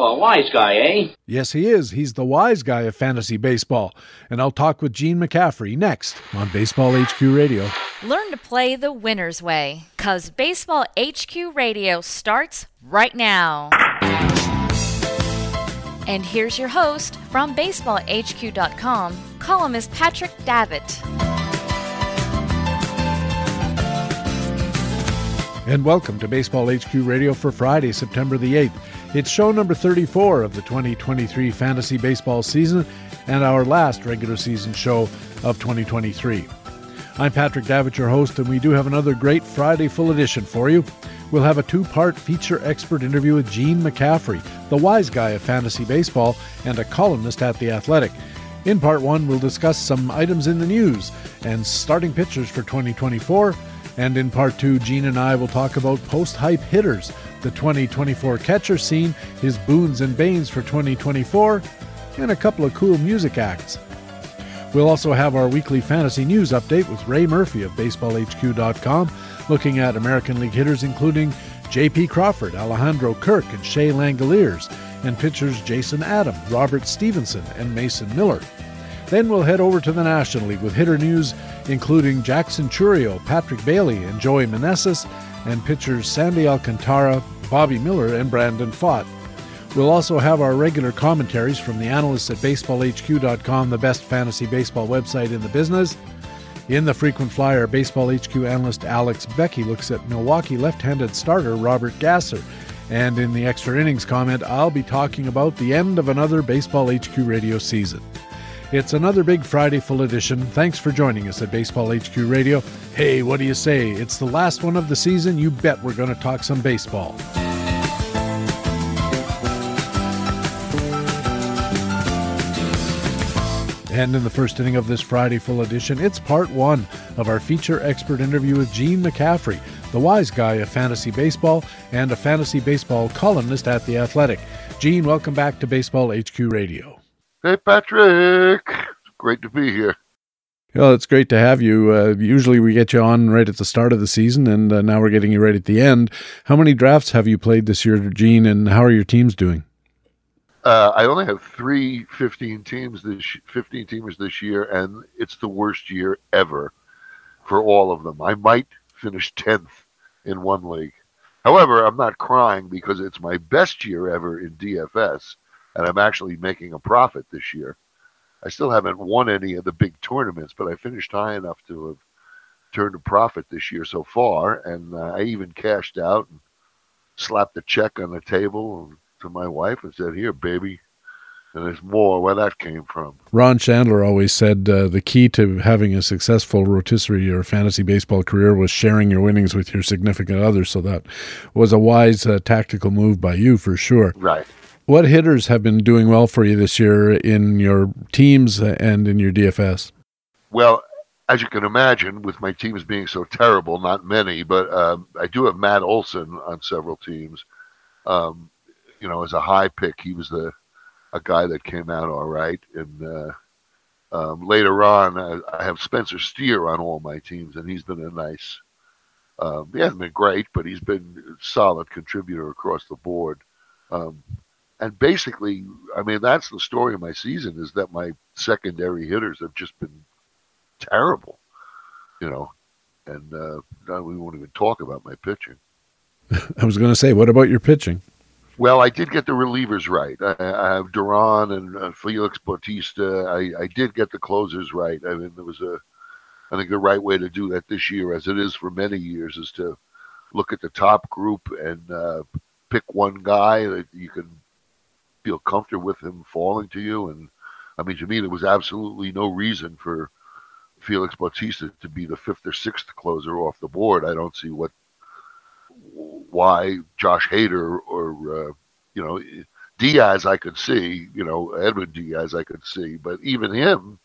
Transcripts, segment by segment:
Oh, a wise guy, eh? Yes, he is. He's the wise guy of fantasy baseball. And I'll talk with Gene McCaffrey next on Baseball HQ Radio. Learn to play the winner's way, because Baseball HQ Radio starts right now. And here's your host from BaseballHQ.com, columnist Patrick Davitt. And welcome to Baseball HQ Radio for Friday, September the 8th. It's show number 34 of the 2023 fantasy baseball season and our last regular season show of 2023. I'm Patrick Davitt, your host, and we do have another great Friday full edition for you. We'll have a two part feature expert interview with Gene McCaffrey, the wise guy of fantasy baseball and a columnist at The Athletic. In part one, we'll discuss some items in the news and starting pitchers for 2024. And in part two, Gene and I will talk about post hype hitters, the 2024 catcher scene, his boons and banes for 2024, and a couple of cool music acts. We'll also have our weekly fantasy news update with Ray Murphy of BaseballHQ.com, looking at American League hitters including J.P. Crawford, Alejandro Kirk, and Shea Langeliers, and pitchers Jason Adam, Robert Stephenson, and Mason Miller. Then we'll head over to the National League with hitter news including Jackson Chourio, Patrick Bailey, and Joey Meneses, and pitchers Sandy Alcantara, Bobby Miller, and Brandon Pfaadt. We'll also have our regular commentaries from the analysts at BaseballHQ.com, the best fantasy baseball website in the business. In the frequent flyer, Baseball HQ analyst Alex Beckey looks at Milwaukee left handed starter Robert Gasser. And in the extra innings comment, I'll be talking about the end of another Baseball HQ radio season. It's another big Friday full edition. Thanks for joining us at Baseball HQ Radio. Hey, what do you say? It's the last one of the season. You bet we're going to talk some baseball. And in the first inning of this Friday full edition, it's part one of our feature expert interview with Gene McCaffrey, the wise guy of fantasy baseball and a fantasy baseball columnist at The Athletic. Gene, welcome back to Baseball HQ Radio. Hey, Patrick. Great to be here. Well, it's great to have you. Uh, usually we get you on right at the start of the season, and uh, now we're getting you right at the end. How many drafts have you played this year, Gene, and how are your teams doing? Uh, I only have three 15 teams this 15 teamers this year, and it's the worst year ever for all of them. I might finish 10th in one league. However, I'm not crying because it's my best year ever in DFS, and I'm actually making a profit this year. I still haven't won any of the big tournaments, but I finished high enough to have turned a profit this year so far, and uh, I even cashed out and slapped a check on the table to my wife and said, "Here, baby." And there's more where that came from. Ron Shandler always said uh, the key to having a successful rotisserie or fantasy baseball career was sharing your winnings with your significant other. So that was a wise uh, tactical move by you for sure. Right. What hitters have been doing well for you this year in your teams and in your DFS? Well, as you can imagine, with my teams being so terrible, not many, but uh, I do have Matt Olson on several teams. Um, you know, as a high pick, he was the a guy that came out all right. And uh, um, later on, I, I, have Spencer Steer on all my teams, and he's been a nice. Um, he hasn't been great, but he's been a solid contributor across the board. Um, and basically, I mean, that's the story of my season is that my secondary hitters have just been terrible, you know. And uh, we won't even talk about my pitching. I was going to say, what about your pitching? Well, I did get the relievers right. I, I have Duran and uh, Felix Bautista. I, I did get the closers right. I mean, there was a, I think the right way to do that this year, as it is for many years, is to look at the top group and uh, pick one guy that you can feel comfortable with him falling to you. And I mean, to me, there was absolutely no reason for Felix Bautista to be the fifth or sixth closer off the board. I don't see what why Josh Hader or uh, you know Diaz I could see, you know Edwin Diaz I could see, but even him,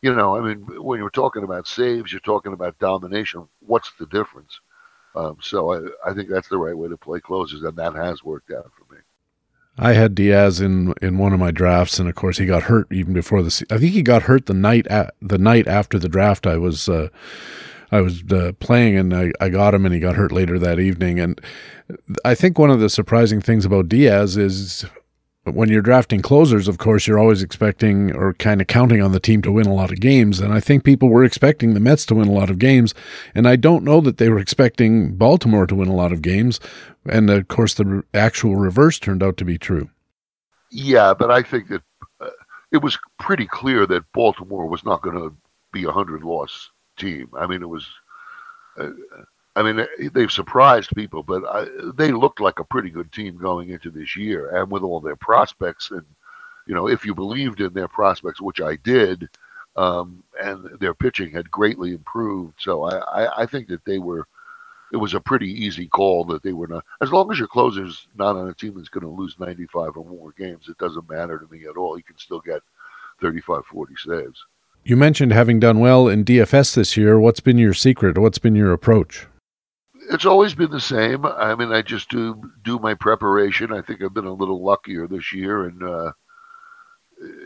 you know, I mean, when you're talking about saves, you're talking about domination. What's the difference? Um, so I, I think that's the right way to play closers, and that has worked out for. I had Diaz in in one of my drafts, and of course he got hurt even before the. I think he got hurt the night at, the night after the draft. I was. Uh, I was uh, playing and I, I got him and he got hurt later that evening. And I think one of the surprising things about Diaz is when you're drafting closers, of course, you're always expecting or kind of counting on the team to win a lot of games. And I think people were expecting the Mets to win a lot of games. And I don't know that they were expecting Baltimore to win a lot of games. And of course, the actual reverse turned out to be true. Yeah, but I think that uh, it was pretty clear that Baltimore was not going to be a 100 loss team. I mean, it was. Uh, I mean, they've surprised people, but I, they looked like a pretty good team going into this year, and with all their prospects, and you know, if you believed in their prospects, which I did, um, and their pitching had greatly improved, so I, I, I think that they were. It was a pretty easy call that they were not. As long as your closer's not on a team that's going to lose 95 or more games, it doesn't matter to me at all. You can still get 35, 40 saves. You mentioned having done well in DFS this year. What's been your secret? What's been your approach? It's always been the same. I mean, I just do do my preparation. I think I've been a little luckier this year, and uh,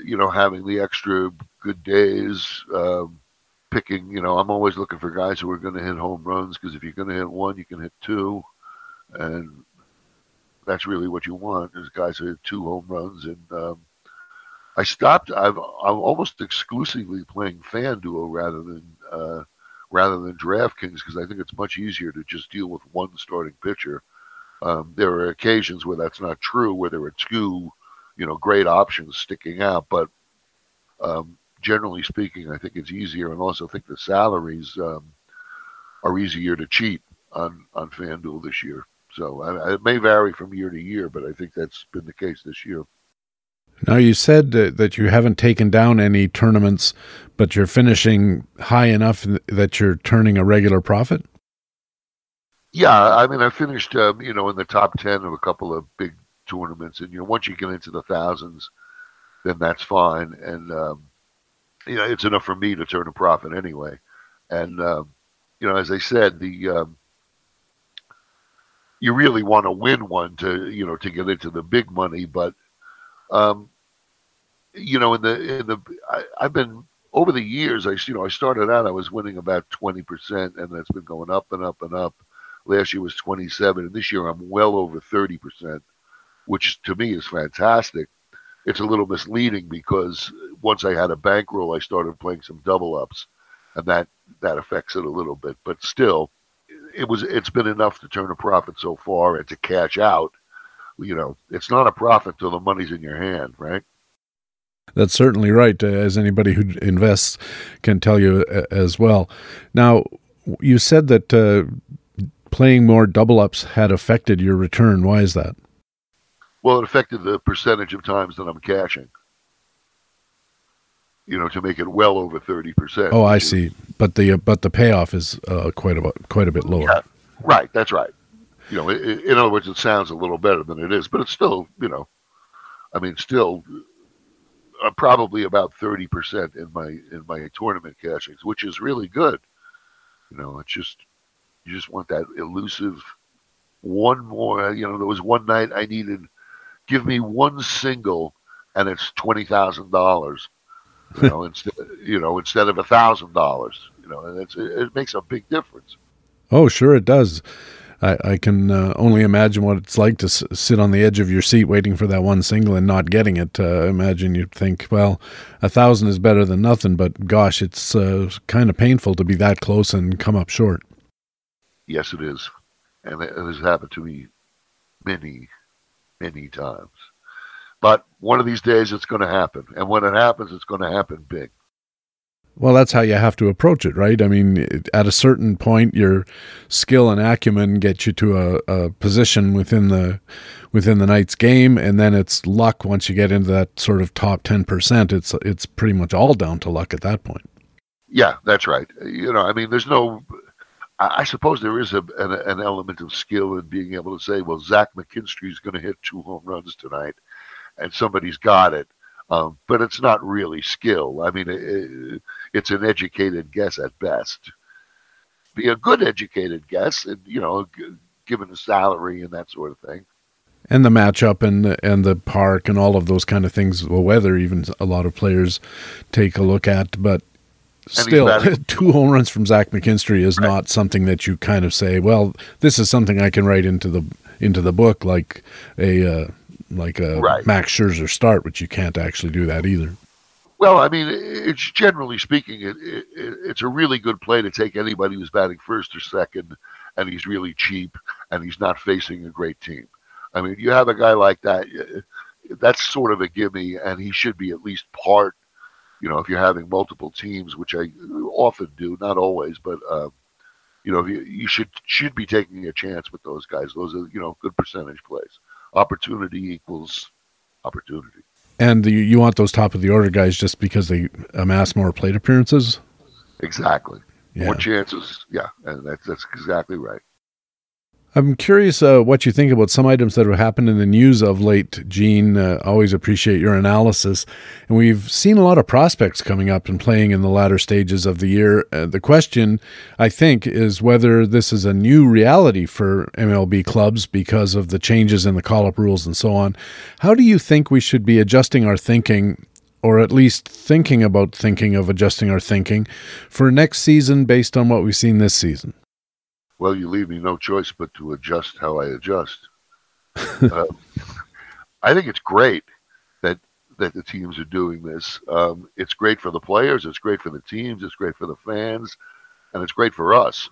you know, having the extra good days. Um, picking, you know, I'm always looking for guys who are going to hit home runs because if you're going to hit one, you can hit two, and that's really what you want. Is guys who hit two home runs, and um, I stopped. I've I'm almost exclusively playing FanDuel rather than. Uh, rather than DraftKings because I think it's much easier to just deal with one starting pitcher. Um, there are occasions where that's not true, where there are two, you know, great options sticking out. But um, generally speaking, I think it's easier, and also think the salaries um, are easier to cheat on on FanDuel this year. So I, it may vary from year to year, but I think that's been the case this year. Now, you said that you haven't taken down any tournaments, but you're finishing high enough that you're turning a regular profit? Yeah, I mean, I finished, um, you know, in the top 10 of a couple of big tournaments. And, you know, once you get into the thousands, then that's fine. And, um, you know, it's enough for me to turn a profit anyway. And, um, you know, as I said, the, um, you really want to win one to, you know, to get into the big money. But, um, you know, in the in the I, I've been over the years. I you know I started out I was winning about twenty percent, and that's been going up and up and up. Last year was twenty seven, and this year I'm well over thirty percent, which to me is fantastic. It's a little misleading because once I had a bankroll, I started playing some double ups, and that that affects it a little bit. But still, it was it's been enough to turn a profit so far and to cash out you know, it's not a profit till the money's in your hand, right? That's certainly right, as anybody who invests can tell you as well. Now, you said that uh, playing more double ups had affected your return. Why is that? Well, it affected the percentage of times that I'm cashing. You know, to make it well over thirty percent. Oh, I see. But the uh, but the payoff is uh, quite a quite a bit lower. Yeah, right. That's right you know, in other words, it sounds a little better than it is, but it's still, you know, I mean, still uh, probably about 30% in my in my tournament cashings, which is really good. You know, it's just you just want that elusive one more. You know, there was one night I needed give me one single, and it's twenty thousand dollars. You know, instead you know instead of a thousand dollars. You know, and it's it, it makes a big difference. Oh, sure, it does. I, I can uh, only imagine what it's like to s- sit on the edge of your seat waiting for that one single and not getting it. Uh, imagine you'd think, well, a thousand is better than nothing, but gosh, it's uh, kind of painful to be that close and come up short. Yes, it is, and it has happened to me many, many times. But one of these days, it's going to happen, and when it happens, it's going to happen big. Well, that's how you have to approach it, right? I mean, at a certain point, your skill and acumen get you to a, a, position within the within the night's game, and then it's luck. Once you get into that sort of top ten percent, it's it's pretty much all down to luck at that point. Yeah, that's right. You know, I mean, there's no. I suppose there is a, an, an element of skill in being able to say, well, Zach McKinstry is going to hit two home runs tonight, and somebody's got it um, but it's not really skill. I mean, it, it's an educated guess at best. Be a good educated guess, and you know, given a salary and that sort of thing. And the matchup and and the park and all of those kind of things, the weather, even a lot of players take a look at. But still, two home runs from Zach McKinstry is right. not something that you kind of say, well, this is something I can write into the into the book, like a uh, like a Right. Max Scherzer start, which you can't actually do that either. Well, I mean, it's generally speaking, it, it, it's a really good play to take anybody who's batting first or second, and he's really cheap, and he's not facing a great team. I mean, you have a guy like that, uh, that's sort of a gimme, and he should be at least part. You know, if you're having multiple teams, which I often do, not always, but um, you know, you, you should should be taking a chance with those guys. Those are you know good percentage plays. Opportunity equals opportunity. And you, you want those top of the order guys just because they amass more plate appearances? Exactly. Yeah. More chances. Yeah, and that's that's exactly right. I'm curious uh, what you think about some items that have happened in the news of late, Gene. Uh, always appreciate your analysis. And we've seen a lot of prospects coming up and playing in the latter stages of the year. Uh, the question, I think, is whether this is a new reality for MLB clubs because of the changes in the call up rules and so on. How do you think we should be adjusting our thinking? Or at least thinking about thinking of adjusting our thinking for next season based on what we've seen this season. Well, you leave me no choice but to adjust how I adjust. uh, I think it's great that that the teams are doing this. Um, it's great for the players. It's great for the teams. It's great for the fans, and it's great for us.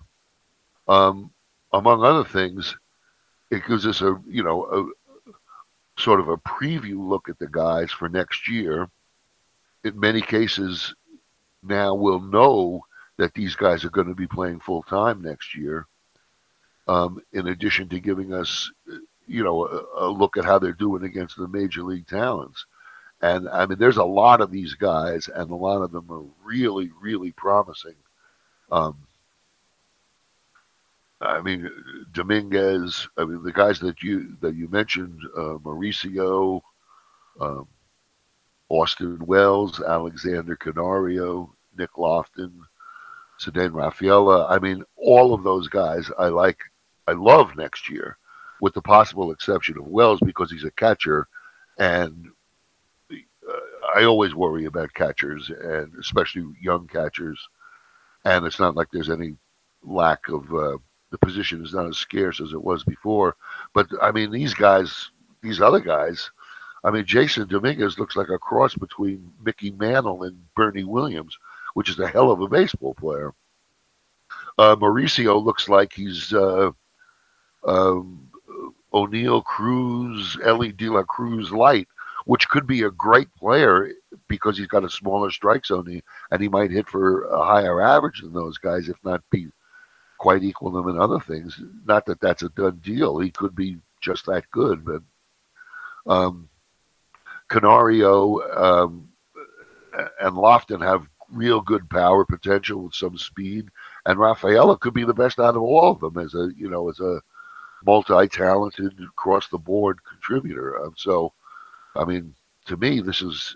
Um, among other things, it gives us a you know a sort of a preview look at the guys for next year. In many cases, now we'll know that these guys are going to be playing full time next year um, in addition to giving us, you know, a, a, look at how they're doing against the major league talents. And I mean, there's a lot of these guys, and a lot of them are really, really promising. Um, I mean, Dominguez. I mean, the guys that you that you mentioned, uh, Mauricio, um, Austin Wells, Alexander Canario, Nick Loftin, Ceddanne Rafaela. I mean, all of those guys I like I love next year, with the possible exception of Wells because he's a catcher, and uh, I always worry about catchers and especially young catchers. And it's not like there's any lack of uh, the position is not as scarce as it was before. But I mean, these guys, these other guys. I mean, Jasson Dominguez looks like a cross between Mickey Mantle and Bernie Williams, which is a hell of a baseball player. Uh, Mauricio looks like he's uh, um, Oneil Cruz, Elly De La Cruz light, which could be a great player because he's got a smaller strike zone and he might hit for a higher average than those guys, if not be quite equal them in other things. Not that that's a done deal. He could be just that good, but um, Canario um, and Loftin have real good power potential with some speed, and Rafaela could be the best out of all of them as a you know as a multi-talented across the board contributor. Um, so, I mean, to me, this is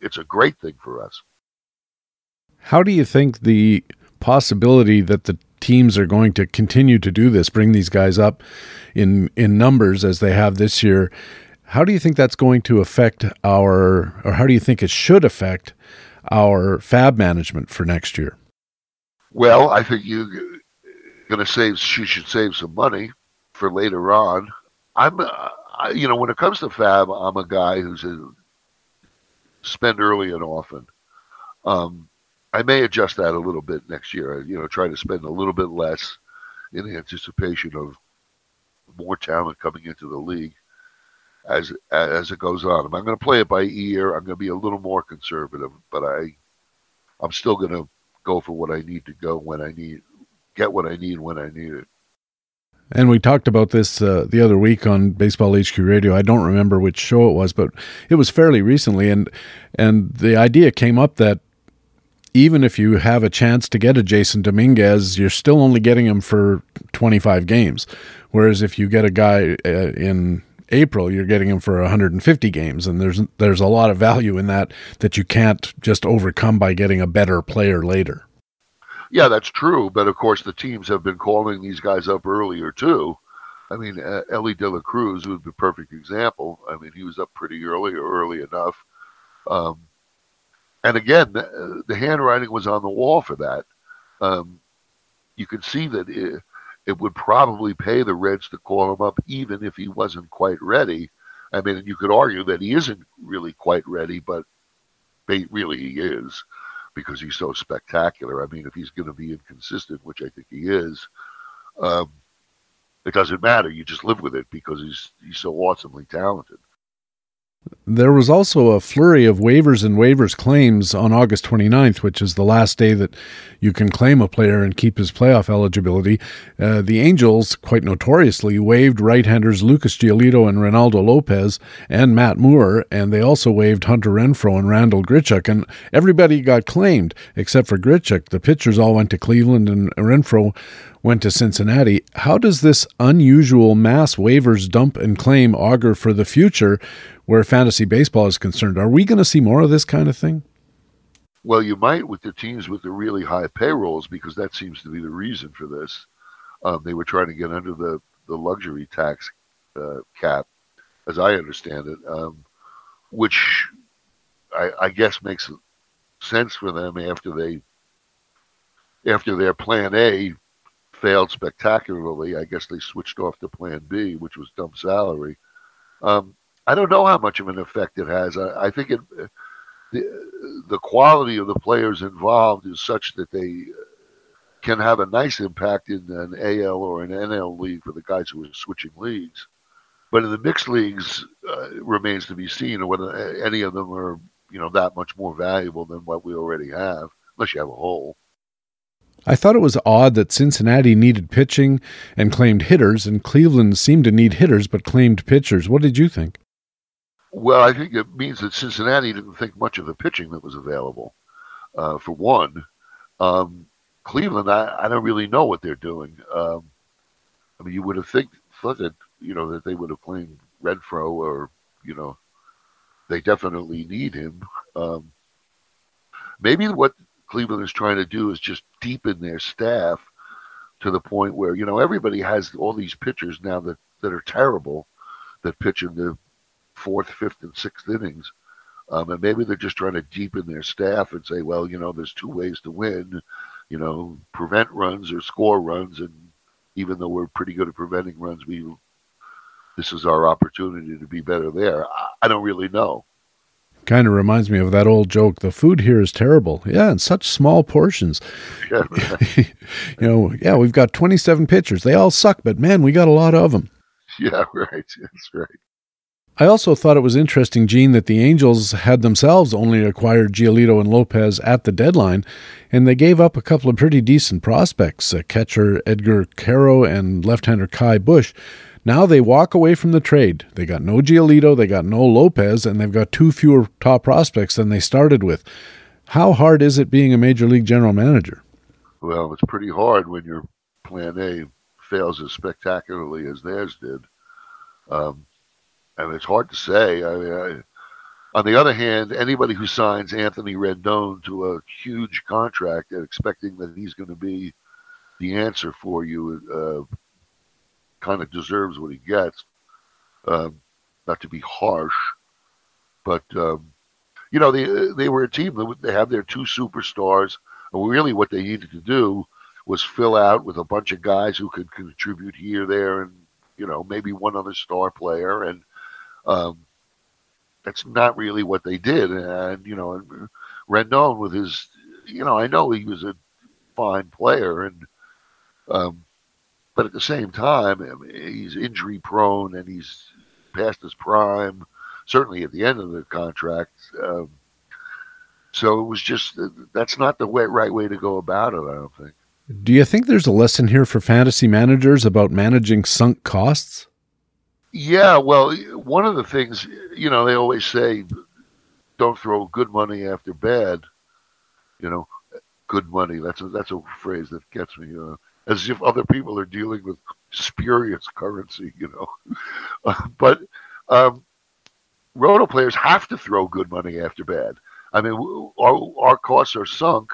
it's a great thing for us. How do you think the possibility that the teams are going to continue to do this, bring these guys up in in numbers as they have this year? How do you think that's going to affect our, or how do you think it should affect our FAAB management for next year? Well, I think you going to save. She should save some money for later on. I'm, uh, I, you know, when it comes to FAAB, I'm a guy who's a spend early and often. Um, I may adjust that a little bit next year. You know, try to spend a little bit less in anticipation of more talent coming into the league as as it goes on. I'm going to play it by ear. I'm going to be a little more conservative, but I I'm still going to go for what I need to go when I need get what I need when I need it. And we talked about this uh, the other week on Baseball HQ Radio. I don't remember which show it was, but it was fairly recently, and and the idea came up that even if you have a chance to get a Jasson Dominguez, you're still only getting him for 25 games, whereas if you get a guy uh, in April, you're getting him for 150 games, and there's there's a lot of value in that that you can't just overcome by getting a better player later. Yeah, that's true. But of course, the teams have been calling these guys up earlier too. I mean, uh, Elly De La Cruz would be a perfect example. I mean, he was up pretty early or early enough. Um, and again, the, the, handwriting was on the wall for that. Um, you could see that it, it, would probably pay the Reds to call him up, even if he wasn't quite ready. I mean, you could argue that he isn't really quite ready, but really he is because he's so spectacular. I mean, if he's going to be inconsistent, which I think he is, um, it doesn't matter. You just live with it because he's he's so awesomely talented. There was also a flurry of waivers and waivers claims on August 29th, which is the last day that you can claim a player and keep his playoff eligibility. Uh, the Angels, quite notoriously, waived right handers Lucas Giolito and Reynaldo Lopez and Matt Moore, and they also waived Hunter Renfroe and Randall Grichuk, and everybody got claimed except for Grichuk. The pitchers all went to Cleveland, and Renfroe went to Cincinnati. How does this unusual mass waivers dump and claim augur for the future where fantasy baseball is concerned? Are we going to see more of this kind of thing? Well, you might with the teams with the really high payrolls because that seems to be the reason for this. Um, they were trying to get under the, the luxury tax uh, cap, as I understand it, um, which I, I guess makes sense for them after they after their plan A failed spectacularly. I guess they switched off to Plan B, which was dump salary. Um, I don't know how much of an effect it has. I, I think it, the, the quality of the players involved is such that they can have a nice impact in an AL or an NL league for the guys who are switching leagues. But in the mixed leagues, uh, remains to be seen whether any of them are, you know, that much more valuable than what we already have, unless you have a hole. I thought it was odd that Cincinnati needed pitching and claimed hitters, and Cleveland seemed to need hitters but claimed pitchers. What did you think? Well, I think it means that Cincinnati didn't think much of the pitching that was available. Uh, for one, um, Cleveland, I, I, don't really know what they're doing. Um, I mean, you would have think thought that you know that they would have claimed Renfroe, or you know, they definitely need him. Um, maybe what Cleveland is trying to do is just deepen their staff to the point where you know everybody has all these pitchers now that that are terrible that pitch in the fourth, fifth, and sixth innings. Um, and maybe they're just trying to deepen their staff and say, well, you know, there's two ways to win, you know, prevent runs or score runs. And even though we're pretty good at preventing runs, we this is our opportunity to be better there. I, I don't really know. Kind of reminds me of that old joke. The food here is terrible. Yeah, in such small portions. Yeah, you know, yeah, we've got 27 pitchers. They all suck, but man, we got a lot of them. Yeah, right. That's right. I also thought it was interesting, Gene, that the Angels had themselves only acquired Giolito and Lopez at the deadline, and they gave up a couple of pretty decent prospects uh, catcher Edgar Quero and left hander Ky Bush. Now they walk away from the trade. They got no Giolito, they got no Lopez, and they've got two fewer top prospects than they started with. How hard is it being a major league general manager? Well, it's pretty hard when your plan A fails as spectacularly as theirs did. Um, Mean, it's hard to say. I mean, I, on the other hand, anybody who signs Anthony Rendon to a huge contract and expecting that he's going to be the answer for you uh, kind of deserves what he gets. Um, not to be harsh, but um, you know they they were a team that they have their two superstars, and really what they needed to do was fill out with a bunch of guys who could contribute here, there, and you know maybe one other star player, and um, that's not really what they did. And you know, Rendon with his, you know, I know he was a fine player, and um, but at the same time, I mean, he's injury prone and he's past his prime. Certainly at the end of the contract. Um, so it was just that's not the way, right way to go about it. I don't think. Do you think there's a lesson here for fantasy managers about managing sunk costs? Yeah, well, one of the things you know they always say, don't throw good money after bad. You know, good money. That's a that's a phrase that gets me. Uh, as if other people are dealing with spurious currency, you know. Uh, but um, roto players have to throw good money after bad. I mean, our, our costs are sunk.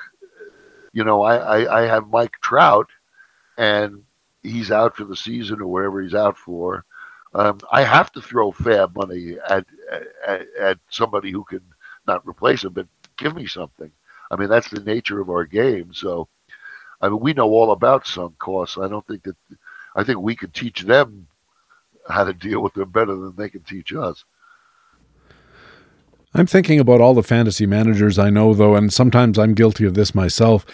You know, I, I, I have Mike Trout, and he's out for the season or wherever he's out for. Um, I have to throw FAAB money at, at, at somebody who can not replace him, but give me something. I mean, that's the nature of our game. So I mean, we know all about sunk costs. I don't think that. I think we could teach them how to deal with them better than they can teach us. I'm thinking about all the fantasy managers I know, though, and sometimes I'm guilty of this myself.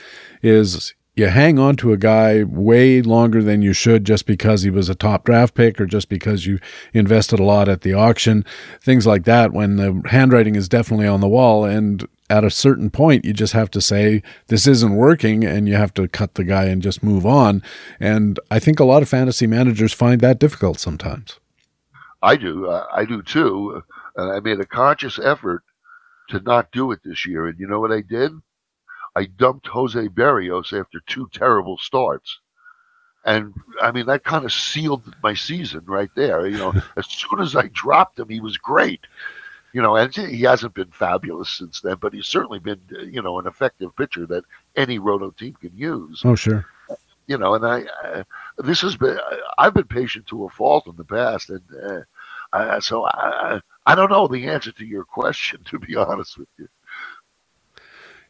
Is you hang on to a guy way longer than you should just because he was a top draft pick or just because you invested a lot at the auction, things like that, when the handwriting is definitely on the wall. And at a certain point, you just have to say, this isn't working, and you have to cut the guy and just move on. And I think a lot of fantasy managers find that difficult sometimes. I do. I do too. And I made a conscious effort to not do it this year. And you know what I did? I dumped Jose Berrios after two terrible starts. And I mean, that kind of sealed my season right there. You know, as soon as I dropped him, he was great. You know, and he hasn't been fabulous since then, but he's certainly been, you know, an effective pitcher that any roto team can use. Oh, sure. You know, and I, uh, this has been, I've been patient to a fault in the past, and uh, I, so I, I don't know the answer to your question, to be honest with you.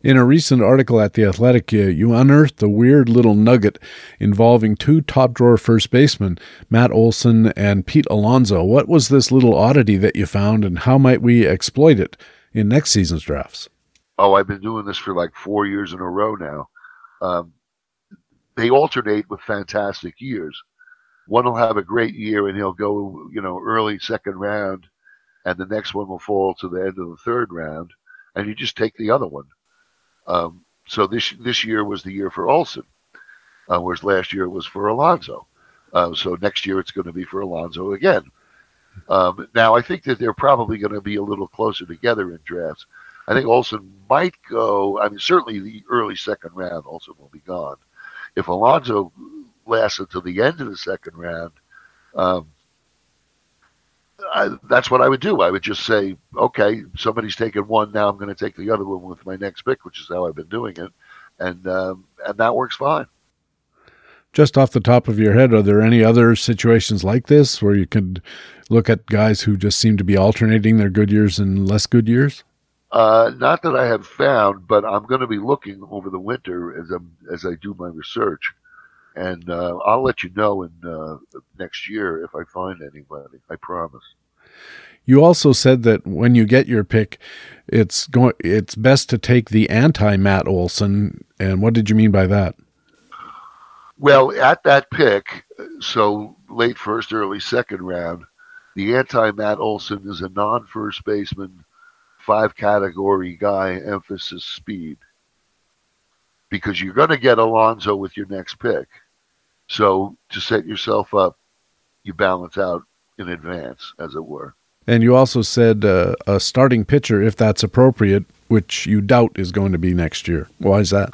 In a recent article at The Athletic, you unearthed a weird little nugget involving two top drawer first basemen, Matt Olson and Pete Alonso. What was this little oddity that you found, and how might we exploit it in next season's drafts? Oh, I've been doing this for like four years in a row now. Um, they alternate with fantastic years. One will have a great year and he'll go, you know, early second round, and the next one will fall to the end of the third round, and you just take the other one. Um, so this this year was the year for Olson, uh, whereas last year it was for Alonso. Uh, so next year it's going to be for Alonso again. Um, now I think that they're probably going to be a little closer together in drafts. I think Olson might go. I mean, certainly the early second round, Olson will be gone. If Alonso lasts until the end of the second round, um, I, that's what I would do. I would just say, okay, somebody's taken one. Now I'm going to take the other one with my next pick, which is how I've been doing it, and um, and that works fine. Just off the top of your head, are there any other situations like this where you could look at guys who just seem to be alternating their good years and less good years? Uh, not that I have found, but I'm going to be looking over the winter as I'm as I do my research, and uh, I'll let you know in uh, next year if I find anybody. I promise. You also said that when you get your pick, it's going. It's best to take the anti Matt Olson. And what did you mean by that? Well, at that pick, so late first, early second round, the anti Matt Olson is a non first baseman, five category guy, emphasis speed. Because you're going to get Alonso with your next pick. So to set yourself up, you balance out in advance, as it were. And you also said uh, a starting pitcher, if that's appropriate, which you doubt is going to be next year. Why is that?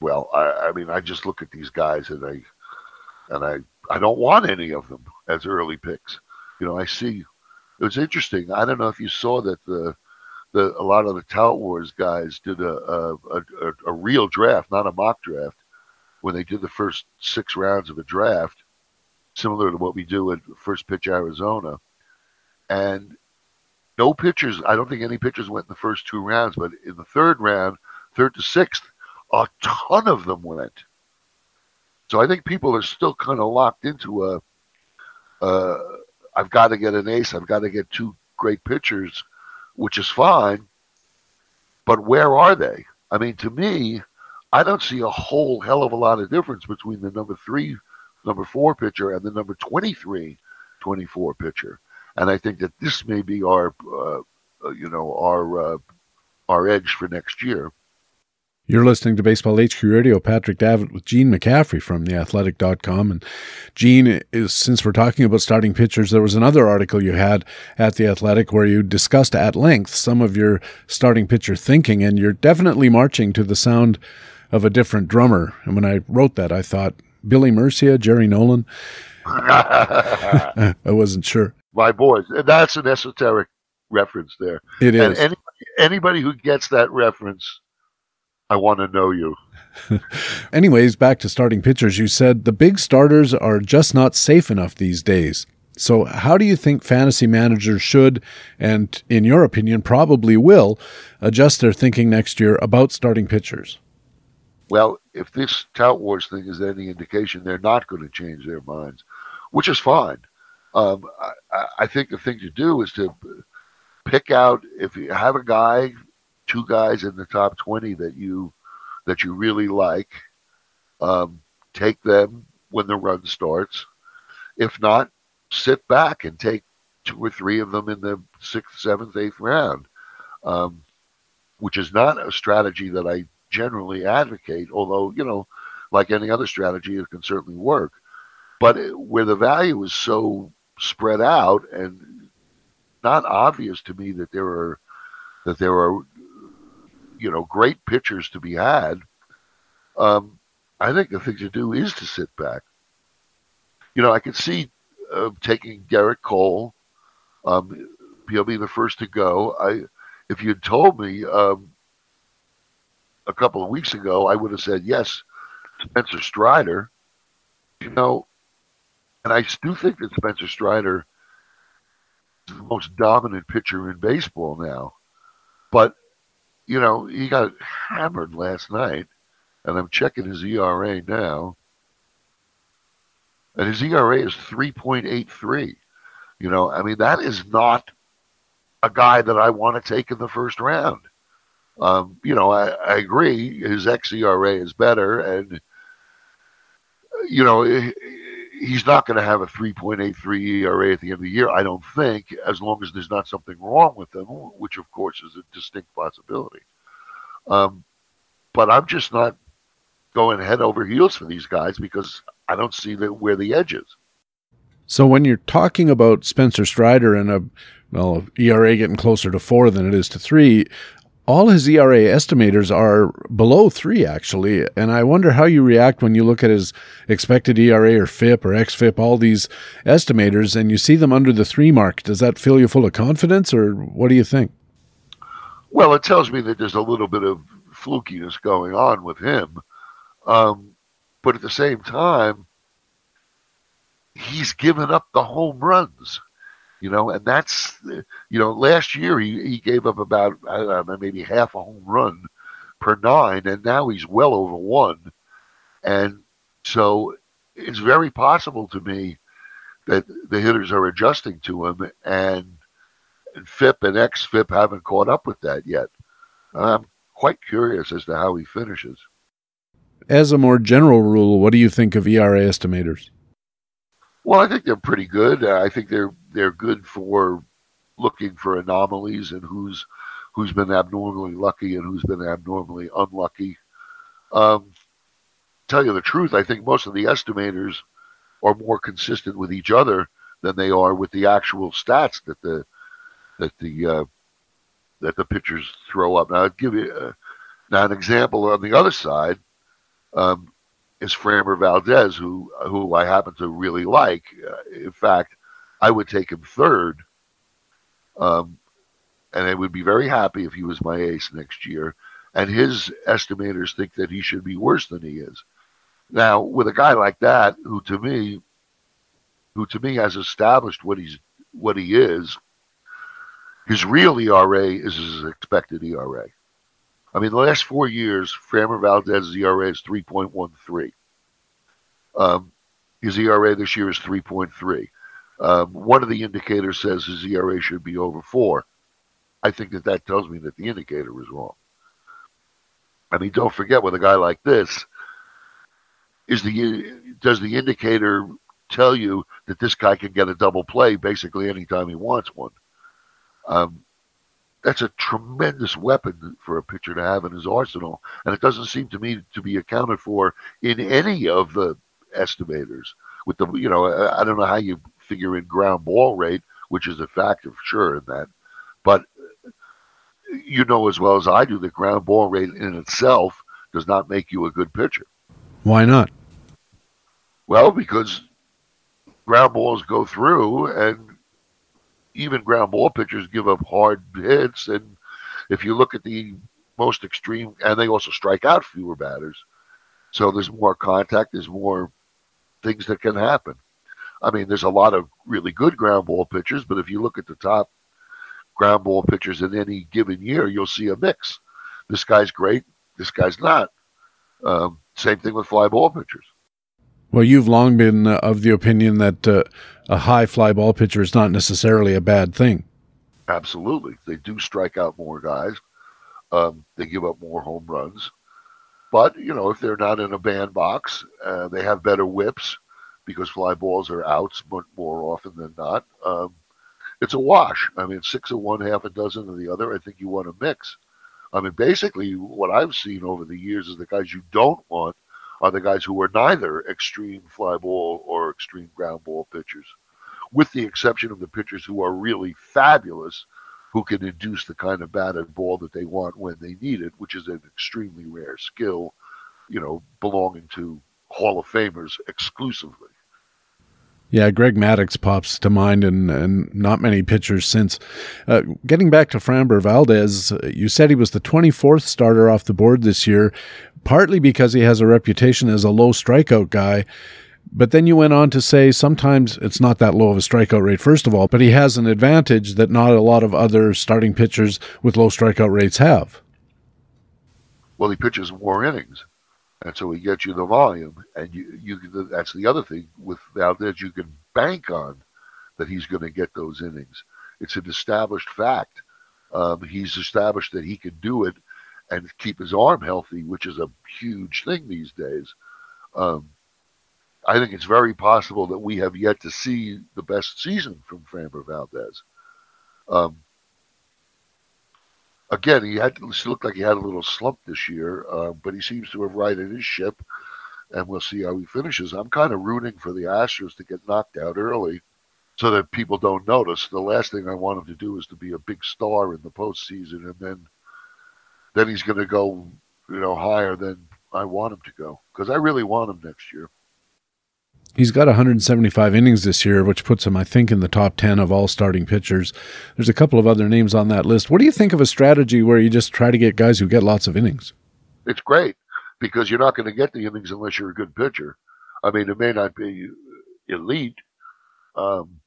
Well, I, I mean, I just look at these guys and I and I I don't want any of them as early picks. You know, I see. It was interesting. I don't know if you saw that the the a lot of the Tout Wars guys did a a, a, a real draft, not a mock draft, when they did the first six rounds of a draft, similar to what we do at First Pitch Arizona and no pitchers. I don't think any pitchers went in the first two rounds, but in the third round, third to sixth, a ton of them went. So I think people are still kind of locked into a. Uh, I've got to get an ace. I've got to get two great pitchers, which is fine. But where are they? I mean, to me, I don't see a whole hell of a lot of difference between the number three, number four pitcher and the number 23, 24 pitcher and I think that this may be our, uh, uh, you know, our uh, our edge for next year. You're listening to Baseball HQ Radio. Patrick Davitt with Gene McCaffrey from theathletic.com. And Gene, is, since we're talking about starting pitchers, there was another article you had at The Athletic where you discussed at length some of your starting pitcher thinking, and you're definitely marching to the sound of a different drummer. And when I wrote that, I thought Billy Murcia, Jerry Nolan. I wasn't sure my boys. And that's an esoteric reference there. It is. And anybody, anybody who gets that reference, I want to know you. Anyways, back to starting pitchers. You said the big starters are just not safe enough these days. So, how do you think fantasy managers should, and in your opinion, probably will, adjust their thinking next year about starting pitchers? Well, if this tout wars thing is any indication, they're not going to change their minds, which is fine. Um, I, I, think the thing to do is to pick out if you have a guy, two guys in the top twenty that you that you really like. Um, take them when the run starts. If not, sit back and take two or three of them in the sixth, seventh, eighth round, um, which is not a strategy that I generally advocate. Although you know, like any other strategy, it can certainly work. But where the value is so spread out and not obvious to me that there are that there are you know great pitchers to be had. Um, I think the thing to do is to sit back. You know, I could see uh, taking Gerrit Cole. Um, he'll be the first to go. I, if you'd told me um, a couple of weeks ago, I would have said yes. Spencer Strider. You know, and I do think that Spencer Strider is the most dominant pitcher in baseball now. But, you know, he got hammered last night, and I'm checking his ERA now. And his ERA is 3.83. You know, I mean, that is not a guy that I want to take in the first round. Um, you know, I, I agree his xERA is better, and you know he's not going to have a 3.83 ERA at the end of the year, I don't think, as long as there's not something wrong with him, which of course is a distinct possibility. Um, but I'm just not going head over heels for these guys because I don't see the, where the edge is. So when you're talking about Spencer Strider and a well ERA getting closer to four than it is to three, all his ERA estimators are below three, actually. And I wonder how you react when you look at his expected ERA or FIP or XFIP, all these estimators, and you see them under the three mark. Does that fill you full of confidence, or what do you think? Well, it tells me that there's a little bit of flukiness going on with him. Um, but at the same time, he's given up the home runs you know, and that's, you know, last year he, he gave up about, I don't know, maybe half a home run per nine, and now he's well over one. And so it's very possible to me that the hitters are adjusting to him, and, and FIP and XFIP haven't caught up with that yet. I'm quite curious as to how he finishes. As a more general rule, what do you think of ERA estimators? Well, I think they're pretty good. I think they're they're good for looking for anomalies and who's who's been abnormally lucky and who's been abnormally unlucky. Um, tell you the truth, I think most of the estimators are more consistent with each other than they are with the actual stats that the that the uh, that the pitchers throw up. Now, I'll give you uh, now an example on the other side. Um, is Framber Valdez, who who I happen to really like. Uh, in fact, I would take him third, um, and I would be very happy if he was my ace next year. And his estimators think that he should be worse than he is. Now, with a guy like that, who to me, who to me has established what he's what he is, his real ERA is his expected ERA. I mean, the last four years, Framber Valdez's ERA is 3.13. Um, his ERA this year is 3.3. Um, one of the indicators says his ERA should be over four. I think that that tells me that the indicator is wrong. I mean, don't forget with a guy like this, is the does the indicator tell you that this guy can get a double play basically anytime he wants one? Um, that's a tremendous weapon for a pitcher to have in his arsenal, and it doesn't seem to me to be accounted for in any of the estimators. With the, you know, I don't know how you figure in ground ball rate, which is a factor for sure in that, but you know as well as I do that ground ball rate in itself does not make you a good pitcher. Why not? Well, because ground balls go through and even ground ball pitchers give up hard hits. And if you look at the most extreme, and they also strike out fewer batters. So there's more contact, there's more things that can happen. I mean, there's a lot of really good ground ball pitchers, but if you look at the top ground ball pitchers in any given year, you'll see a mix. This guy's great, this guy's not. Um, same thing with fly ball pitchers. Well, you've long been uh, of the opinion that uh, a high fly ball pitcher is not necessarily a bad thing. Absolutely, they do strike out more guys. Um, they give up more home runs, but you know if they're not in a bandbox, uh, they have better whips because fly balls are outs more often than not. Um, it's a wash. I mean, six of one, half a dozen of the other. I think you want to mix. I mean, basically, what I've seen over the years is the guys you don't want are the guys who are neither extreme fly ball or extreme ground ball pitchers, with the exception of the pitchers who are really fabulous, who can induce the kind of batted ball that they want when they need it, which is an extremely rare skill, you know, belonging to Hall of Famers exclusively. Yeah, Greg Maddux pops to mind, and, and not many pitchers since. Uh, getting back to Framber Valdez, you said he was the 24th starter off the board this year, partly because he has a reputation as a low strikeout guy. But then you went on to say sometimes it's not that low of a strikeout rate, first of all, but he has an advantage that not a lot of other starting pitchers with low strikeout rates have. Well, he pitches more innings and so he gets you the volume. And you, you that's the other thing with Valdez, you can bank on that he's going to get those innings. It's an established fact. Um, he's established that he can do it and keep his arm healthy, which is a huge thing these days. Um, I think it's very possible that we have yet to see the best season from Framber Valdez. Um, again, he had to looked like he had a little slump this year, uh, but he seems to have righted his ship, and we'll see how he finishes. I'm kind of rooting for the Astros to get knocked out early, so that people don't notice. The last thing I want him to do is to be a big star in the postseason, and then then he's going to go, you know, higher than I want him to go because I really want him next year. He's got 175 innings this year, which puts him, I think, in the top 10 of all starting pitchers. There's a couple of other names on that list. What do you think of a strategy where you just try to get guys who get lots of innings? It's great because you're not going to get the innings unless you're a good pitcher. I mean, it may not be elite, um,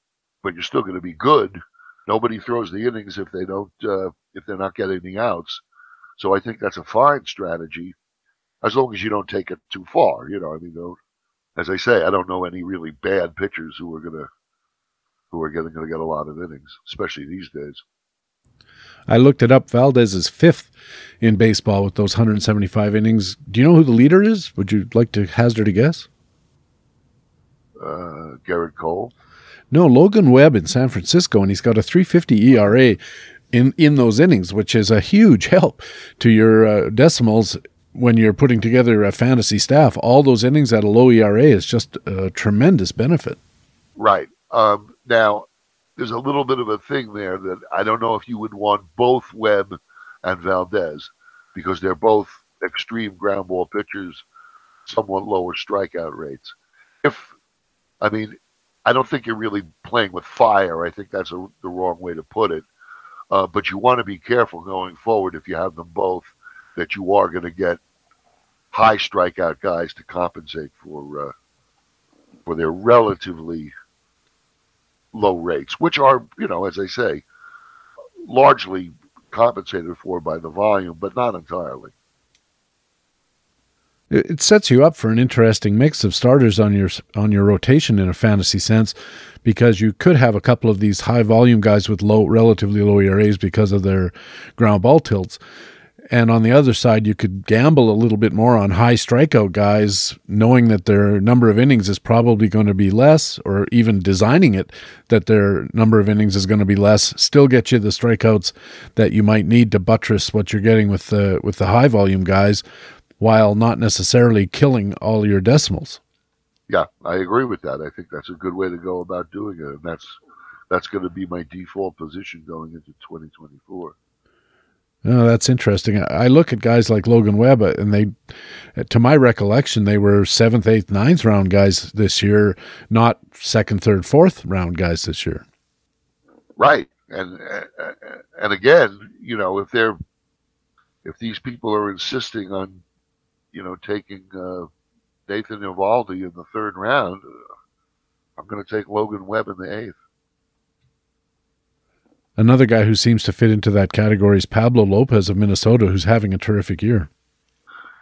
but you're still going to be good. Nobody throws the innings if they don't, uh, if they're not getting the outs. So I think that's a fine strategy, as long as you don't take it too far. You know, I mean, don't as I say, I don't know any really bad pitchers who are gonna who are gonna get a lot of innings, especially these days. I looked it up. Valdez is fifth in baseball with those 175 innings. Do you know who the leader is? Would you like to hazard a guess? Uh, Gerrit Cole. No, Logan Webb in San Francisco, and he's got a 350 ERA in in those innings, which is a huge help to your uh, decimals when you're putting together a fantasy staff, all those innings at a low ERA is just a tremendous benefit. Right. Um, now, there's a little bit of a thing there that I don't know if you would want both Webb and Valdez because they're both extreme ground ball pitchers, somewhat lower strikeout rates. If, I mean, I don't think you're really playing with fire. I think that's a, the wrong way to put it. Uh, but you want to be careful going forward if you have them both that you are going to get high strikeout guys to compensate for uh, for their relatively low rates, which are, you know, as I say, largely compensated for by the volume, but not entirely. It sets you up for an interesting mix of starters on your on your rotation in a fantasy sense, because you could have a couple of these high volume guys with low, relatively low ERAs because of their ground ball tilts. And on the other side, you could gamble a little bit more on high strikeout guys, knowing that their number of innings is probably going to be less, or even designing it that their number of innings is going to be less. Still get you the strikeouts that you might need to buttress what you're getting with the with the high volume guys, while not necessarily killing all your decimals. Yeah, I agree with that. I think that's a good way to go about doing it, and that's that's going to be my default position going into 2024. Oh, that's interesting. I look at guys like Logan Webb, uh, and they, to my recollection, they were seventh, eighth, ninth round guys this year, not second, third, fourth round guys this year. Right, and uh, and again, you know, if they're if these people are insisting on, you know, taking uh, Nathan Eovaldi in the third round, uh, I'm going to take Logan Webb in the eighth. Another guy who seems to fit into that category is Pablo Lopez of Minnesota, who's having a terrific year.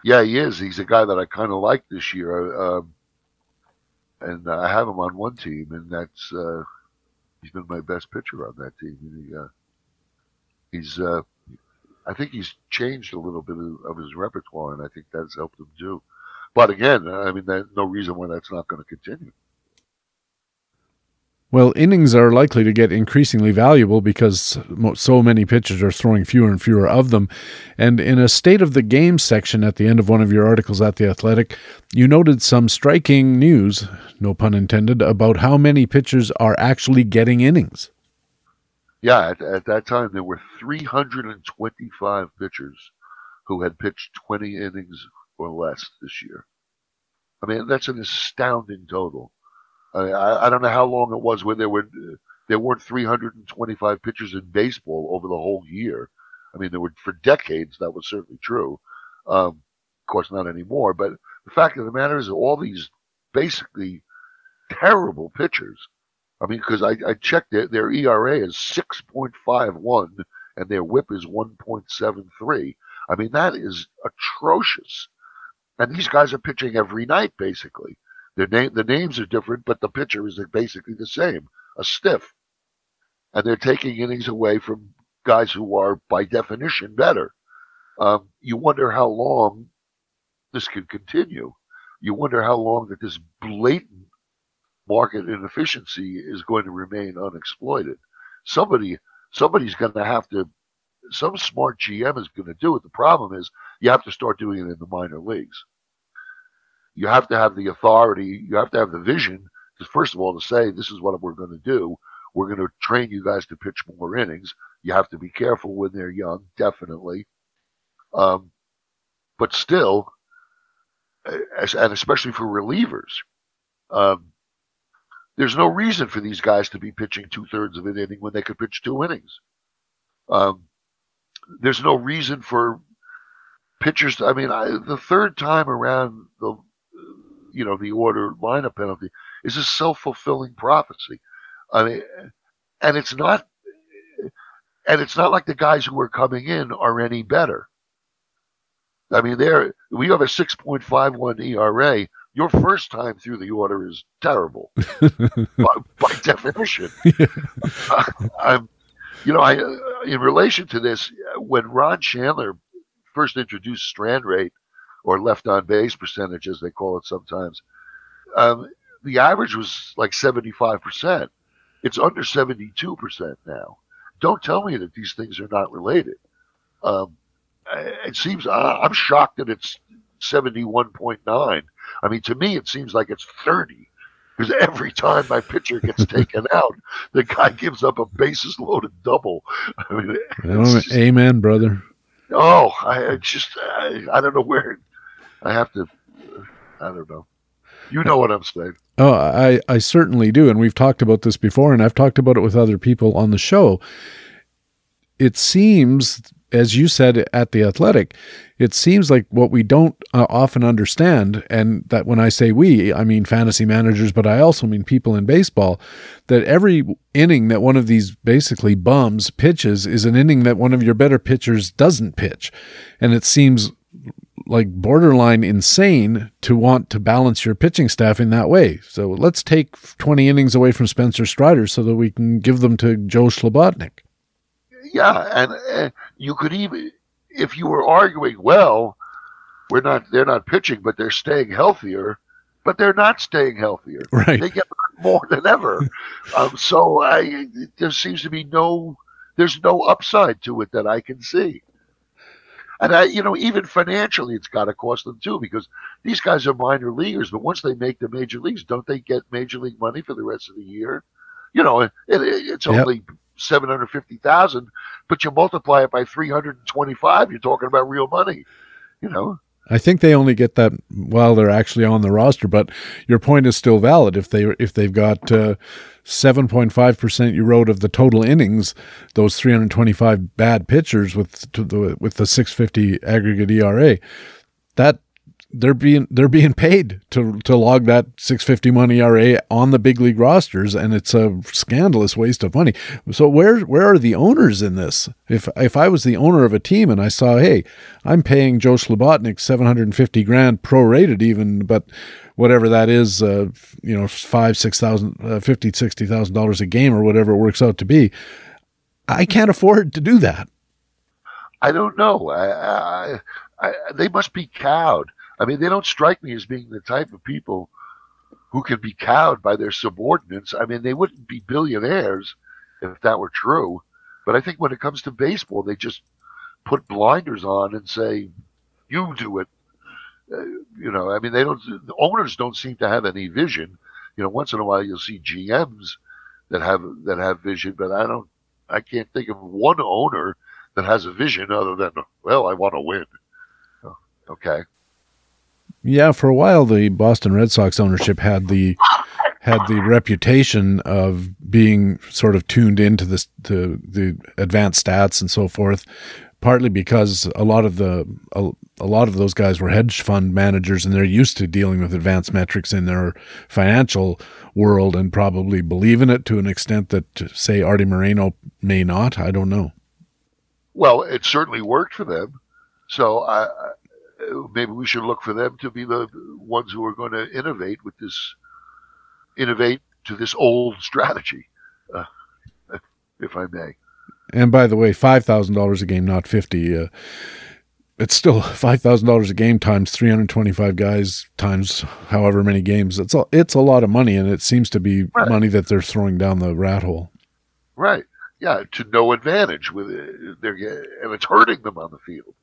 Yeah, he is. He's a guy that I kind of like this year, um, and I have him on one team, and that's uh, he's been my best pitcher on that team. He, uh, he's uh, I think he's changed a little bit of, his repertoire, and I think that's helped him too. But again, I mean, there's no reason why that's not going to continue. Well, innings are likely to get increasingly valuable because so many pitchers are throwing fewer and fewer of them. And in a state of the game section at the end of one of your articles at The Athletic, you noted some striking news, no pun intended, about how many pitchers are actually getting innings. Yeah, at, at that time, there were 325 pitchers who had pitched 20 innings or less this year. I mean, that's an astounding total. I, I don't know how long it was when there were there weren't 325 pitchers in baseball over the whole year. I mean, there were for decades that was certainly true. Um, of course, not anymore. But the fact of the matter is, all these basically terrible pitchers. I mean, because I, I checked their, their ERA is 6.51 and their WHIP is 1.73. I mean, that is atrocious. And these guys are pitching every night, basically. Their name, the names are different, but the pitcher is basically the same, a stiff. And they're taking innings away from guys who are, by definition, better. Um, you wonder how long this can continue. You wonder how long that this blatant market inefficiency is going to remain unexploited. Somebody, somebody's going to have to. Some smart GM is going to do it. The problem is you have to start doing it in the minor leagues you have to have the authority, you have to have the vision, to, first of all, to say, this is what we're going to do. We're going to train you guys to pitch more innings. You have to be careful when they're young, definitely. Um, but still, and especially for relievers, um, there's no reason for these guys to be pitching two thirds of an inning when they could pitch two innings. Um, there's no reason for pitchers. To, I mean, I, the third time around the you know the order lineup penalty is a self fulfilling prophecy. I mean, and it's not, and it's not like the guys who are coming in are any better. I mean, there we have a six point five one ERA. Your first time through the order is terrible by, by, definition. Yeah. Uh, I'm, you know, I in relation to this, when Ron Shandler first introduced strand rate or left on base percentage, as they call it sometimes. Um, the average was like 75%. It's under 72% now. Don't tell me that these things are not related. Um, it seems uh, I'm shocked that it's 71.9. I mean, to me, it seems like it's 30 because every time my pitcher gets taken out, the guy gives up a bases loaded double. I mean, just, amen, brother. Oh, I, I just I, I, don't know where I have to. I don't know. You know what I'm saying. Oh, I, I certainly do. And we've talked about this before, and I've talked about it with other people on the show. It seems, as you said at The Athletic, it seems like what we don't uh, often understand, and that when I say we, I mean fantasy managers, but I also mean people in baseball, that every inning that one of these basically bums pitches is an inning that one of your better pitchers doesn't pitch. And it seems like borderline insane to want to balance your pitching staff in that way. So let's take 20 innings away from Spencer Strider so that we can give them to Joe Slobodnik. Yeah, and uh, you could even, if you were arguing, well, we're not, they're not pitching, but they're staying healthier. But they're not staying healthier. Right. They get more than ever. um, so I, there seems to be no, there's no upside to it that I can see. And I, you know, even financially, it's got to cost them too because these guys are minor leaguers. But once they make the major leagues, don't they get major league money for the rest of the year? You know, it, it, it's yep. only seven hundred fifty thousand, but you multiply it by three hundred and twenty-five, you're talking about real money. You know. I think they only get that while they're actually on the roster, but your point is still valid. If they if they've got uh, seven point five percent you wrote of the total innings, those three hundred twenty five bad pitchers with the, with the six fifty aggregate ERA, that they're being they're being paid to to log that 650 money ERA on the big league rosters and it's a scandalous waste of money. So where where are the owners in this? If if I was the owner of a team and I saw, hey, I'm paying Joe Slobodnik 750 grand prorated even, but whatever that is, uh, you know, five, six thousand, uh, fifty, sixty thousand dollars a game or whatever it works out to be. I can't afford to do that. I don't know. I, I, I, they must be cowed. I mean, they don't strike me as being the type of people who can be cowed by their subordinates. I mean, they wouldn't be billionaires if that were true. But I think when it comes to baseball, they just put blinders on and say, "You do it." Uh, you know, I mean, they don't. The owners don't seem to have any vision. You know, once in a while you'll see GMs that have that have vision, but I don't. I can't think of one owner that has a vision other than, well, I want to win. Oh, okay. Yeah, for a while the Boston Red Sox ownership had the had the reputation of being sort of tuned into to the advanced stats and so forth partly because a lot of the a, a, lot of those guys were hedge fund managers and they're used to dealing with advanced metrics in their financial world and probably believe in it to an extent that say Artie Moreno may not. I don't know. Well, it certainly worked for them. So I, maybe we should look for them to be the ones who are going to innovate with this innovate to this old strategy, uh, if I may. And by the way, five thousand dollars a game, not fifty. Uh, it's still five thousand dollars a game times three hundred twenty-five guys times however many games. It's a it's a lot of money, and it seems to be right. money that they're throwing down the rat hole. Right. Yeah. To no advantage with it. They're and it's hurting them on the field.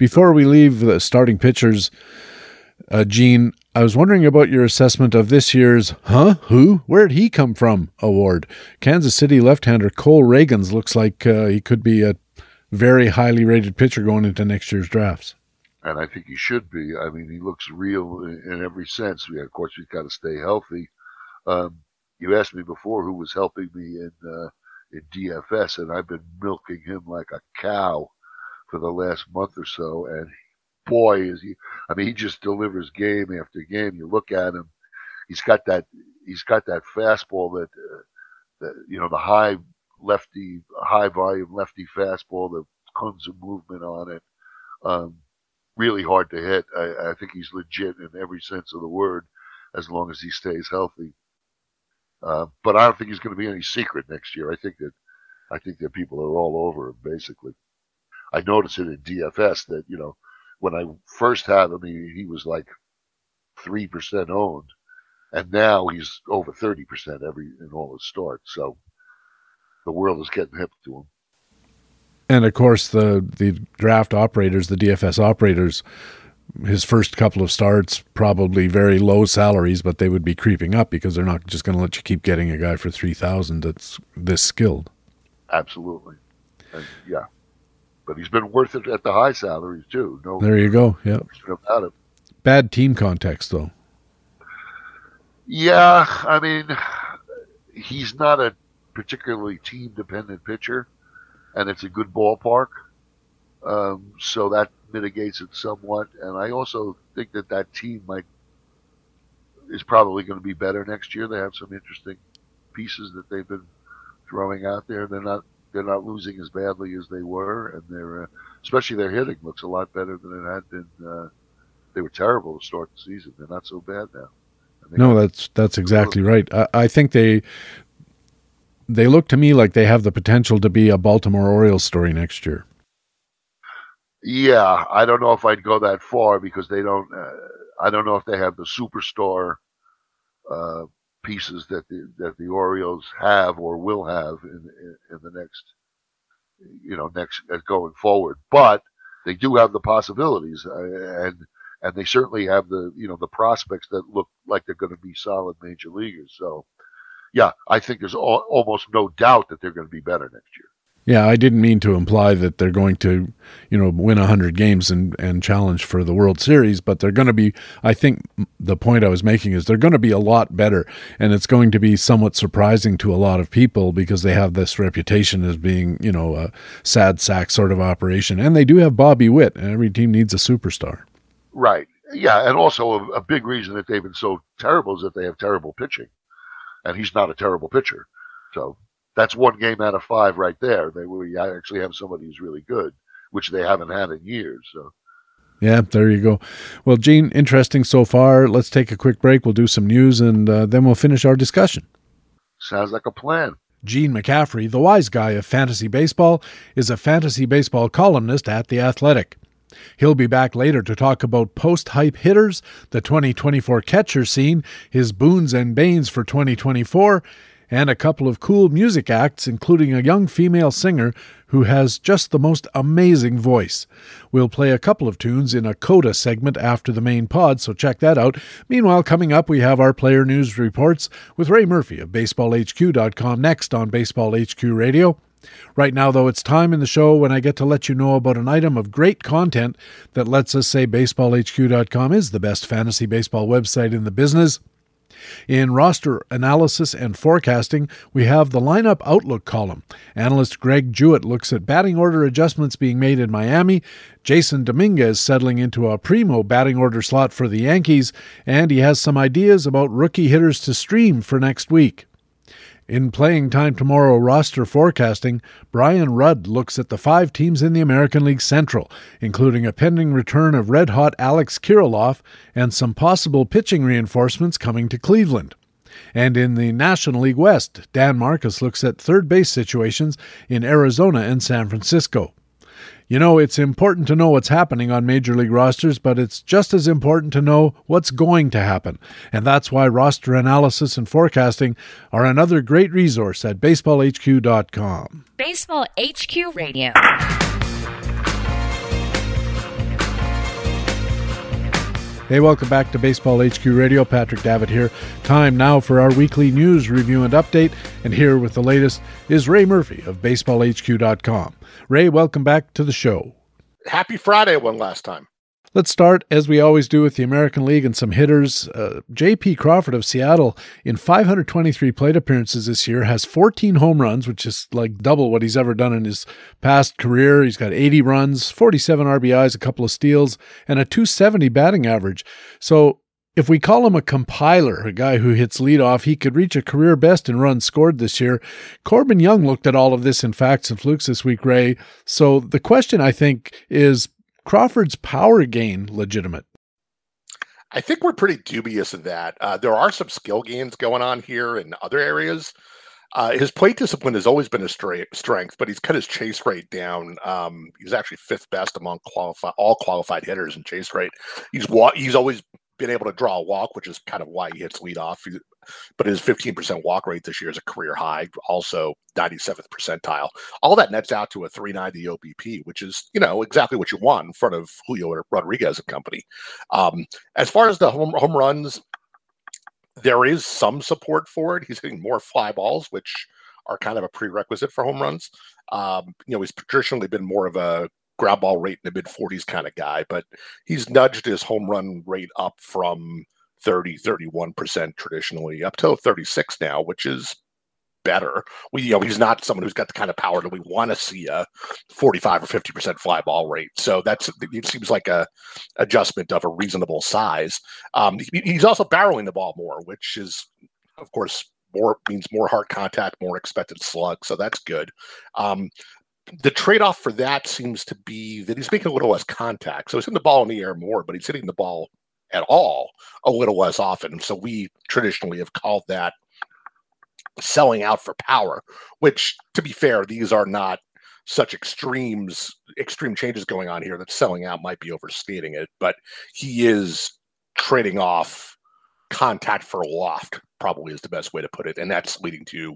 Before we leave the starting pitchers, uh, Gene, I was wondering about your assessment of this year's Huh? Who? Where'd he come from? award. Kansas City left hander Cole Ragans looks like uh, he could be a very highly rated pitcher going into next year's drafts. And I think he should be. I mean, he looks real in, in every sense. We, of course, we've got to stay healthy. Um, you asked me before who was helping me in uh, in DFS, and I've been milking him like a cow for the last month or so, and boy, is he! I mean, he just delivers game after game. You look at him; he's got that he's got that fastball that uh, that you know the high lefty, high volume lefty fastball, that tons of movement on it. Um, really hard to hit. I, I think he's legit in every sense of the word, as long as he stays healthy. Uh, but I don't think he's going to be any secret next year. I think that I think that people are all over him basically. I noticed it in DFS that you know when I first had him, he, he was like three percent owned, and now he's over thirty percent every in all his starts. So the world is getting hip to him. And of course, the the draft operators, the DFS operators, his first couple of starts probably very low salaries, but they would be creeping up because they're not just going to let you keep getting a guy for three thousand that's this skilled. Absolutely, and yeah but he's been worth it at the high salaries too. No, there you go. Yeah, about it. Bad team context though. Yeah, I mean, he's not a particularly team dependent pitcher, and it's a good ballpark, um, so that mitigates it somewhat. And I also think that that team might is probably going to be better next year. They have some interesting pieces that they've been throwing out there. They're not they're not losing as badly as they were, and they're uh, especially their hitting looks a lot better than it had been. Uh, they were terrible to start the season. They're not so bad now. No, that's that's exactly right. I, I think they they look to me like they have the potential to be a Baltimore Orioles story next year. Yeah, I don't know if I'd go that far because they don't. Uh, I don't know if they have the superstar uh, pieces that the that the Orioles have or will have in in, in the next you know next uh, going forward. But they do have the possibilities, uh, and and they certainly have the you know the prospects that look like they're going to be solid major leaguers. So, yeah, I think there's al- almost no doubt that they're going to be better next year. Yeah, I didn't mean to imply that they're going to, you know, win 100 games and, and challenge for the World Series, but they're going to be, I think the point I was making is they're going to be a lot better. And it's going to be somewhat surprising to a lot of people because they have this reputation as being, you know, a sad sack sort of operation. And they do have Bobby Witt, and every team needs a superstar. Right. Yeah. And also a, a big reason that they've been so terrible is that they have terrible pitching. And he's not a terrible pitcher. So that's one game out of five right there. They we actually have somebody who's really good, which they haven't had in years. So. Yeah, there you go. Well, Gene, interesting so far. Let's take a quick break. We'll do some news and uh, then we'll finish our discussion. Sounds like a plan. Gene McCaffrey, the wise guy of fantasy baseball, is a fantasy baseball columnist at The Athletic. He'll be back later to talk about post hype hitters, the 2024 catcher scene, his boons and banes for 2024, and a couple of cool music acts, including a young female singer who has just the most amazing voice. We'll play a couple of tunes in a coda segment after the main pod, so check that out. Meanwhile, coming up, we have our player news reports with Ray Murphy of BaseballHQ.com next on Baseball HQ Radio. Right now, though, it's time in the show when I get to let you know about an item of great content that lets us say BaseballHQ.com is the best fantasy baseball website in the business. In roster analysis and forecasting, we have the lineup outlook column. Analyst Greg Jewett looks at batting order adjustments being made in Miami, Jasson Dominguez settling into a primo batting order slot for the Yankees, and he has some ideas about rookie hitters to stream for next week. In Playing Time Tomorrow roster forecasting, Brian Rudd looks at the five teams in the American League Central, including a pending return of red hot Alex Kirilloff and some possible pitching reinforcements coming to Cleveland. And in the National League West, Dan Marcus looks at third base situations in Arizona and San Francisco. You know, it's important to know what's happening on major league rosters, but it's just as important to know what's going to happen. And that's why roster analysis and forecasting are another great resource at baseballhq.com. Baseball HQ Radio. Hey, welcome back to Baseball HQ Radio. Patrick Davitt here. Time now for our weekly news review and update. And here with the latest is Ray Murphy of BaseballHQ.com. Ray, welcome back to the show. Happy Friday one last time. Let's start, as we always do, with the American League and some hitters. Uh, J.P. Crawford of Seattle, in 523 plate appearances this year, has 14 home runs, which is like double what he's ever done in his past career. He's got 80 runs, 47 RBIs, a couple of steals, and a 270 batting average. So if we call him a compiler, a guy who hits leadoff, he could reach a career best in runs scored this year. Corbin Young looked at all of this in facts and flukes this week, Ray. So the question, I think, is Crawford's power gain legitimate? I think we're pretty dubious of that. Uh, there are some skill gains going on here in other areas. Uh, his plate discipline has always been a strength, but he's cut his chase rate down. Um, he's actually fifth best among qualified all qualified hitters in chase rate. He's he's always been able to draw a walk, which is kind of why he hits leadoff but his 15% walk rate this year is a career high, also 97th percentile. All that nets out to a 390 OBP, which is, you know, exactly what you want in front of Julio Rodriguez and company. Um, as far as the home, home runs, there is some support for it. He's hitting more fly balls, which are kind of a prerequisite for home runs. Um, you know, he's traditionally been more of a ground ball rate in the mid 40s kind of guy, but he's nudged his home run rate up from – 30, 31% traditionally, up to 36 now, which is better. We, you know, he's not someone who's got the kind of power that we want to see a 45 or 50% fly ball rate. So that's, it seems like a adjustment of a reasonable size. Um, he, he's also barreling the ball more, which is, of course, more means more hard contact, more expected slug. So that's good. Um, the trade-off for that seems to be that he's making a little less contact. So he's hitting the ball in the air more, but he's hitting the ball at all a little less often. So we traditionally have called that selling out for power, which to be fair, these are not such extremes, extreme changes going on here that selling out might be overstating it, but he is trading off contact for loft, probably is the best way to put it. And that's leading to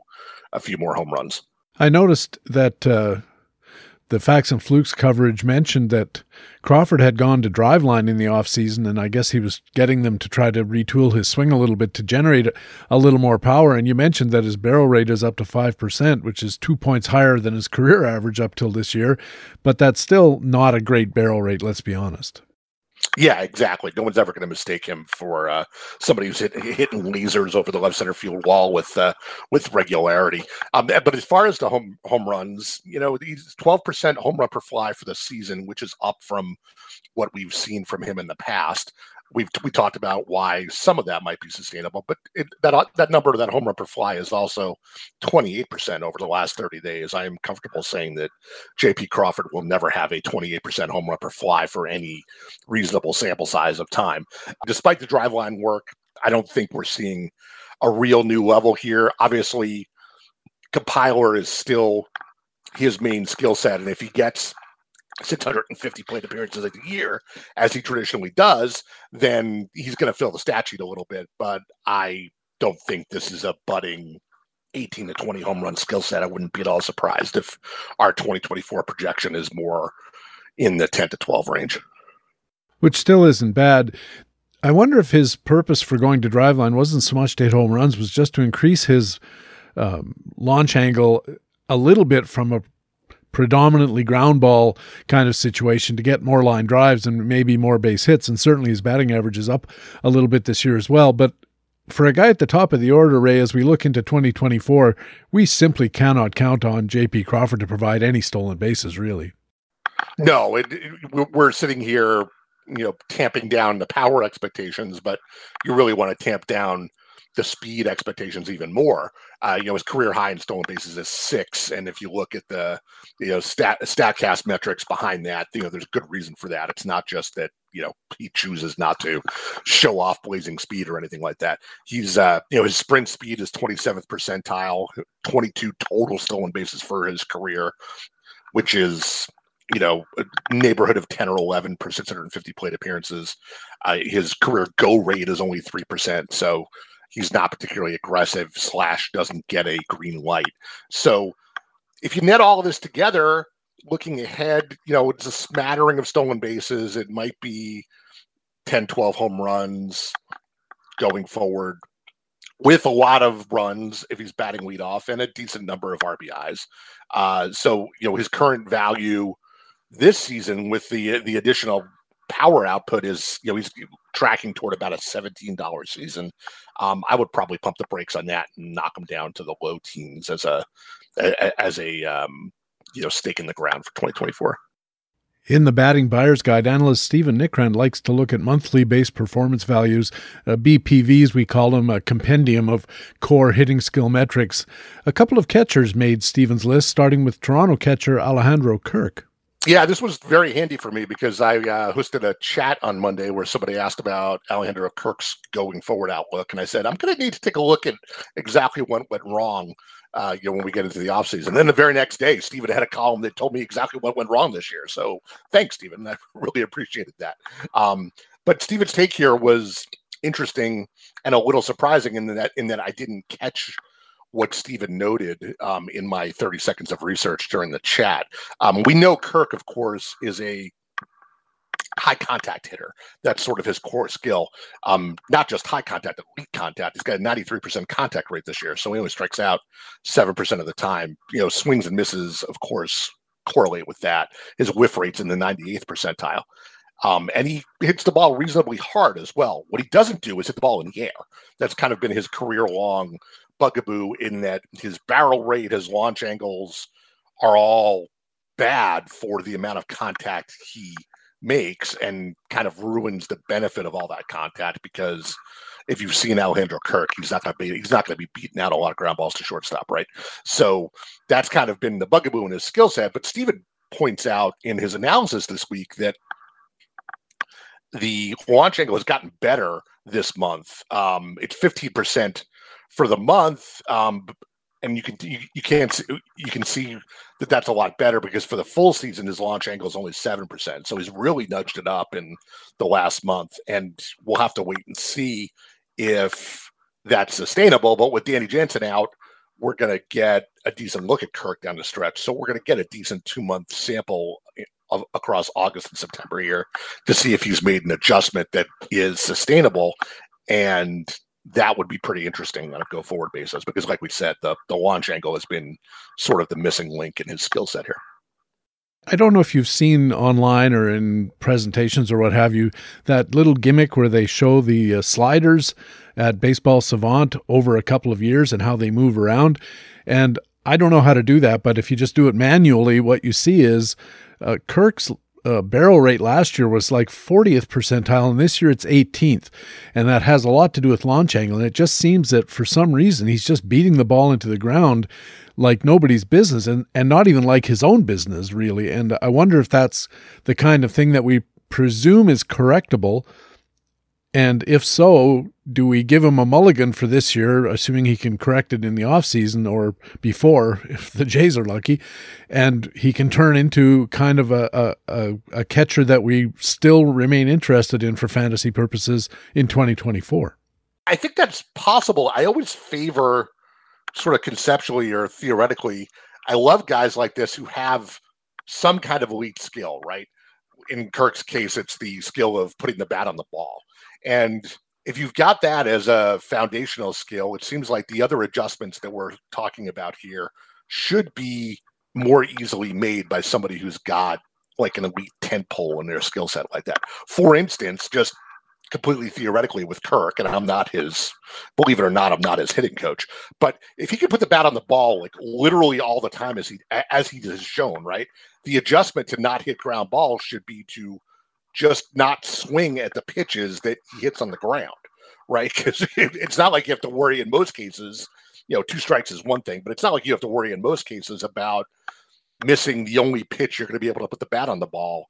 a few more home runs. I noticed that uh, the facts and flukes coverage mentioned that Crawford had gone to driveline in the offseason, and I guess he was getting them to try to retool his swing a little bit to generate a little more power. And you mentioned that his barrel rate is up to 5%, which is two points higher than his career average up till this year. But that's still not a great barrel rate, let's be honest. Yeah, exactly. No one's ever going to mistake him for uh, somebody who's hit, hitting lasers over the left center field wall with uh, with regularity. Um, but as far as the home home runs, you know, he's twelve percent home run per fly for the season, which is up from what we've seen from him in the past we've we talked about why some of that might be sustainable, but it, that uh, that number of that home run per fly is also 28% over the last 30 days. I am comfortable saying that J.P. Crawford will never have a 28% home run per fly for any reasonable sample size of time. Despite the driveline work, I don't think we're seeing a real new level here. Obviously, compiler is still his main skill set, and if he gets 650 plate appearances a year, as he traditionally does, then he's going to fill the statute a little bit. But I don't think this is a budding 18 to 20 home run skill set. I wouldn't be at all surprised if our 2024 projection is more in the 10 to 12 range. Which still isn't bad. I wonder if his purpose for going to driveline wasn't so much to hit home runs, was just to increase his um, launch angle a little bit from a predominantly ground ball kind of situation to get more line drives and maybe more base hits. And certainly his batting average is up a little bit this year as well. But for a guy at the top of the order, Ray, as we look into 2024, we simply cannot count on J.P. Crawford to provide any stolen bases, really. No, it, it, we're sitting here, you know, tamping down the power expectations, but you really want to tamp down the speed expectations even more. Uh, you know, his career high in stolen bases is six, and if you look at the you know stat Statcast metrics behind that, you know, there's good reason for that. It's not just that you know he chooses not to show off blazing speed or anything like that. He's uh, you know his sprint speed is 27th percentile, 22 total stolen bases for his career, which is you know, a neighborhood of 10 or 11 per 650 plate appearances. Uh, his career go rate is only 3%. So he's not particularly aggressive slash doesn't get a green light. So if you net all of this together, looking ahead, you know, it's a smattering of stolen bases. It might be 10, 12 home runs going forward with a lot of runs if he's batting leadoff and a decent number of RBIs. Uh, so, you know, his current value this season with the the additional power output is, you know, he's tracking toward about a $17 season. Um, I would probably pump the brakes on that and knock him down to the low teens as a, as a, um, you know, stake in the ground for 2024. In the batting buyer's guide, analyst Stephen Nickrand likes to look at monthly base performance values, uh, BPVs, we call them, a compendium of core hitting skill metrics. A couple of catchers made Stephen's list, starting with Toronto catcher Alejandro Kirk. Yeah, this was very handy for me because I uh, hosted a chat on Monday where somebody asked about Alejandro Kirk's going forward outlook, and I said I'm going to need to take a look at exactly what went wrong. Uh, you know, when we get into the offseason. And then the very next day, Stephen had a column that told me exactly what went wrong this year. So thanks, Stephen. I really appreciated that. Um, but Stephen's take here was interesting and a little surprising in that in that I didn't catch what Stephen noted um, in my 30 seconds of research during the chat. Um, we know Kirk, of course, is a high contact hitter. That's sort of his core skill. Um, not just high contact, but weak contact. He's got a 93% contact rate this year, so he only strikes out 7% of the time. You know, swings and misses, of course, correlate with that. His whiff rate's in the 98th percentile. Um, and he hits the ball reasonably hard as well. What he doesn't do is hit the ball in the air. That's kind of been his career long bugaboo in that his barrel rate, his launch angles are all bad for the amount of contact he makes and kind of ruins the benefit of all that contact because if you've seen Alejandro Kirk, he's not to be he's not to be beating out a lot of ground balls to shortstop, right? So that's kind of been the bugaboo in his skill set. But Stephen points out in his analysis this week that the launch angle has gotten better this month. Um, it's 15% for the month. Um, and you can you, you can't you can see that that's a lot better because for the full season his launch angle is only seven percent, so he's really nudged it up in the last month, and we'll have to wait and see if that's sustainable. But with Danny Jansen out, we're going to get a decent look at Kirk down the stretch, so we're going to get a decent two month sample eh, of, across August and September here to see if he's made an adjustment that is sustainable and that would be pretty interesting on a go forward basis because, like we said, the the launch angle has been sort of the missing link in his skill set here. I don't know if you've seen online or in presentations or what have you that little gimmick where they show the uh, sliders at Baseball Savant over a couple of years and how they move around. And I don't know how to do that, but if you just do it manually, what you see is uh, Kirk's uh, barrel rate last year was like 40th percentile, and this year it's 18th. And that has a lot to do with launch angle. And it just seems that for some reason he's just beating the ball into the ground like nobody's business and, and not even like his own business, really. And I wonder if that's the kind of thing that we presume is correctable And if so, do we give him a mulligan for this year, assuming he can correct it in the offseason or before, if the Jays are lucky, and he can turn into kind of a, a, a catcher that we still remain interested in for fantasy purposes in 2024? I think that's possible. I always favor sort of conceptually or theoretically. I love guys like this who have some kind of elite skill, right? In Kirk's case, it's the skill of putting the bat on the ball. And if you've got that as a foundational skill, it seems like the other adjustments that we're talking about here should be more easily made by somebody who's got like an elite tent pole in their skill set like that. For instance, just completely theoretically with Kirk, and I'm not his, believe it or not, I'm not his hitting coach. But if he could put the bat on the ball like literally all the time as he as he has shown, right? The adjustment to not hit ground balls should be to just not swing at the pitches that he hits on the ground, right? Because it's not like you have to worry in most cases. You know, two strikes is one thing, but it's not like you have to worry in most cases about missing the only pitch you're going to be able to put the bat on the ball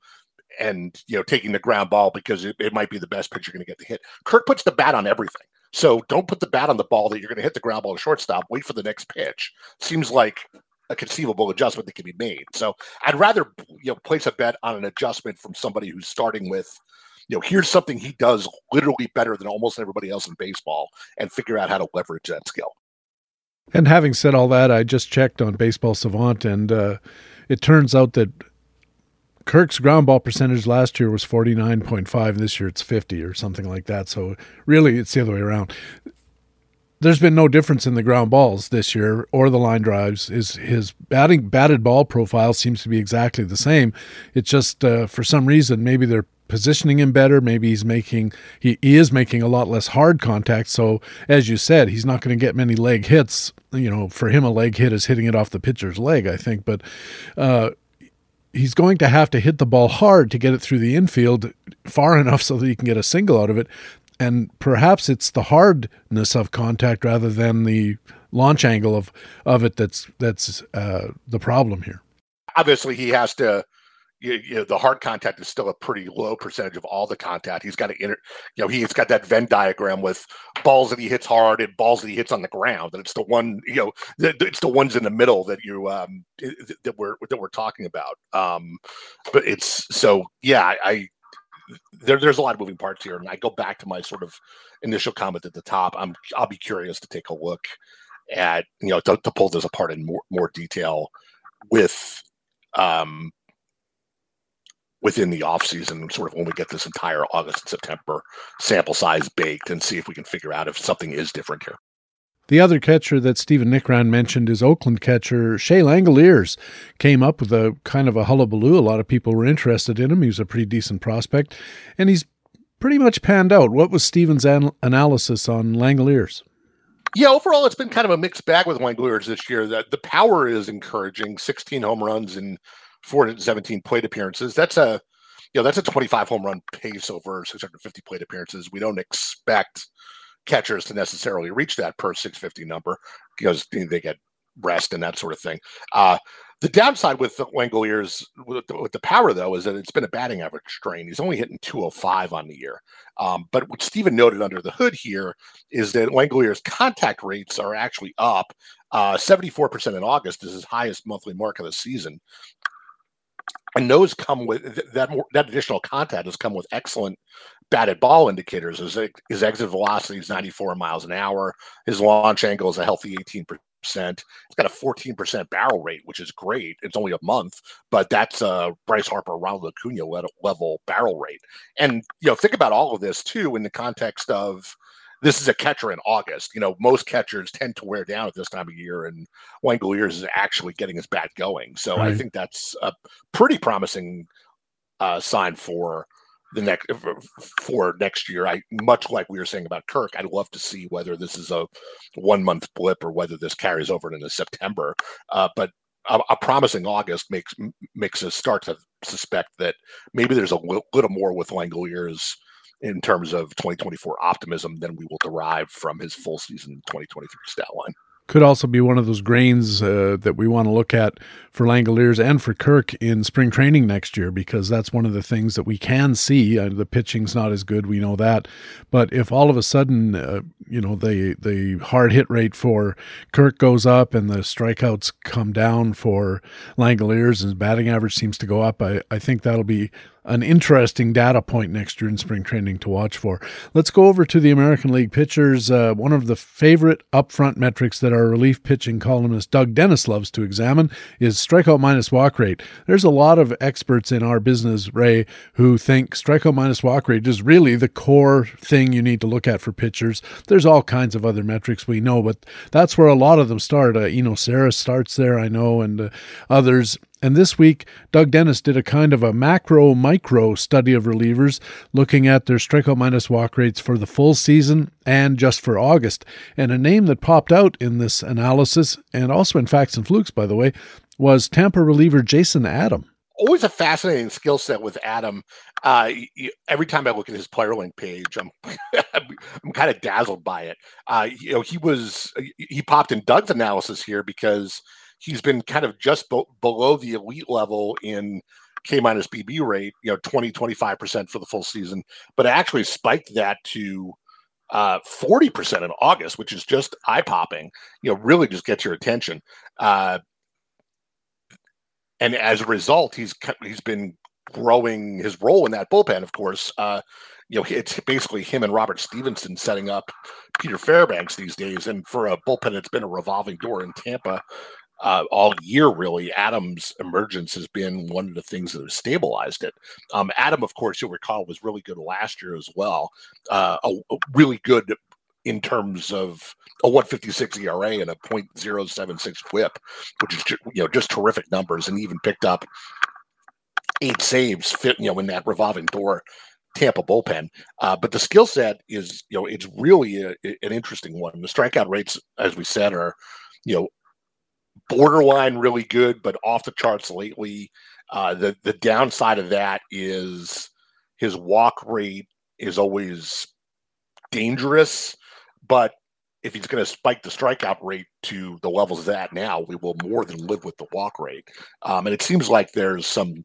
and you know taking the ground ball because it, it might be the best pitch you're going to get to hit. Kirk puts the bat on everything. So don't put the bat on the ball that you're going to hit the ground ball to shortstop. Wait for the next pitch. Seems like a conceivable adjustment that can be made. So I'd rather you know place a bet on an adjustment from somebody who's starting with you know here's something he does literally better than almost everybody else in baseball and figure out how to leverage that skill. And having said all that, I just checked on Baseball Savant and uh, it turns out that Kirk's ground ball percentage last year was 49.5. This year it's 50 or something like that. So really, it's the other way around. There's been no difference in the ground balls this year or the line drives. Is his batting batted ball profile seems to be exactly the same. It's just uh, for some reason maybe they're positioning him better. Maybe he's making he, he is making a lot less hard contact. So as you said, he's not going to get many leg hits. You know, for him, a leg hit is hitting it off the pitcher's leg. I think, but uh, he's going to have to hit the ball hard to get it through the infield far enough so that he can get a single out of it. And perhaps it's the hardness of contact rather than the launch angle of of it that's that's uh, the problem here. Obviously, he has to you, you know, the hard contact is still a pretty low percentage of all the contact. He's got to inter, you know, he's got that Venn diagram with balls that he hits hard and balls that he hits on the ground, and it's the one, you know, it's the ones in the middle that you um that we're that we're talking about. Um, but it's so yeah, I there, there's a lot of moving parts here, and I go back to my sort of initial comment at the top. I'm I'll be curious to take a look at you know to, to pull this apart in more more detail with um within the off season, sort of when we get this entire August and September sample size baked and see if we can figure out if something is different here. The other catcher that Stephen Nickrand mentioned is Oakland catcher Shea Langeliers. Came up with a kind of a hullabaloo. A lot of people were interested in him. He was a pretty decent prospect, and he's pretty much panned out. What was Stephen's an- analysis on Langeliers? Yeah, overall, it's been kind of a mixed bag with Langeliers this year. That the power is encouraging 16 home runs and 417 plate appearances. That's a you know that's a 25 home run pace over 650 plate appearances. We don't expect catchers to necessarily reach that per 650 number because they get rest and that sort of thing. Uh, the downside with the Langeliers with the, with the power though is that it's been a batting average strain. He's only hitting 205 on the year. Um, but what Stephen noted under the hood here is that Langeliers' contact rates are actually up. Uh, 74% in August is his highest monthly mark of the season and those come with that that additional contact has come with excellent batted ball indicators. His, his exit velocity is 94 miles an hour. His launch angle is a healthy 18 percent. He's got a 14 percent barrel rate, which is great. It's only a month, but that's a Bryce Harper, Ronald Acuna level barrel rate. And you know, think about all of this too in the context of this is a catcher in August. You know, most catchers tend to wear down at this time of year, and Langeliers is actually getting his bat going. So right. I think that's a pretty promising uh, sign for the next for next year. I much like we were saying about Kirk. I'd love to see whether this is a one month blip or whether this carries over into September. Uh, but a, a, promising August makes makes us start to suspect that maybe there's a little more with Langeliers in terms of 2024 optimism than we will derive from his full season 2023 stat line. Could also be one of those grains uh, that we want to look at for Langeliers and for Kirk in spring training next year because that's one of the things that we can see. Uh, the pitching's not as good, we know that, but if all of a sudden, uh, you know, the the hard hit rate for Kirk goes up and the strikeouts come down for Langeliers and batting average seems to go up, I, I think that'll be an interesting data point next year in spring training to watch for. Let's go over to the American League pitchers. Uh, one of the favorite upfront metrics that our relief pitching columnist Doug Dennis loves to examine is strikeout minus walk rate. There's a lot of experts in our business, Ray, who think strikeout minus walk rate is really the core thing you need to look at for pitchers. There's all kinds of other metrics we know, but that's where a lot of them start. Uh, you know, Sarah starts there, I know, and uh, others. And this week, Doug Dennis did a kind of a macro micro study of relievers, looking at their strikeout minus walk rates for the full season and just for August. And a name that popped out in this analysis, and also in Facts and Flukes, by the way, was Tampa reliever Jason Adam. Always a fascinating skill set with Adam. Uh, you, every time I look at his player link page, I'm I'm kind of dazzled by it. Uh, you know, he was he popped in Doug's analysis here because he's been kind of just bo- below the elite level in K minus BB rate, you know, 20, 25% for the full season, but actually spiked that to uh, 40% in August, which is just eye popping, you know, really just gets your attention. Uh, and as a result, he's he's been growing his role in that bullpen. Of course, uh, you know it's basically him and Robert Stephenson setting up Peter Fairbanks these days. And for a bullpen, it's been a revolving door in Tampa uh, all year, really, Adam's emergence has been one of the things that have stabilized it. Um, Adam, of course, you'll recall, was really good last year as well. Uh, a, a really good in terms of a 156 ERA and a .076 WHIP, which is you know just terrific numbers, and even picked up eight saves, fit you know in that revolving door Tampa bullpen. Uh, but the skill set is you know it's really a, an interesting one. The strikeout rates, as we said, are you know borderline really good, but off the charts lately. Uh, the the downside of that is his walk rate is always dangerous, but if he's going to spike the strikeout rate to the levels that now, we will more than live with the walk rate. Um, and it seems like there's some,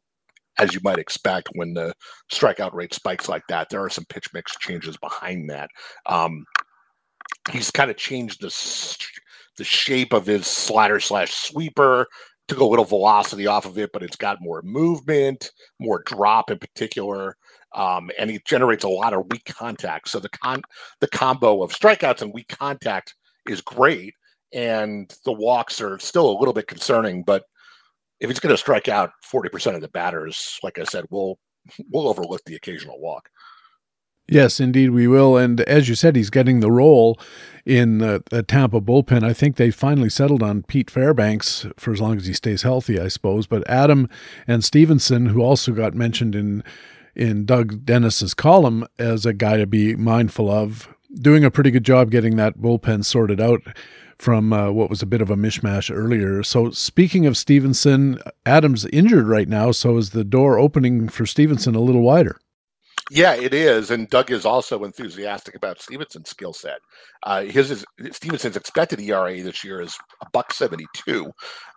as you might expect, when the strikeout rate spikes like that, there are some pitch mix changes behind that. Um, he's kind of changed the the shape of his slider slash sweeper took a little velocity off of it, but it's got more movement, more drop in particular, um, and it generates a lot of weak contact. So the con the combo of strikeouts and weak contact is great, and the walks are still a little bit concerning. But if he's going to strike out forty percent of the batters, like I said, we'll we'll overlook the occasional walk. Yes, indeed, we will. And as you said, he's getting the role in the, Tampa bullpen. I think they finally settled on Pete Fairbanks for as long as he stays healthy, I suppose. But Adam and Stephenson, who also got mentioned in in Doug Dennis's column as a guy to be mindful of, doing a pretty good job getting that bullpen sorted out from uh, what was a bit of a mishmash earlier. So, speaking of Stephenson, Adam's injured right now, so is the door opening for Stephenson a little wider? Yeah, it is, and Doug is also enthusiastic about Stephenson's skill set. Uh, his is, Stephenson's expected ERA this year is a buck seventy two,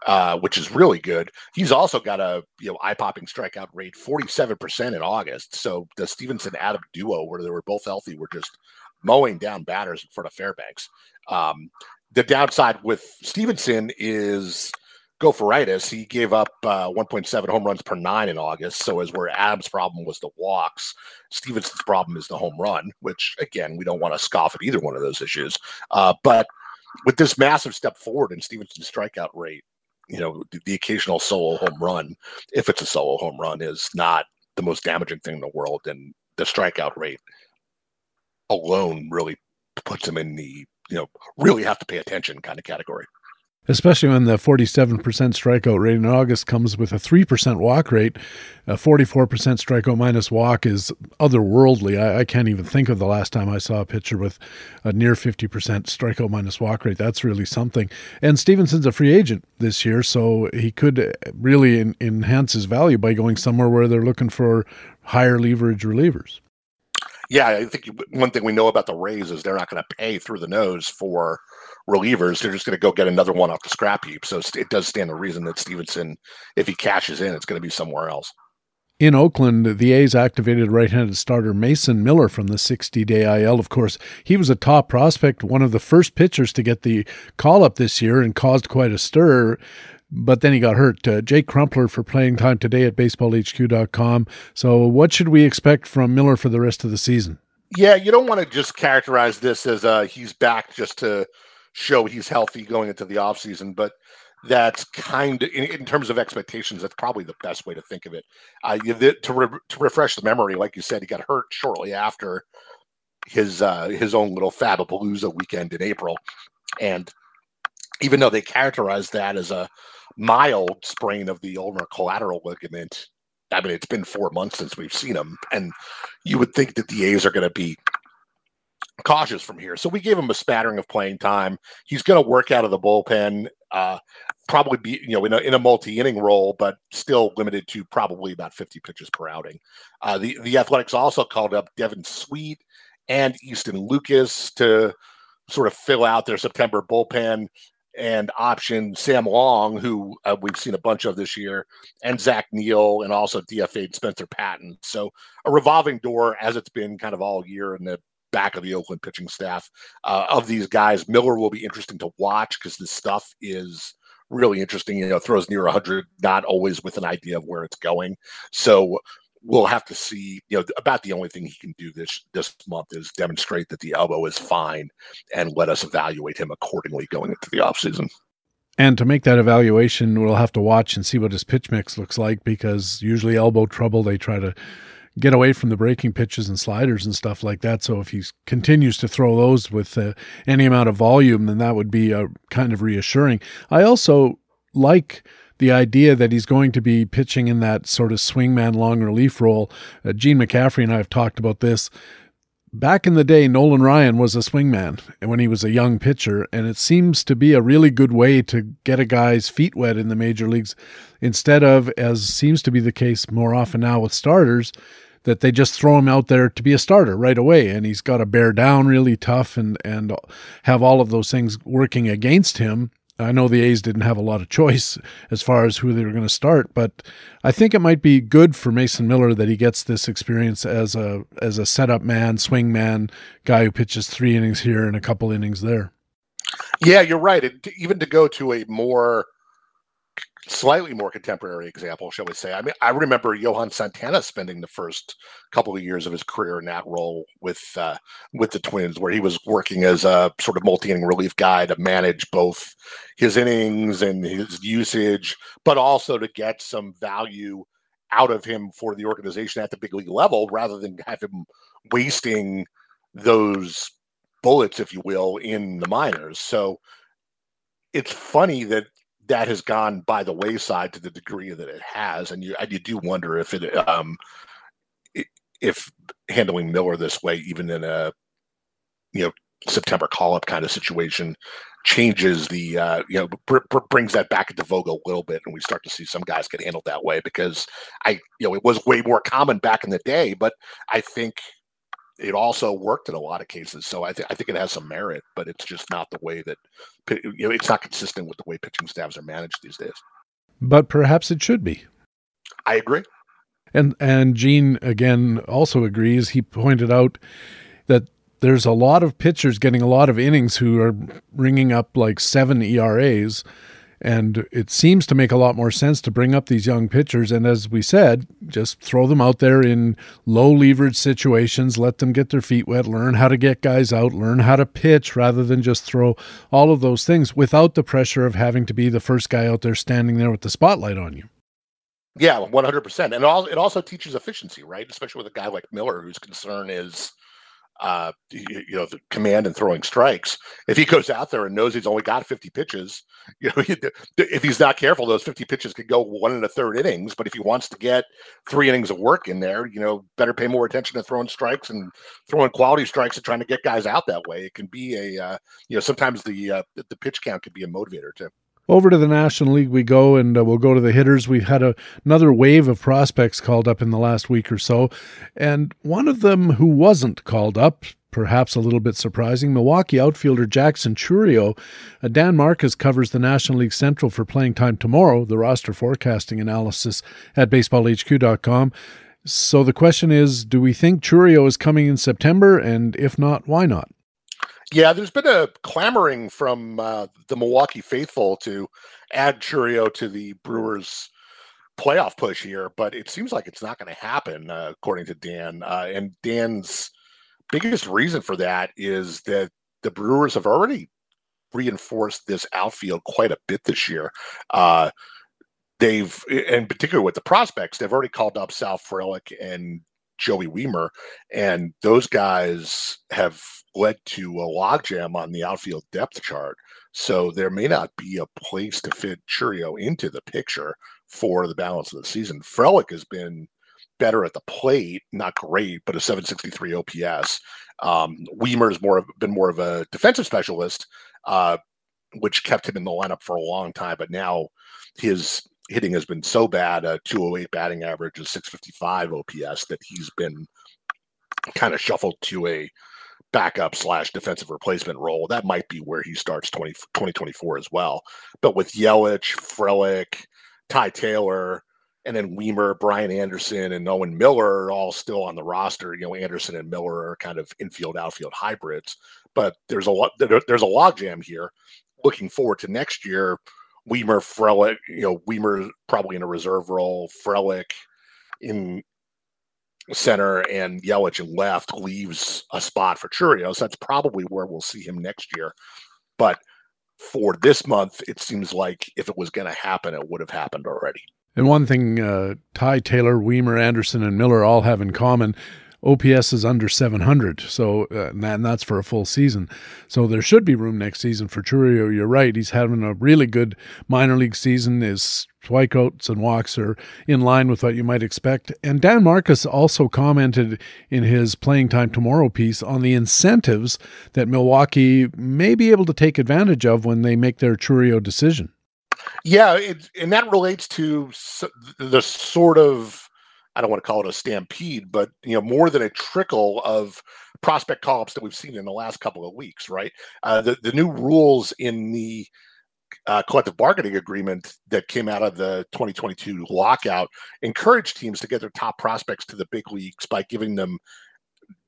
uh, which is really good. He's also got a you know eye popping strikeout rate forty seven percent in August. So the Stephenson Adam duo, where they were both healthy, were just mowing down batters in front of Fairbanks. Um, the downside with Stephenson is Gopheritis, he gave up uh, 1.7 home runs per nine in August. So, as where Adams' problem was the walks, Stephenson's problem is the home run, which again, we don't want to scoff at either one of those issues. Uh, but with this massive step forward in Stephenson's strikeout rate, you know, the, the, occasional solo home run, if it's a solo home run, is not the most damaging thing in the world. And the strikeout rate alone really puts him in the, you know, really have to pay attention kind of category especially when the 47% strikeout rate in August comes with a 3% walk rate. A 44% strikeout minus walk is otherworldly. I, I, can't even think of the last time I saw a pitcher with a near 50% strikeout minus walk rate. That's really something. And Stephenson's a free agent this year, so he could really enhance his value by going somewhere where they're looking for higher leverage relievers. Yeah, I think one thing we know about the Rays is they're not going to pay through the nose for relievers. They're just going to go get another one off the scrap heap. So it does stand to reason that Stephenson, if he cashes in, it's going to be somewhere else. In Oakland, the A's activated right handed starter Mason Miller from the 60 day IL. Of course, he was a top prospect, one of the first pitchers to get the call up this year and caused quite a stir. But then he got hurt. Uh, Jake Crumpler for playing time today at baseballhq.com. So, what should we expect from Miller for the rest of the season? Yeah, you don't want to just characterize this as uh, he's back just to show he's healthy going into the offseason, but that's kind of in, in, terms of expectations that's probably the best way to think of it. Uh, you, the, to, re, to refresh the memory like you said he got hurt shortly after his uh, his own little fabapalooza weekend in april. And even though they characterized that as a mild sprain of the ulnar collateral ligament i mean it's been four months since we've seen him and you would think that the a's are going to be cautious from here. So we gave him a spattering of playing time. He's going to work out of the bullpen, uh, probably be you know in a, in a multi inning role, but still limited to probably about 50 pitches per outing. Uh, the the Athletics also called up Devin Sweet and Easton Lucas to sort of fill out their September bullpen and option Sam Long, who uh, we've seen a bunch of this year, and Zach Neal, and also DFA Spencer Patton. So a revolving door, as it's been kind of all year in the back of the Oakland pitching staff. Uh, of these guys, Miller will be interesting to watch because this stuff is really interesting. You know, throws near 100, not always with an idea of where it's going. So we'll have to see. You know, about the only thing he can do this this month is demonstrate that the elbow is fine, and let us evaluate him accordingly going into the offseason. And to make that evaluation, we'll have to watch and see what his pitch mix looks like because usually elbow trouble, they try to get away from the breaking pitches and sliders and stuff like that. So if he continues to throw those with uh, any amount of volume, then that would be uh, kind of reassuring. I also like the idea that he's going to be pitching in that sort of swingman long relief role. Uh, Gene McCaffrey and I have talked about this. Back in the day, Nolan Ryan was a swingman when he was a young pitcher, and it seems to be a really good way to get a guy's feet wet in the major leagues instead of, as seems to be the case more often now with starters, that they just throw him out there to be a starter right away and he's got to bear down really tough and and have all of those things working against him I know the A's didn't have a lot of choice as far as who they were going to start, but I think it might be good for Mason Miller that he gets this experience as a as a setup man, swing man, guy who pitches three innings here and a couple innings there. Yeah, you're right. Even to go to a more slightly more contemporary example, shall we say? I mean, I remember Johan Santana spending the first couple of years of his career in that role with uh, with the Twins, where he was working as a sort of multi-inning relief guy to manage both his innings and his usage, but also to get some value out of him for the organization at the big league level, rather than have him wasting those bullets, if you will, in the minors. So it's funny that that has gone by the wayside to the degree that it has, and you you do wonder if it um if handling Miller this way, even in a you know September call up kind of situation, changes the uh, you know br- br- brings that back into vogue a little bit, and we start to see some guys get handled that way because I you know it was way more common back in the day, but I think it also worked in a lot of cases. So I, th- I think it has some merit, but it's just not the way that you know it's not consistent with the way pitching staffs are managed these days. But perhaps it should be. I agree. And and Gene again also agrees. He pointed out that there's a lot of pitchers getting a lot of innings who are ringing up like seven ERAs and it seems to make a lot more sense to bring up these young pitchers. And as we said, just throw them out there in low leverage situations, let them get their feet wet, learn how to get guys out, learn how to pitch rather than just throw all of those things without the pressure of having to be the first guy out there standing there with the spotlight on you. Yeah, 100%. And it also teaches efficiency, right? Especially with a guy like Miller, whose concern is uh, you, know, the command and throwing strikes. If he goes out there and knows he's only got 50 pitches, you know, if he's not careful, those 50 pitches could go one and a third innings. But if he wants to get three innings of work in there, you know, better pay more attention to throwing strikes and throwing quality strikes and trying to get guys out that way. It can be a, uh, you know, sometimes the uh, the pitch count could be a motivator too. Over to the National League we go, and uh, we'll go to the hitters. We've had a, another wave of prospects called up in the last week or so, and one of them who wasn't called up, perhaps a little bit surprising, Milwaukee outfielder Jackson Chourio. Uh, Dan Marcus covers the National League Central for playing time tomorrow, the roster forecasting analysis at baseballhq.com. So the question is do we think Chourio is coming in September? And if not, why not? Yeah, there's been a clamoring from uh, the Milwaukee faithful to add Chourio to the Brewers playoff push here, but it seems like it's not going to happen, uh, according to Dan. Uh, and Dan's biggest reason for that is that the Brewers have already reinforced this outfield quite a bit this year. Uh, they've, in particular with the prospects, they've already called up Sal Frelick and Joey Wiemer, and those guys have led to a logjam on the outfield depth chart. So there may not be a place to fit Chourio into the picture for the balance of the season. Frelick has been better at the plate, not great, but a 763 OPS. Um, Wiemer's more of, been more of a defensive specialist, uh, which kept him in the lineup for a long time. But now his hitting has been so bad, a 208 batting average, a 655 OPS, that he's been kind of shuffled to a backup slash defensive replacement role. That might be where he starts 20, 2024 as well. But with Yelich, Frelick, Ty Taylor, and then Wiemer, Brian Anderson, and Owen Miller are all still on the roster. You know, Anderson and Miller are kind of infield outfield hybrids, but there's a lot there's a logjam here. Looking forward to next year, Wiemer, Frelick, you know, Wiemer probably in a reserve role, Frelick in center and Yelich in left leaves a spot for Chourio. So that's probably where we'll see him next year. But for this month, it seems like if it was going to happen, it would have happened already. And one thing uh, Ty Taylor, Wiemer, Anderson, and Miller all have in common OPS is under 700, so uh, and that's for a full season. So there should be room next season for Chourio. You're right; he's having a really good minor league season. His strikeouts and walks are in line with what you might expect. And Dan Marcus also commented in his Playing Time Tomorrow piece on the incentives that Milwaukee may be able to take advantage of when they make their Chourio decision. Yeah, it, and that relates to the sort of I don't want to call it a stampede, but you know, more than a trickle of prospect call-ups that we've seen in the last couple of weeks, right? Uh, the the new rules in the uh, collective bargaining agreement that came out of the 2022 lockout encouraged teams to get their top prospects to the big leagues by giving them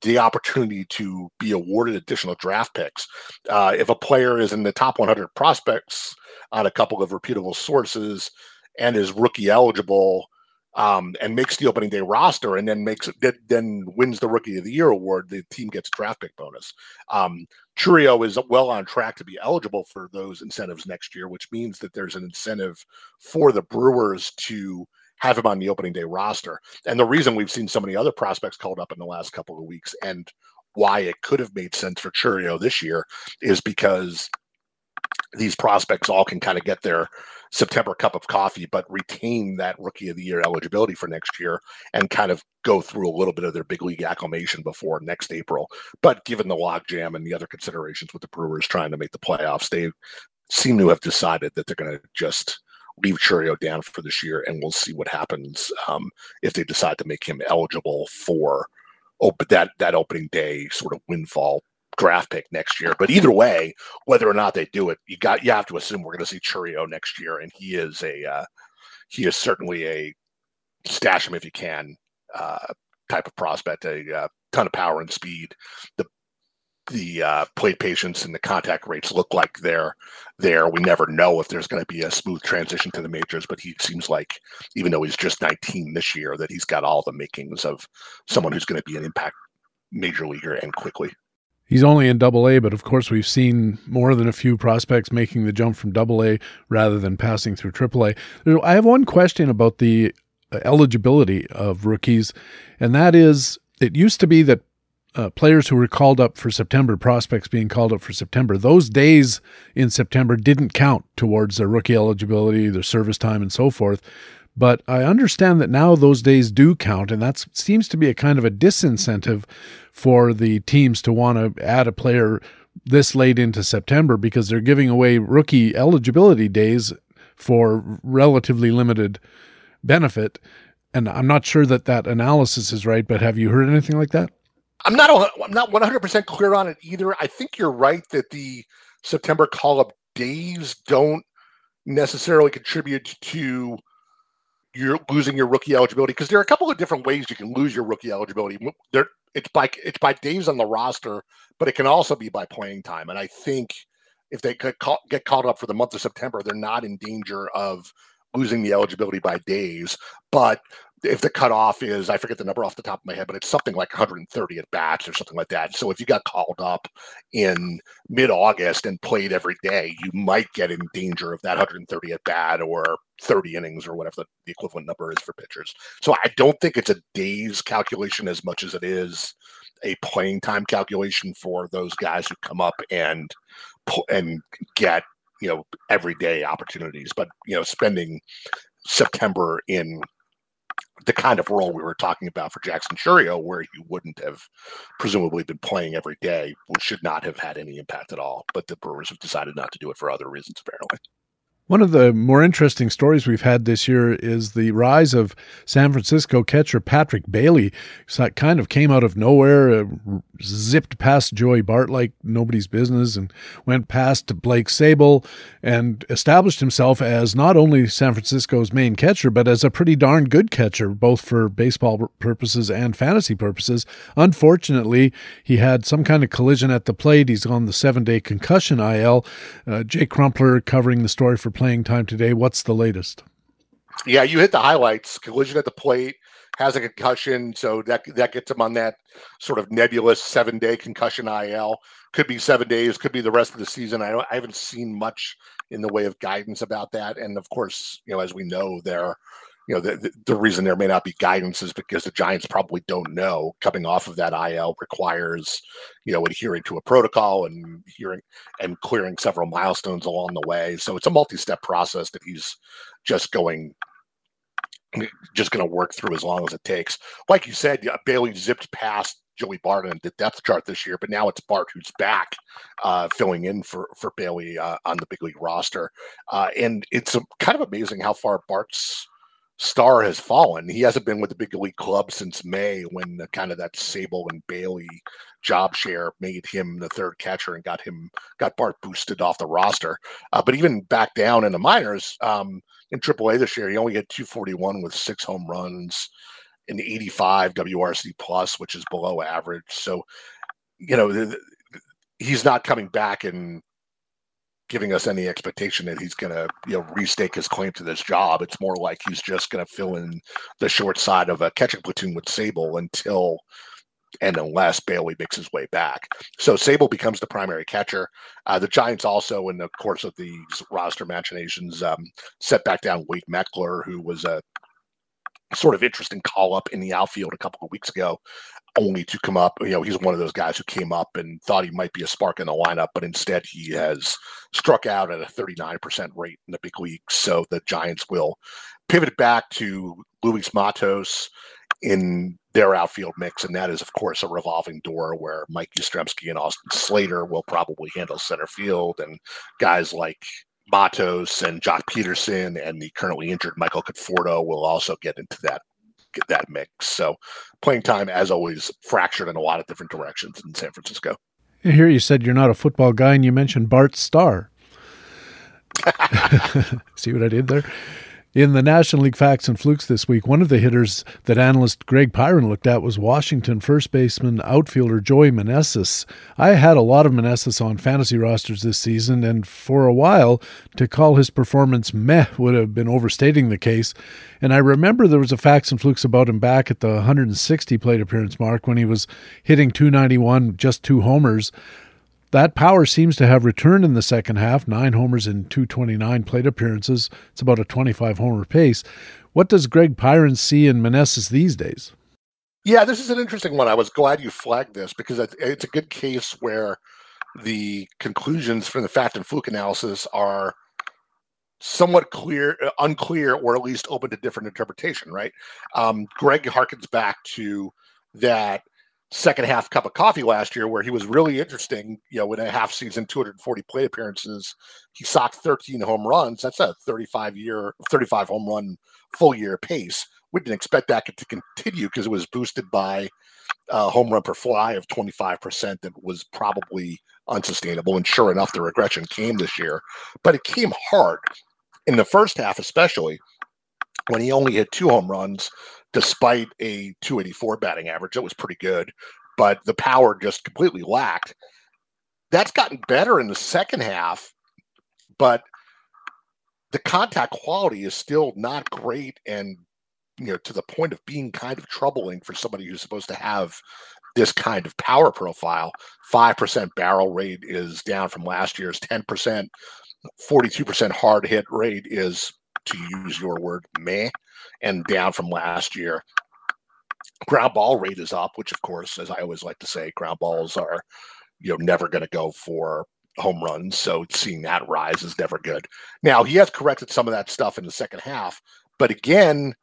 the opportunity to be awarded additional draft picks. Uh, if a player is in the top 100 prospects on a couple of reputable sources and is rookie eligible, um, and makes the opening day roster and then makes it then wins the rookie of the year award, the team gets draft pick bonus. Um, Chourio is well on track to be eligible for those incentives next year, which means that there's an incentive for the Brewers to have him on the opening day roster. And the reason we've seen so many other prospects called up in the last couple of weeks and why it could have made sense for Chourio this year is because these prospects all can kind of get their September cup of coffee, but retain that rookie of the year eligibility for next year and kind of go through a little bit of their big league acclimation before next April. But given the logjam and the other considerations with the Brewers trying to make the playoffs, they seem to have decided that they're going to just leave Chourio down for this year, and we'll see what happens um, if they decide to make him eligible for open that that opening day sort of windfall draft pick next year. But either way, whether or not they do it, you got you have to assume we're going to see Chourio next year, and he is a uh, he is certainly a stash him if you can uh, type of prospect. A uh, ton of power and speed. The the uh, plate patience and the contact rates look like they're there. We never know if there's going to be a smooth transition to the majors, but he seems like, even though he's just 19 this year, that he's got all the makings of someone who's going to be an impact major leaguer and quickly. He's only in double A, but of course, we've seen more than a few prospects making the jump from double A rather than passing through triple A. I have one question about the uh, eligibility of rookies, and that is it used to be that uh, players who were called up for September, prospects being called up for September, those days in September didn't count towards their rookie eligibility, their service time, and so forth. But I understand that now those days do count, and that seems to be a kind of a disincentive for the teams to want to add a player this late into September because they're giving away rookie eligibility days for relatively limited benefit. And I'm not sure that that analysis is right, but have you heard anything like that? I'm not I'm not 100% clear on it either. I think you're right that the September call up days don't necessarily contribute to you're losing your rookie eligibility because there are a couple of different ways you can lose your rookie eligibility. There, it's by it's by days on the roster, but it can also be by playing time. And I think if they could call, get called up for the month of September, they're not in danger of losing the eligibility by days. But if the cutoff is, I forget the number off the top of my head, but it's something like 130 at bats or something like that. So if you got called up in mid August and played every day, you might get in danger of that 130 at bat or 30 innings or whatever the, the equivalent number is for pitchers. So I don't think it's a days calculation as much as it is a playing time calculation for those guys who come up and and get you know everyday opportunities. But you know, spending September in the kind of role we were talking about for Jackson Chourio, where he wouldn't have presumably been playing every day, should not have had any impact at all. But the Brewers have decided not to do it for other reasons, apparently. One of the more interesting stories we've had this year is the rise of San Francisco catcher Patrick Bailey. So kind of came out of nowhere, uh, zipped past Joey Bart like nobody's business, and went past Blake Sabol and established himself as not only San Francisco's main catcher, but as a pretty darn good catcher, both for baseball purposes and fantasy purposes. Unfortunately, he had some kind of collision at the plate. He's on the seven day concussion IL. Uh, Jake Crumpler covering the story for playing time today. What's the latest? Yeah, you hit the highlights. Collision at the plate, has a concussion, so that that gets him on that sort of nebulous seven day concussion IL. Could be seven days, could be the rest of the season. I I haven't seen much in the way of guidance about that. And of course, you know, as we know, there you know, the, the reason there may not be guidance is because the Giants probably don't know. Coming off of that IL requires, you know, adhering to a protocol and hearing and clearing several milestones along the way. So it's a multi-step process that he's just going just going to work through as long as it takes. Like you said, Bailey zipped past Joey Bart in the depth chart this year, but now it's Bart who's back, uh, filling in for for Bailey uh, on the big league roster, uh, and it's kind of amazing how far Bart's star has fallen. He hasn't been with the big league club since May when the, kind of that Sabol and Bailey job share made him the third catcher and got him got Bart boosted off the roster. Uh, but even back down in the minors um, in AAA this year, he only had 241 with six home runs, an 85 WRC plus, which is below average. So, you know, he's not coming back and giving us any expectation that he's going to you know restake his claim to this job. It's more like he's just going to fill in the short side of a catching platoon with Sabol until and unless Bailey makes his way back. So Sabol becomes the primary catcher. Uh, the Giants also, in the course of these roster machinations, um, set back down Wade Meckler, who was a sort of interesting call up in the outfield a couple of weeks ago only to come up. You know, he's one of those guys who came up and thought he might be a spark in the lineup, but instead he has struck out at a 39% rate in the big leagues. So the Giants will pivot back to Luis Matos in their outfield mix, and that is, of course, a revolving door where Mike Yastrzemski and Austin Slater will probably handle center field, and guys like Matos and Joc Pederson and the currently injured Michael Conforto will also get into that that mix. So playing time, as always, fractured in a lot of different directions in San Francisco. Here you said you're not a football guy, and you mentioned Bart Starr. See what I did there? In the National League Facts and Flukes this week, one of the hitters that analyst Greg Pyron looked at was Washington first baseman outfielder Joey Meneses. I had a lot of Manessis on fantasy rosters this season, and for a while, to call his performance meh would have been overstating the case. And I remember there was a Facts and Flukes about him back at the 160 plate appearance mark when he was hitting 291, just two homers. That power seems to have returned in the second half nine homers in 229 plate appearances. It's about a 25 homer pace. What does Greg Pyron see in Meneses these days? Yeah, this is an interesting one. I was glad you flagged this because it's a good case where the conclusions from the fact and fluke analysis are somewhat clear, uh, unclear, or at least open to different interpretation. Right? Um, Greg harkens back to that second half cup of coffee last year where he was really interesting. You know, in a half season, 240 plate appearances, he socked 13 home runs. That's a 35 year, 35 home run full year pace. We didn't expect that to continue because it was boosted by a home run per fly of 25% that was probably unsustainable. And sure enough, the regression came this year, but it came hard in the first half, especially when he only hit two home runs despite a 284 batting average. That was pretty good, but the power just completely lacked. That's gotten better in the second half, but the contact quality is still not great and you know to the point of being kind of troubling for somebody who's supposed to have this kind of power profile 5% barrel rate is down from last year's 10% 42% hard hit rate is to use your word meh and down from last year. Ground ball rate is up, which of course, as I always like to say, ground balls are you know never going to go for home runs. So seeing that rise is never good. Now he has corrected some of that stuff in the second half, but again,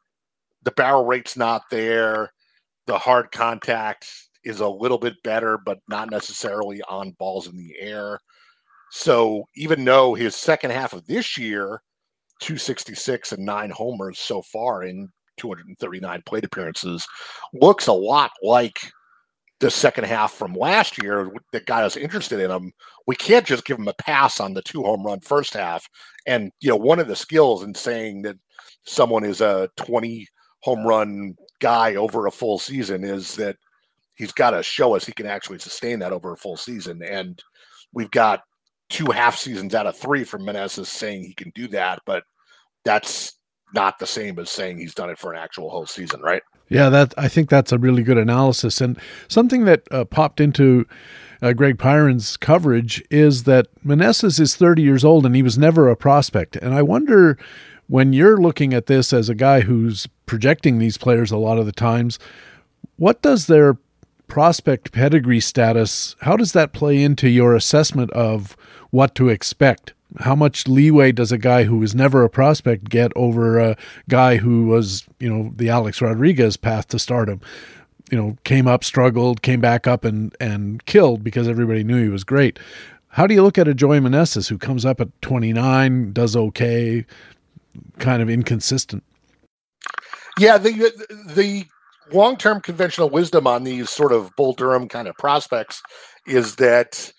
the barrel rate's not there. The hard contact is a little bit better, but not necessarily on balls in the air. So even though his second half of this year 266 and nine homers so far in 239 plate appearances looks a lot like the second half from last year that got us interested in him. We can't just give him a pass on the two home run first half. And, you know, one of the skills in saying that someone is a 20 home run guy over a full season is that he's got to show us he can actually sustain that over a full season. And we've got two half seasons out of three from Meneses saying he can do that, but that's not the same as saying he's done it for an actual whole season, right? Yeah, that I think that's a really good analysis, and something that uh, popped into uh, Greg Pyron's coverage is that Meneses is 30 years old and he was never a prospect, and I wonder when you're looking at this as a guy who's projecting these players a lot of the times, what does their prospect pedigree status? How does that play into your assessment of what to expect? How much leeway does a guy who was never a prospect get over a guy who was, you know, the Alex Rodriguez path to stardom? You know, came up, struggled, came back up, and and killed because everybody knew he was great. How do you look at a Joey Meneses who comes up at 29, does okay, kind of inconsistent? Yeah, the uh, the long term conventional wisdom on these sort of Bull Durham kind of prospects is that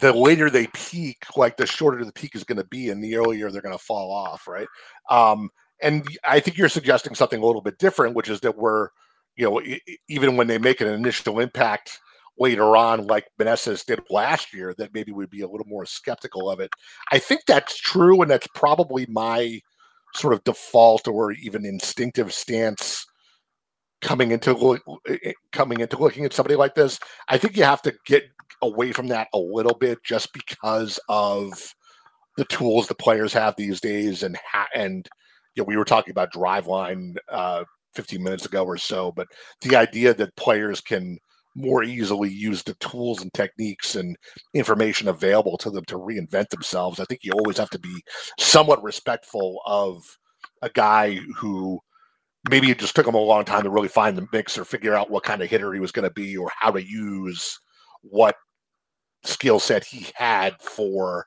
the later they peak, like the shorter the peak is going to be, and the earlier they're going to fall off, right? Um, and I think you're suggesting something a little bit different, which is that we're, you know, even when they make an initial impact later on, like Meneses did last year, that maybe we'd be a little more skeptical of it. I think that's true, and that's probably my sort of default or even instinctive stance coming into eh, eh, coming into looking at somebody like this. I think you have to get away from that a little bit just because of the tools the players have these days and ha- and you know we were talking about driveline uh 15 minutes ago or so but the idea that players can more easily use the tools and techniques and information available to them to reinvent themselves i think you always have to be somewhat respectful of a guy who maybe it just took him a long time to really find the mix or figure out what kind of hitter he was going to be or how to use what skill set he had for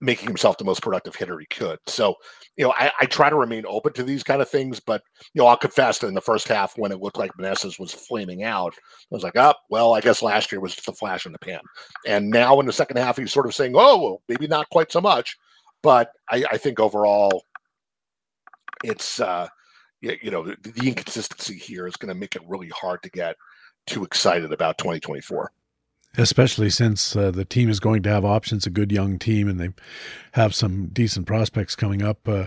making himself the most productive hitter he could. So, you know, I, I, try to remain open to these kind of things, but you know, I'll confess that in the first half when it looked like Meneses was flaming out, I was like, oh, well, I guess last year was just a flash in the pan. And now in the second half, he's sort of saying, oh, well, maybe not quite so much. But I, I think overall, it's uh, you, know, the, the inconsistency here is going to make it really hard to get too excited about 2024 especially since uh, the team is going to have options, a good young team, and they have some decent prospects coming up. Uh,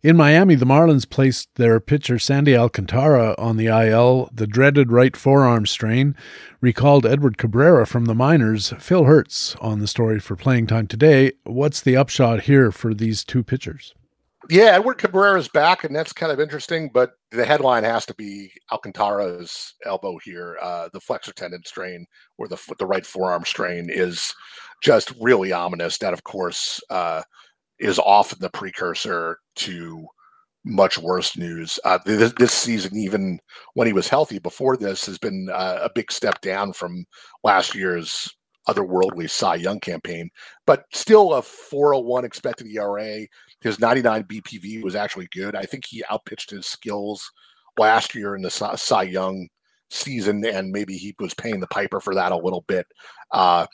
in Miami, the Marlins placed their pitcher Sandy Alcantara on the IL. The dreaded right forearm strain recalled Edward Cabrera from the minors. Phil Hertz on the story for playing time today. What's the upshot here for these two pitchers? Yeah, Edward Cabrera is back, and that's kind of interesting. But the headline has to be Alcantara's elbow here. Uh, the flexor tendon strain, or the the right forearm strain, is just really ominous. That, of course, uh, is often the precursor to much worse news. Uh, this, season, even when he was healthy before this, has been uh, a big step down from last year's otherworldly Cy Young campaign, but still a 401 expected ERA. His 99 BPV was actually good. I think he outpitched his skills last year in the Cy Young season, and maybe he was paying the piper for that a little bit. Uh,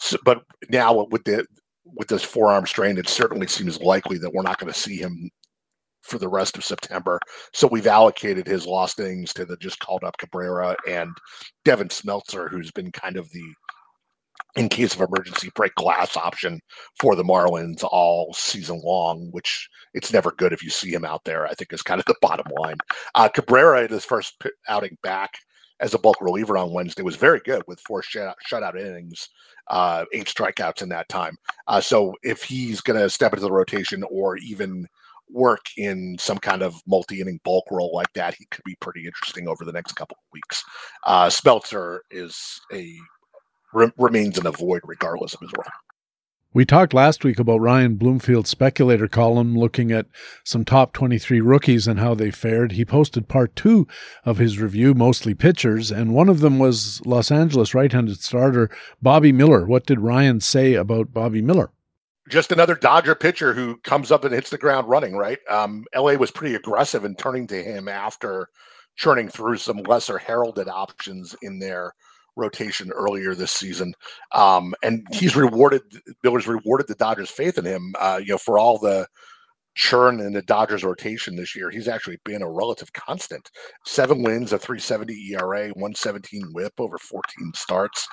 so, but now with the with this forearm strain, it certainly seems likely that we're not going to see him for the rest of September. So we've allocated his lost innings to the just called up Cabrera and Devin Smeltzer, who's been kind of the in case of emergency break glass option for the Marlins all season long, which it's never good if you see him out there. I think is kind of the bottom line. Uh, Cabrera in his first outing back as a bulk reliever on Wednesday was very good with four shutout, innings, uh, eight strikeouts in that time. Uh, so if he's going to step into the rotation or even work in some kind of multi-inning bulk role like that, he could be pretty interesting over the next couple of weeks. Uh, Smeltzer is a re- remains in a void regardless of his role. We talked last week about Ryan Bloomfield's speculator column looking at some top 23 rookies and how they fared. He posted part two of his review, mostly pitchers, and one of them was Los Angeles right handed starter Bobby Miller. What did Ryan say about Bobby Miller? Just another Dodger pitcher who comes up and hits the ground running, right? Um, LA was pretty aggressive in turning to him after churning through some lesser heralded options in there rotation earlier this season. Um, and he's rewarded Miller's rewarded the Dodgers' faith in him. Uh, you know, for all the churn in the Dodgers rotation this year, he's actually been a relative constant. Seven wins, a 370 ERA, 117 whip over 14 starts.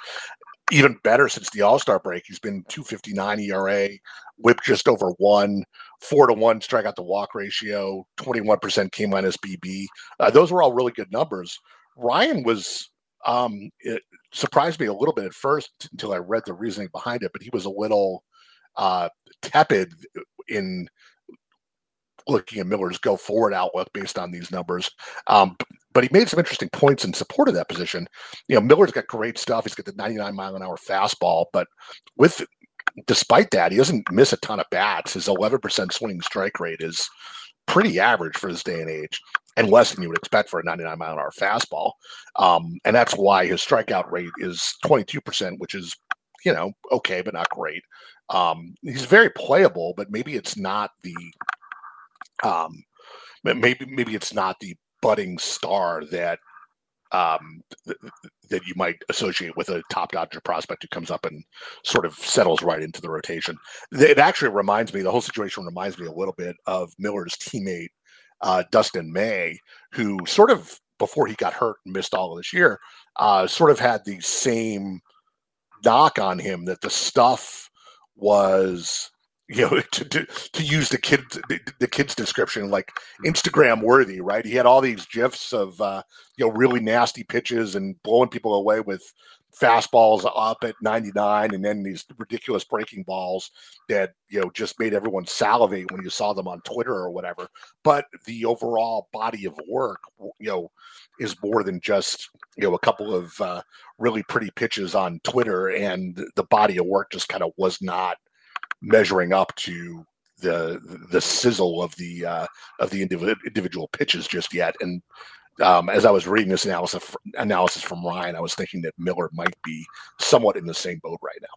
Even better since the All Star break, he's been 259 ERA, whip just over one, four to one strikeout to walk ratio, 21% K minus BB. Uh, those were all really good numbers. Ryan was um, surprised me a little bit at first until I read the reasoning behind it, but he was a little uh, tepid in looking at Miller's go forward outlook based on these numbers. Um, but he made some interesting points in support of that position. You know, Miller's got great stuff. He's got the 99 mile an hour fastball, but with despite that, he doesn't miss a ton of bats. His 11% swing strike rate is pretty average for this day and age and less than you would expect for a 99 mile an hour fastball. Um, and that's why his strikeout rate is 22%, which is, you know, okay, but not great. Um, he's very playable, but maybe it's not the, um, maybe, maybe it's not the budding star that um, th- that you might associate with a top Dodger prospect who comes up and sort of settles right into the rotation. It actually reminds me, the whole situation reminds me a little bit of Miller's teammate uh, Dustin May, who sort of before he got hurt and missed all of this year, uh, sort of had the same knock on him that the stuff was you know to, to, to use the kid the, the, kid's description like instagram worthy right? He had all these gifs of uh you know really nasty pitches and blowing people away with fastballs up at 99 and then these ridiculous breaking balls that you know just made everyone salivate when you saw them on twitter or whatever but the overall body of work you know is more than just you know a couple of uh, really pretty pitches on twitter and the body of work just kind of was not measuring up to the the sizzle of the uh, of the individual pitches just yet. And um, as I was reading this analysis analysis from Ryan, I was thinking that Miller might be somewhat in the same boat right now.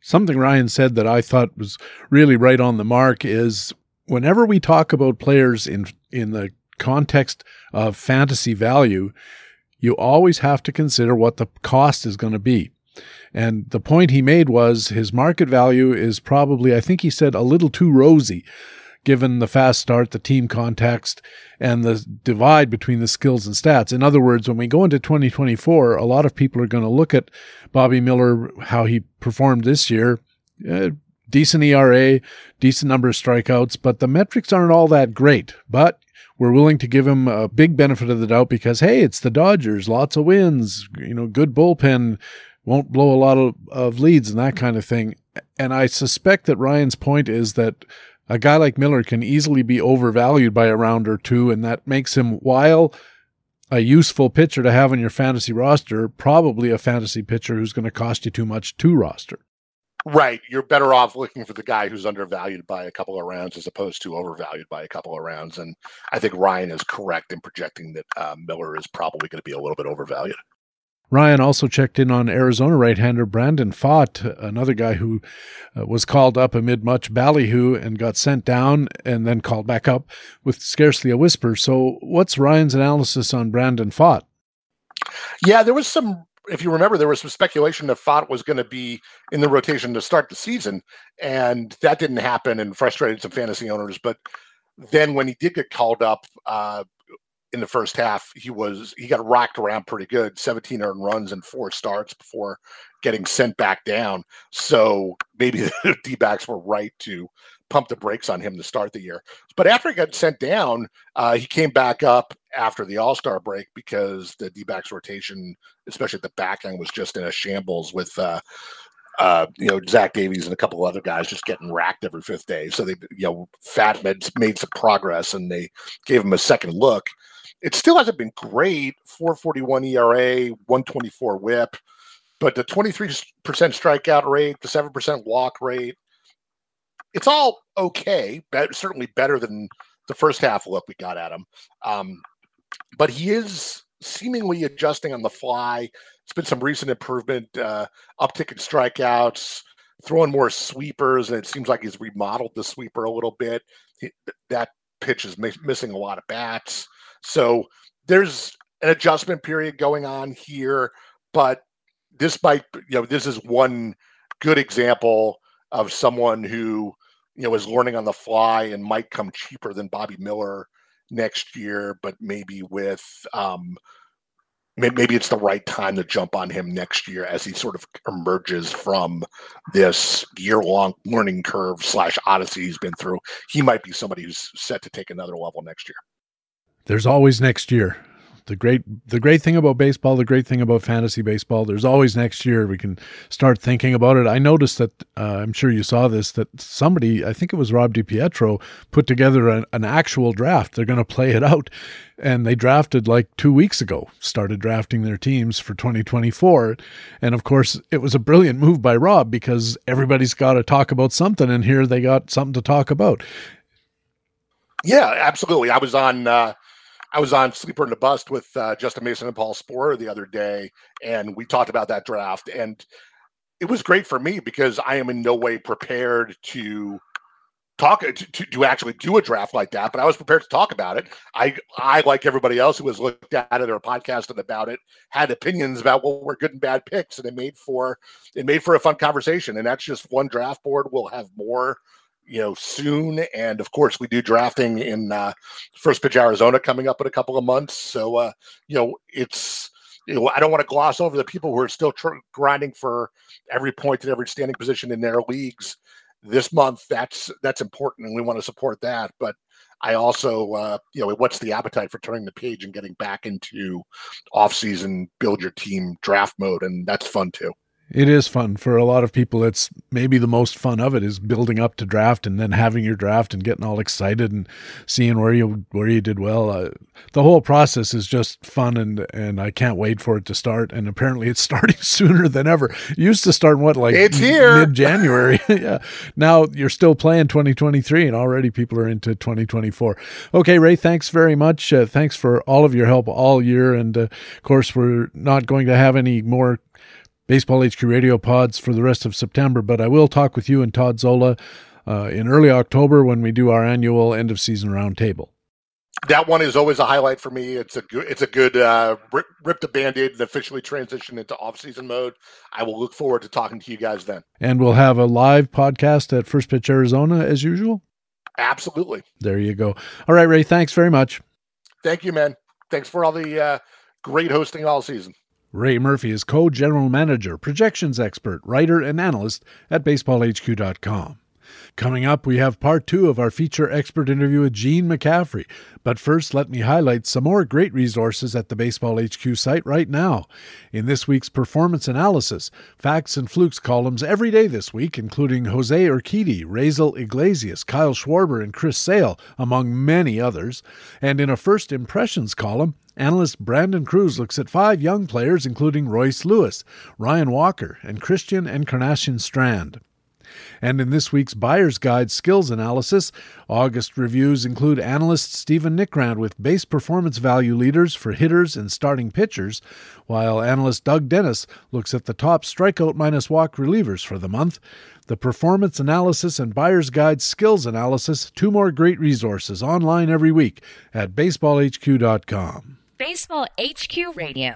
Something Ryan said that I thought was really right on the mark is whenever we talk about players in in the context of fantasy value, you always have to consider what the cost is going to be. And the point he made was his market value is probably, I think he said, a little too rosy, given the fast start, the team context, and the divide between the skills and stats. In other words, when we go into 2024, a lot of people are going to look at Bobby Miller, how he performed this year. Uh, decent ERA, decent number of strikeouts, but the metrics aren't all that great. But we're willing to give him a big benefit of the doubt because hey, it's the Dodgers, lots of wins, you know, good bullpen, won't blow a lot of, of leads and that kind of thing. And I suspect that Ryan's point is that a guy like Miller can easily be overvalued by a round or two, and that makes him, while a useful pitcher to have on your fantasy roster, probably a fantasy pitcher who's going to cost you too much to roster. Right. You're better off looking for the guy who's undervalued by a couple of rounds as opposed to overvalued by a couple of rounds. And I think Ryan is correct in projecting that uh, Miller is probably going to be a little bit overvalued. Ryan also checked in on Arizona right-hander Brandon Pfaadt, another guy who uh, was called up amid much ballyhoo and got sent down and then called back up with scarcely a whisper. So, what's Ryan's analysis on Brandon Pfaadt? Yeah, there was some. If you remember, there was some speculation that Pfaadt was going to be in the rotation to start the season, and that didn't happen, and frustrated some fantasy owners. But then, when he did get called up, uh, in the first half, he was he got rocked around pretty good, 17 earned runs and four starts before getting sent back down. So maybe the D backs were right to pump the brakes on him to start the year. But after he got sent down, uh, he came back up after the All Star break because the D backs rotation, especially at the back end, was just in a shambles with. Uh, uh, you know, Zach Davies and a couple other guys just getting racked every fifth day. So they, you know, Pfaadt made some progress and they gave him a second look. It still hasn't been great. 441 ERA, 124 whip, but the 23% strikeout rate, the 7% walk rate, it's all okay. But certainly better than the first half look we got at him. Um, but he is seemingly adjusting on the fly. It's been some recent improvement, uh, uptick in strikeouts, throwing more sweepers, and it seems like he's remodeled the sweeper a little bit. He, that pitch is missing a lot of bats. So there's an adjustment period going on here, but this might, you know, this is one good example of someone who, you know, is learning on the fly and might come cheaper than Bobby Miller next year, but maybe with, um, maybe it's the right time to jump on him next year as he sort of emerges from this year-long learning curve slash odyssey he's been through. He might be somebody who's set to take another level next year. There's always next year. The great the great thing about baseball, the great thing about fantasy baseball, there's always next year. We can start thinking about it. I noticed that uh, I'm sure you saw this that somebody, I think it was Rob DiPietro, put together an, an actual draft. They're going to play it out, and they drafted like two weeks ago. Started drafting their teams for 2024, and of course, it was a brilliant move by Rob because everybody's got to talk about something, and here they got something to talk about. Yeah, absolutely. I was on. Uh I was on Sleeper and the Bust with uh, Justin Mason and Paul Sporer the other day, and we talked about that draft. And it was great for me because I am in no way prepared to talk to, to, to, actually do a draft like that, but I was prepared to talk about it. I I like everybody else who has looked at it or podcasted about it, had opinions about what were good and bad picks, and it made for it made for a fun conversation. And that's just one draft board. We'll have more you know soon. And of course we do drafting in uh, first pitch arizona coming up in a couple of months. So uh, you know it's you know i don't want to gloss over the people who are still tr- grinding for every point and every standing position in their leagues. This month that's that's important and we want to support that. But i also uh, you know what's the appetite for turning the page and getting back into off season build your team draft mode? And that's fun too it is fun for a lot of people. It's maybe the most fun of it is building up to draft and then having your draft and getting all excited and seeing where you where you did well. Uh, the whole process is just fun and and I can't wait for it to start. And apparently, it's starting sooner than ever. It used to start in what like it's here mid January. yeah. Now you're still playing 2023 and already people are into 2024. Okay, Ray. Thanks very much. Uh, thanks for all of your help all year. And uh, of course, we're not going to have any more Baseball HQ radio pods for the rest of September, but I will talk with you and Todd Zola uh, in early October when we do our annual end of season roundtable. That one is always a highlight for me. It's a good, it's a good uh, rip, rip the band-aid and officially transition into off-season mode. I will look forward to talking to you guys then. And we'll have a live podcast at First Pitch Arizona as usual. Absolutely. There you go. All right, Ray. Thanks very much. Thank you, man. Thanks for all the uh, great hosting all season. Ray Murphy is co general manager, projections expert, writer, and analyst at baseballhq.com. Coming up, we have part two of our feature expert interview with Gene McCaffrey. But first, let me highlight some more great resources at the Baseball HQ site right now. In this week's performance analysis, facts and flukes columns every day this week, including Jose Urquidy, Raisel Iglesias, Kyle Schwarber, and Chris Sale, among many others. And in a first impressions column, Analyst Brandon Kruse looks at five young players, including Royce Lewis, Ryan Walker, and Christian and Encarnacion Strand. And in this week's Buyer's Guide Skills Analysis, August reviews include analyst Stephen Nickrand with base performance value leaders for hitters and starting pitchers, while analyst Doug Dennis looks at the top strikeout minus walk relievers for the month. The Performance Analysis and Buyer's Guide Skills Analysis, two more great resources online every week at baseballhq.com. Baseball HQ Radio.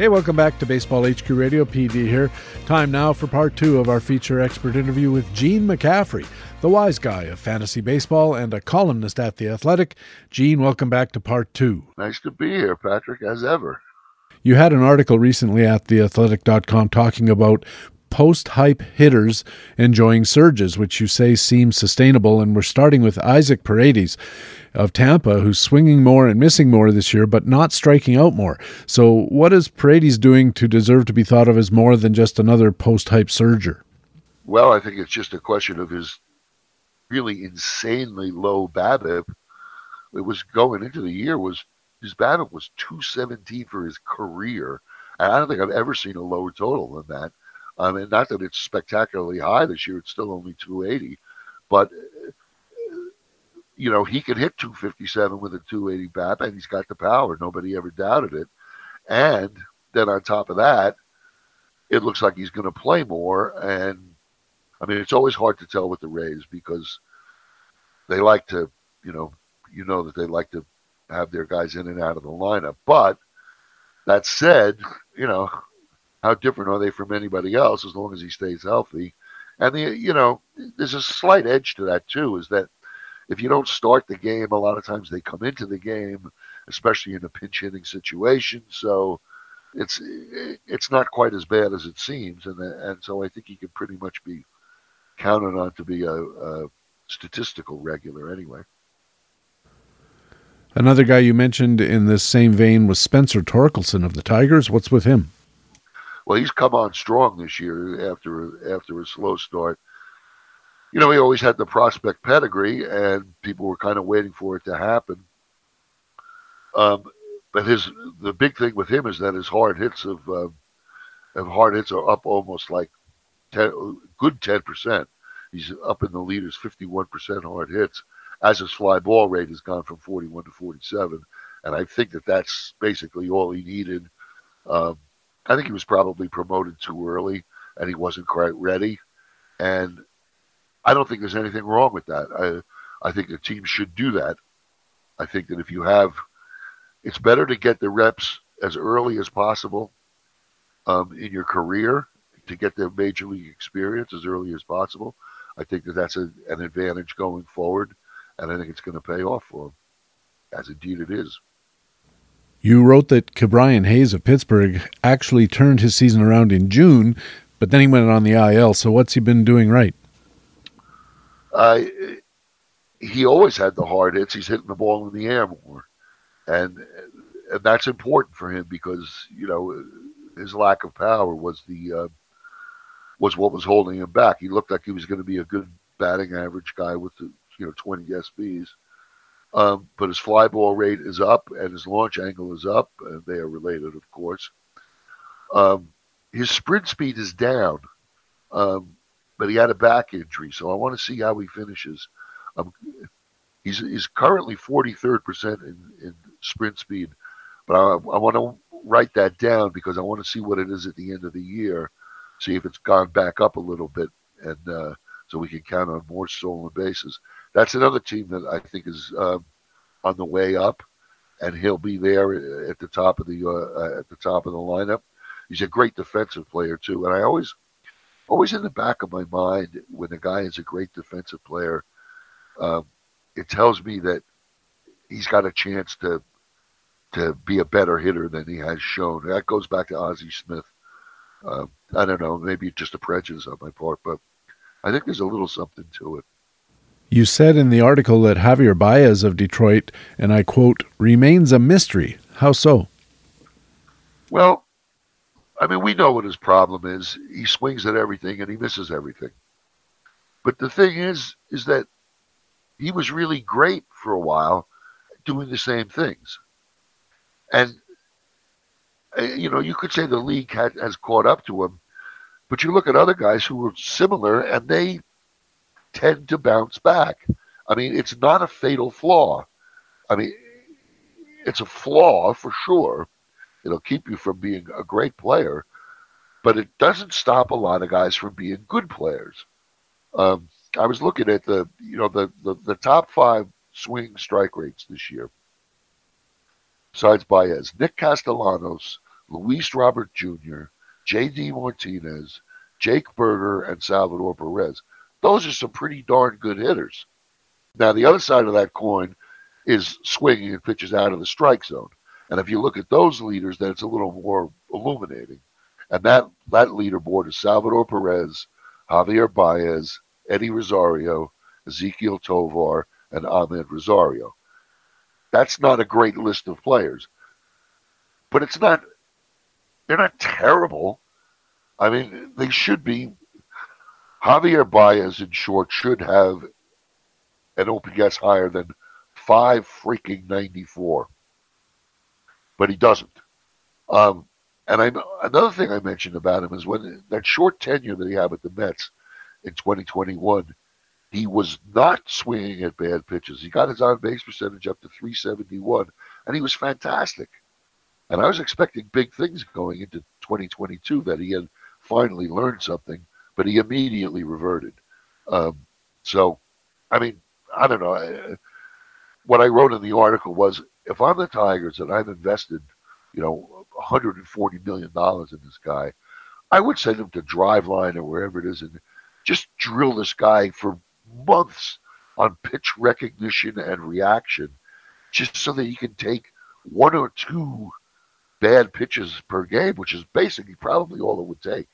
Hey, welcome back to Baseball HQ Radio. PD here. Time now for part two of our feature expert interview with Gene McCaffrey, the wise guy of fantasy baseball and a columnist at The Athletic. Gene, welcome back to part two. Nice to be here, Patrick, as ever. You had an article recently at theathletic.com talking about post hype hitters enjoying surges, which you say seems sustainable. And we're starting with Isaac Paredes of Tampa, who's swinging more and missing more this year, but not striking out more. So, what is Paredes doing to deserve to be thought of as more than just another post hype surger? Well, I think it's just a question of his really insanely low BABIP. It was going into the year was his BABIP was 217 for his career. And I don't think I've ever seen a lower total than that. I mean, not that it's spectacularly high this year; it's still only 280, but you know he can hit 257 with a 280 BAP, and he's got the power. Nobody ever doubted it. And then on top of that, it looks like he's going to play more. And I mean, it's always hard to tell with the Rays because they like to, you know, you know that they like to have their guys in and out of the lineup. But that said, you know, how different are they from anybody else as long as he stays healthy? And the you know, there's a slight edge to that too, is that if you don't start the game, a lot of times they come into the game, especially in a pinch hitting situation. So it's it's not quite as bad as it seems, and and so I think he could pretty much be counted on to be a, a statistical regular anyway. Another guy you mentioned in this same vein was Spencer Torkelson of the Tigers. What's with him? Well, he's come on strong this year after after a slow start. You know, he always had the prospect pedigree, and people were kind of waiting for it to happen. Um, but his the big thing with him is that his hard hits of uh, of hard hits are up almost like 10, good ten percent. He's up in the leaders, fifty one percent hard hits, as his fly ball rate has gone from forty one to forty seven, and I think that that's basically all he needed. Um, I think he was probably promoted too early and he wasn't quite ready. And I don't think there's anything wrong with that. I I think the team should do that. I think that if you have, it's better to get the reps as early as possible um, in your career to get the major league experience as early as possible. I think that that's a, an advantage going forward, and I think it's going to pay off for him, as indeed it is. You wrote that Ke'Bryan Hayes of Pittsburgh actually turned his season around in June, but then he went on the IL. So what's he been doing right? Uh, he always had the hard hits. He's hitting the ball in the air more, and and that's important for him because you know his lack of power was the uh, was what was holding him back. He looked like he was going to be a good batting average guy with the you know 20 SBs. Um, but his fly ball rate is up and his launch angle is up. And they are related, of course. Um, his sprint speed is down, um, but he had a back injury, so I want to see how he finishes. Um, he's, he's currently 43rd percent in, in sprint speed, but I, I want to write that down because I want to see what it is at the end of the year, see if it's gone back up a little bit, and uh, so we can count on more stolen bases that's another team that I think is uh, on the way up, and he'll be there at the top of the uh, at the top of the lineup. He's a great defensive player too, and I always, always in the back of my mind when a guy is a great defensive player, um, it tells me that he's got a chance to to be a better hitter than he has shown. That goes back to Ozzie Smith. Uh, I don't know, maybe just a prejudice on my part, but I think there's a little something to it. You said in the article that Javier Baez of Detroit, and I quote, remains a mystery. How so? Well, I mean, we know what his problem is. He swings at everything and he misses everything. But the thing is, is that he was really great for a while doing the same things. And uh, you know, you could say the league had, has caught up to him, but you look at other guys who were similar and they tend to bounce back. I mean, it's not a fatal flaw. I mean, it's a flaw for sure. It'll keep you from being a great player, but it doesn't stop a lot of guys from being good players. Um, I was looking at the, you know, the, the, the top five swing strike rates this year. Besides Baez, Nick Castellanos, Luis Robert Jr., J.D. Martinez, Jake Burger, and Salvador Perez. Those are some pretty darn good hitters. Now, the other side of that coin is swinging and pitches out of the strike zone. And if you look at those leaders, then it's a little more illuminating. And that, that leaderboard is Salvador Perez, Javier Baez, Eddie Rosario, Ezequiel Tovar, and Amed Rosario. That's not a great list of players, but it's not. They're not terrible. I mean, they should be. Javier Baez, in short, should have an OPS higher than five freaking ninety four, but he doesn't. Um, and I another thing I mentioned about him is when that short tenure that he had with the Mets in 2021, he was not swinging at bad pitches. He got his on base percentage up to 371, and he was fantastic. And I was expecting big things going into 2022 that he had finally learned something, but he immediately reverted. Um, so, I mean, I don't know. What I wrote in the article was if I'm the Tigers and I've invested, you know, 140 million dollars in this guy, I would send him to Driveline or wherever it is and just drill this guy for months on pitch recognition and reaction just so that he can take one or two bad pitches per game, which is basically probably all it would take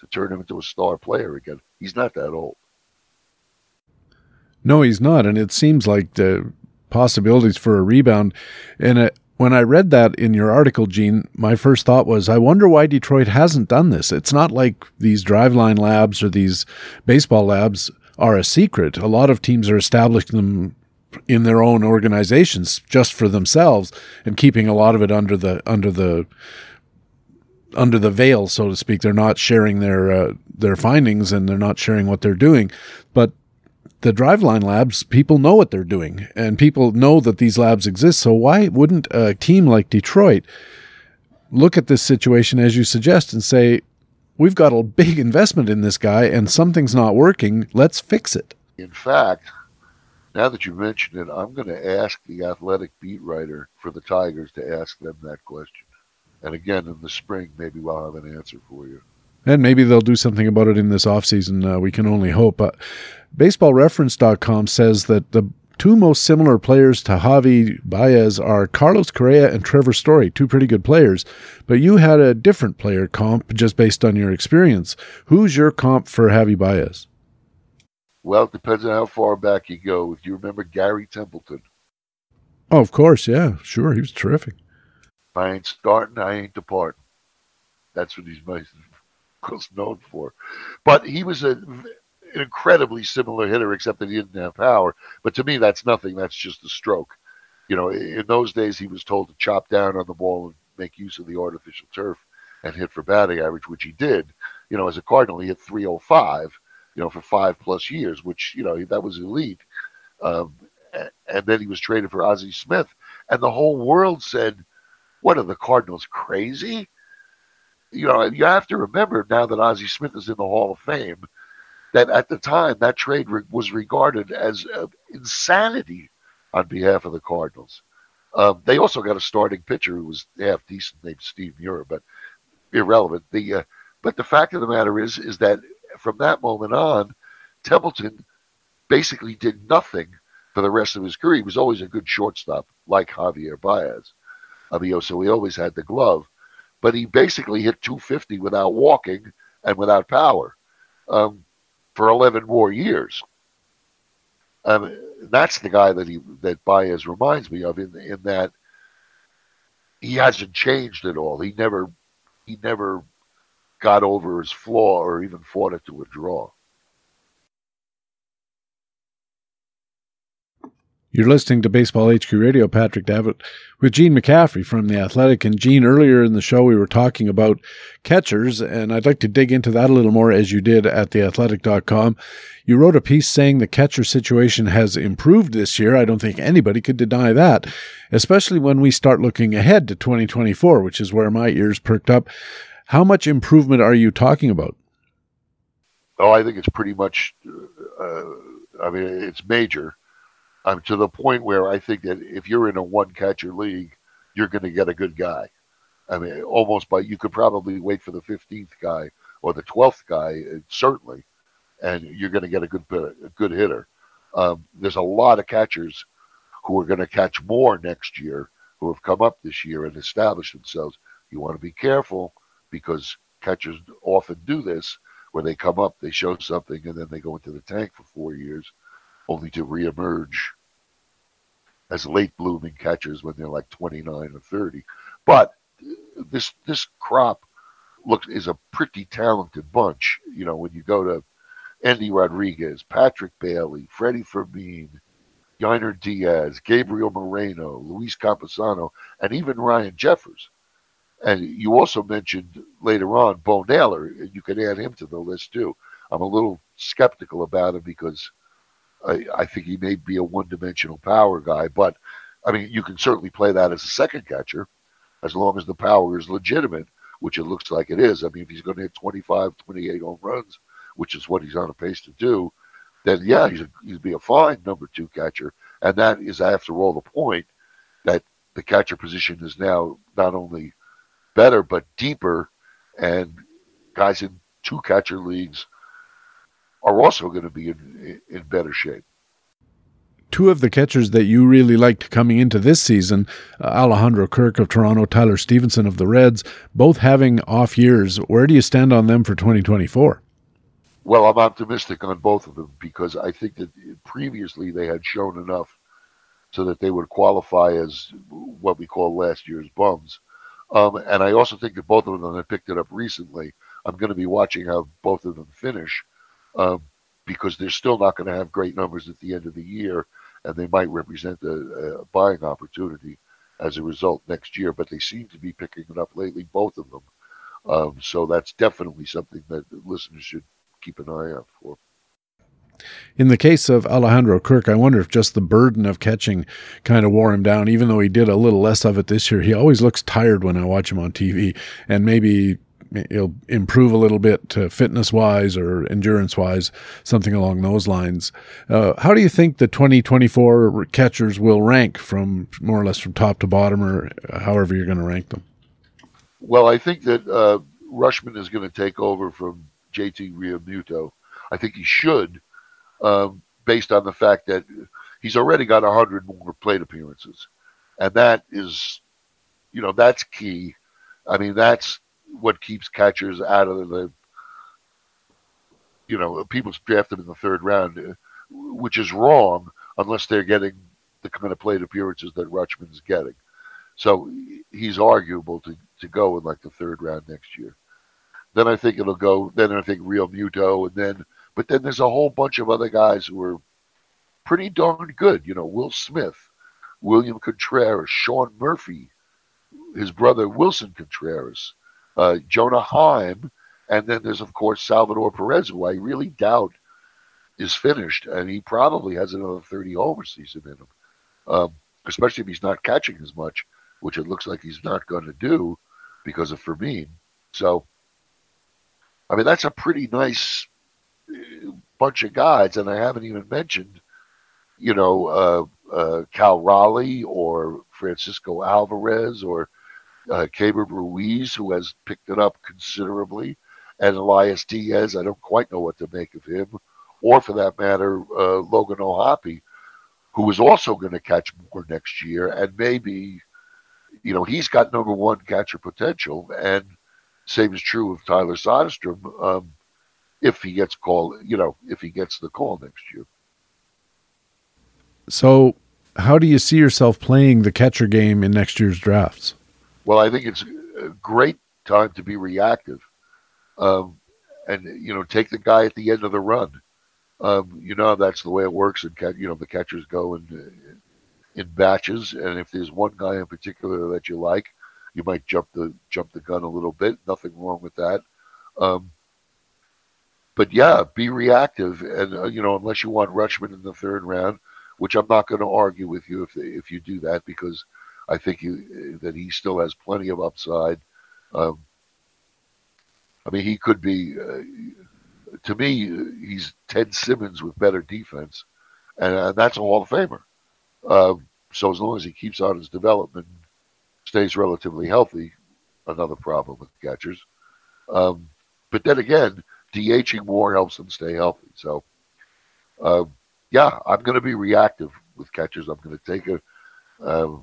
to turn him into a star player again. He's not that old. No, he's not. And it seems like the possibilities for a rebound. And it, when I read that in your article, Gene, my first thought was, I wonder why Detroit hasn't done this. It's not like these driveline labs or these baseball labs are a secret. A lot of teams are establishing them in their own organizations just for themselves and keeping a lot of it under the under the under the veil, so to speak. They're not sharing their uh, their findings and they're not sharing what they're doing. But the driveline labs, people know what they're doing, and people know that these labs exist. So why wouldn't a team like Detroit look at this situation as you suggest and say, we've got a big investment in this guy and something's not working. Let's fix it. In fact, now that you mention it, I'm going to ask the athletic beat writer for the Tigers to ask them that question. And again, in the spring, maybe we'll have an answer for you. And maybe they'll do something about it in this offseason. Uh, we can only hope. Uh, BaseballReference.com says that the two most similar players to Javi Baez are Carlos Correa and Trevor Story, two pretty good players. But you had a different player comp just based on your experience. Who's your comp for Javi Baez? Well, it depends on how far back you go. If you remember Gary Templeton? Oh, of course, yeah, sure. He was terrific. If I ain't starting, I ain't departing. That's what he's most known for. But he was a an incredibly similar hitter, except that he didn't have power. But to me, that's nothing. That's just a stroke. You know, in those days, he was told to chop down on the ball and make use of the artificial turf and hit for batting average, which he did. You know, as a Cardinal, he hit 305. You know, for five plus years, which you know that was elite. Um, and then he was traded for Ozzie Smith, and the whole world said, "What are the Cardinals crazy?" You know, you have to remember now that Ozzie Smith is in the Hall of Fame that at the time that trade re- was regarded as uh, insanity on behalf of the Cardinals. Um, they also got a starting pitcher who was half decent named Steve Mura, but irrelevant. The uh, but the fact of the matter is is that from that moment on, Templeton basically did nothing for the rest of his career. He was always a good shortstop, like Javier Baez. I mean, so he always had the glove, but he basically hit 250 without walking and without power. Um, for 11 more years. Um, that's the guy that he that Baez reminds me of in in that he hasn't changed at all. He never he never got over his flaw or even fought it to a draw. You're listening to Baseball HQ Radio, Patrick Davitt, with Gene McCaffrey from The Athletic. And Gene, earlier in the show, we were talking about catchers, and I'd like to dig into that a little more as you did at theathletic.com. You wrote a piece saying the catcher situation has improved this year. I don't think anybody could deny that, especially when we start looking ahead to 2024, which is where my ears perked up. How much improvement are you talking about? Oh, I think it's pretty much, uh, I mean, it's major I'm to the point where I think that if you're in a one catcher league, you're going to get a good guy. I mean, almost by you could probably wait for the 15th guy or the 12th guy, uh, certainly, and you're going to get a good a good hitter. Um, there's a lot of catchers who are going to catch more next year who have come up this year and established themselves. You want to be careful because catchers often do this where they come up, they show something, and then they go into the tank for four years only to reemerge as late blooming catchers when they're like 29 or 30. But this this crop looks is a pretty talented bunch. You know, when you go to Endy Rodriguez, Patrick Bailey, Freddy Fermin, Yainer Diaz, Gabriel Moreno, Luis Campusano, and even Ryan Jeffers. And you also mentioned later on Bo Naylor. You could add him to the list too. I'm a little skeptical about him because I, I think he may be a one-dimensional power guy, but I mean, you can certainly play that as a second catcher, as long as the power is legitimate, which it looks like it is. I mean, if he's going to hit 25, 28 home runs, which is what he's on a pace to do, then yeah, he's a, he'd be a fine number two catcher. And that is, after all, the point that the catcher position is now not only better but deeper, and guys in two catcher leagues are also going to be in, in better shape. Two of the catchers that you really liked coming into this season, uh, Alejandro Kirk of Toronto, Tyler Stephenson of the Reds, both having off years. Where do you stand on them for 2024? Well, I'm optimistic on both of them because I think that previously they had shown enough so that they would qualify as what we call last year's bums. Um, and I also think that both of them have picked it up recently. I'm going to be watching how both of them finish um, because they're still not going to have great numbers at the end of the year, and they might represent a, a, buying opportunity as a result next year. But they seem to be picking it up lately, both of them. Um, so that's definitely something that listeners should keep an eye out for. In the case of Alejandro Kirk, I wonder if just the burden of catching kind of wore him down, even though he did a little less of it this year. He always looks tired when I watch him on TV, and maybe he'll improve a little bit uh, fitness wise or endurance wise, something along those lines. Uh, how do you think the 2024 catchers will rank from more or less from top to bottom, or however you're going to rank them? Well, I think that uh, Rutschman is going to take over from JT Realmuto. I think he should, um, based on the fact that he's already got 100 more plate appearances. And that is, you know, that's key. I mean, that's what keeps catchers out of the you know people drafted in the third round, uh, which is wrong unless they're getting the kind of plate appearances that Rutschman's getting. So he's arguable to, to go in like the third round next year. Then I think it'll go. Then I think Realmuto, and then but then there's a whole bunch of other guys who are pretty darn good. You know, Will Smith, William Contreras, Sean Murphy, his brother Willson Contreras uh, Jonah Heim, and then there's of course Salvador Perez, who I really doubt is finished, and he probably has another 30 homer season in him, um, especially if he's not catching as much, which it looks like he's not going to do because of Fermin. So, I mean, that's a pretty nice uh, bunch of guys, and I haven't even mentioned, you know, uh, uh, Cal Raleigh or Francisco Alvarez or uh, Keibert Ruiz, who has picked it up considerably, and Elias Diaz. I don't quite know what to make of him, or for that matter, uh, Logan O'Hoppe, who is also going to catch more next year, and maybe, you know, he's got number one catcher potential, and same is true of Tyler Soderstrom. Um, if he gets called, you know, if he gets the call next year. So, how do you see yourself playing the catcher game in next year's drafts? Well, I think it's a great time to be reactive, um, and you know, take the guy at the end of the run. Um, you know, that's the way it works, and you know, the catchers go and in batches, and if there's one guy in particular that you like, you might jump the jump the gun a little bit. Nothing wrong with that. Um, but yeah, be reactive, and uh, you know, unless you want Rutschman in the third round, which I'm not going to argue with you if if you do that because I think you, that he still has plenty of upside. Um, I mean, he could be. Uh, to me, he's Ted Simmons with better defense, and, and that's a Hall of Famer. Um, so as long as he keeps on his development, stays relatively healthy, another problem with catchers. Um, but then again, DHing more helps them stay healthy. So, uh, yeah, I'm going to be reactive with catchers. I'm going to take a uh,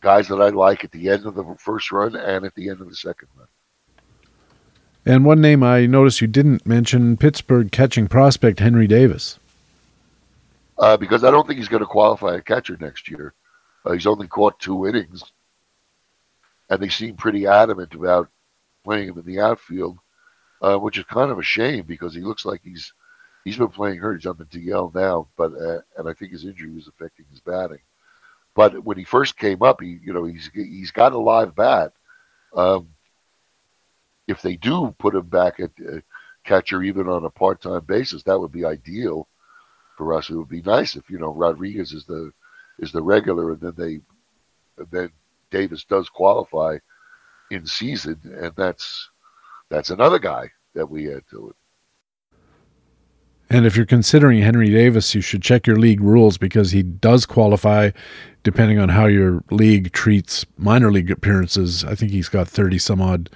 guys that I like at the end of the first run and at the end of the second run. And one name I noticed you didn't mention Pittsburgh catching prospect Henry Davis. Uh, because I don't think he's going to qualify a catcher next year. Uh, he's only caught two innings, and they seem pretty adamant about playing him in the outfield, uh, which is kind of a shame because he looks like he's he's been playing hurt. He's on the DL now, but uh, and I think his injury was affecting his batting. But when he first came up, he you know he's he's got a live bat. Um, if they do put him back at uh, catcher even on a part-time basis, that would be ideal for us. It would be nice if you know Rodriguez is the is the regular, and then they and then Davis does qualify in season, and that's that's another guy that we add to it. And if you're considering Henry Davis, you should check your league rules because he does qualify depending on how your league treats minor league appearances. I think he's got 30 some odd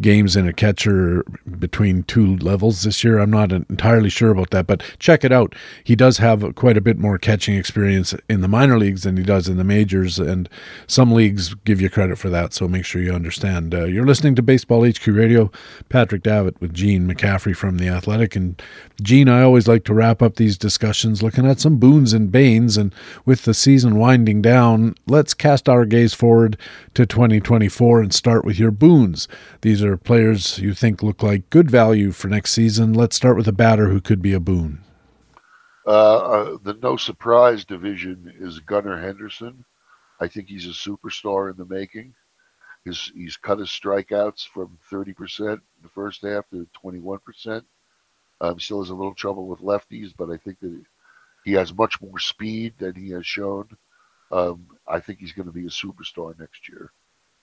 games in a catcher between two levels this year. I'm not entirely sure about that, but check it out. He does have quite a bit more catching experience in the minor leagues than he does in the majors, and some leagues give you credit for that, so make sure you understand. Uh, you're listening to Baseball HQ Radio. Patrick Davitt with Gene McCaffrey from The Athletic. And Gene, I always like to wrap up these discussions looking at some boons and banes, and with the season winding down, let's cast our gaze forward to 2024 and start with your boons. These are players you think look like good value for next season. Let's start with a batter who could be a boon. Uh, uh, the no surprise division is Gunnar Henderson. I think he's a superstar in the making. His, he's cut his strikeouts from 30% in the first half to 21%. Um, still has a little trouble with lefties, but I think that he has much more speed than he has shown. Um, I think he's going to be a superstar next year.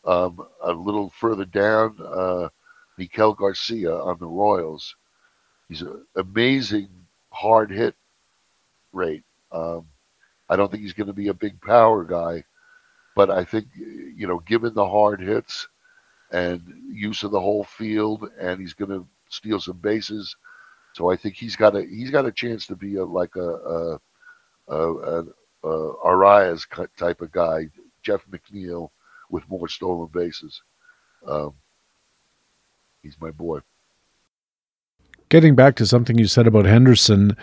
Um, a little further down, uh, Maikel Garcia on the Royals. He's an amazing hard hit rate. Um, I don't think he's going to be a big power guy, but I think you know, given the hard hits and use of the whole field, and he's going to steal some bases. So I think he's got a he's got a chance to be a like a, a, a, a uh, Arraez type of guy, Jeff McNeil, with more stolen bases. Um, he's my boy. Getting back to something you said about Henderson,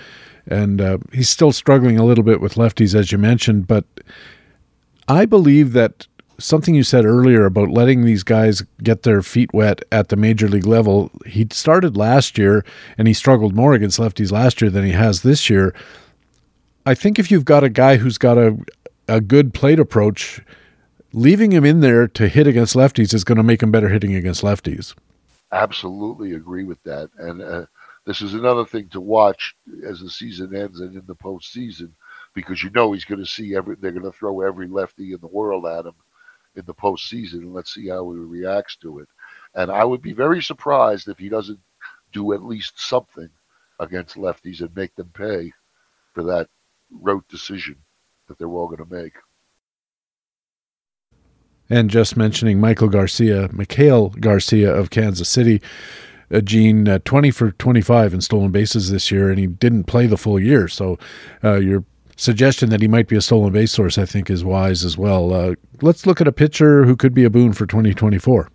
and uh, he's still struggling a little bit with lefties, as you mentioned, but I believe that something you said earlier about letting these guys get their feet wet at the major league level. He started last year and he struggled more against lefties last year than he has this year. I think if you've got a guy who's got a a good plate approach, leaving him in there to hit against lefties is going to make him better hitting against lefties. Absolutely agree with that, and uh, this is another thing to watch as the season ends and in the postseason, because you know he's going to see every. They're going to throw every lefty in the world at him in the postseason, and let's see how he reacts to it. And I would be very surprised if he doesn't do at least something against lefties and make them pay for that rote decision that they're all going to make. And just mentioning Michael Garcia, Maikel Garcia of Kansas City, uh, Gene, uh, 20 for 25 in stolen bases this year, and he didn't play the full year. So uh, your suggestion that he might be a stolen base source, I think, is wise as well. Uh, let's look at a pitcher who could be a boon for 2024.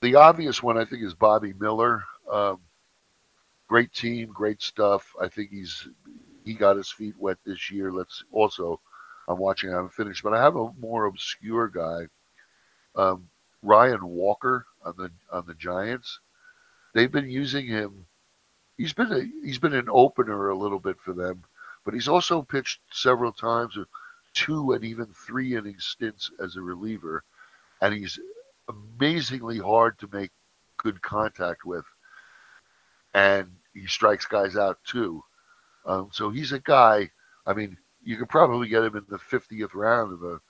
The obvious one, I think, is Bobby Miller. Um, great team, great stuff. I think he's he got his feet wet this year. Let's also, I'm watching, I haven't finished, but I have a more obscure guy, um, Ryan Walker on the on the Giants. They've been using him. He's been a, he's been an opener a little bit for them, but he's also pitched several times with two and even three inning stints as a reliever, and he's amazingly hard to make good contact with, and he strikes guys out too. Um, so he's a guy. I mean, you could probably get him in the 50th round of a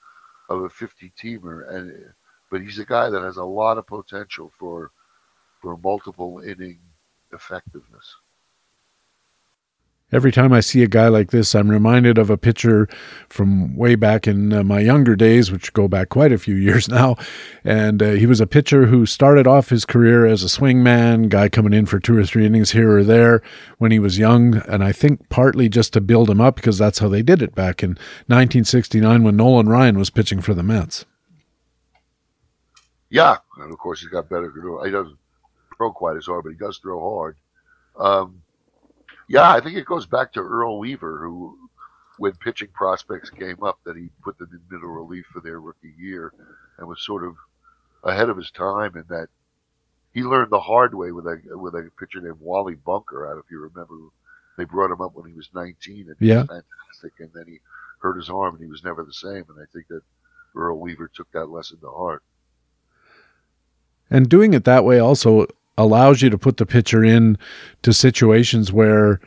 of a 50 teamer, and but he's a guy that has a lot of potential for for multiple inning effectiveness. Every time I see a guy like this, I'm reminded of a pitcher from way back in uh, my younger days, which go back quite a few years now. And uh, he was a pitcher who started off his career as a swingman, guy coming in for two or three innings here or there when he was young. And I think partly just to build him up because that's how they did it back in 1969 when Nolan Ryan was pitching for the Mets. Yeah, and of course he's got better. He doesn't throw quite as hard, but he does throw hard. Um, yeah, I think it goes back to Earl Weaver, who, when pitching prospects came up, that he put them in middle relief for their rookie year, and was sort of ahead of his time in that he learned the hard way with a with a pitcher named Wally Bunker. Don't if you remember. They brought him up when he was 19, and yeah. fantastic. And then he hurt his arm, and he was never the same. And I think that Earl Weaver took that lesson to heart. And doing it that way also allows you to put the pitcher in to situations where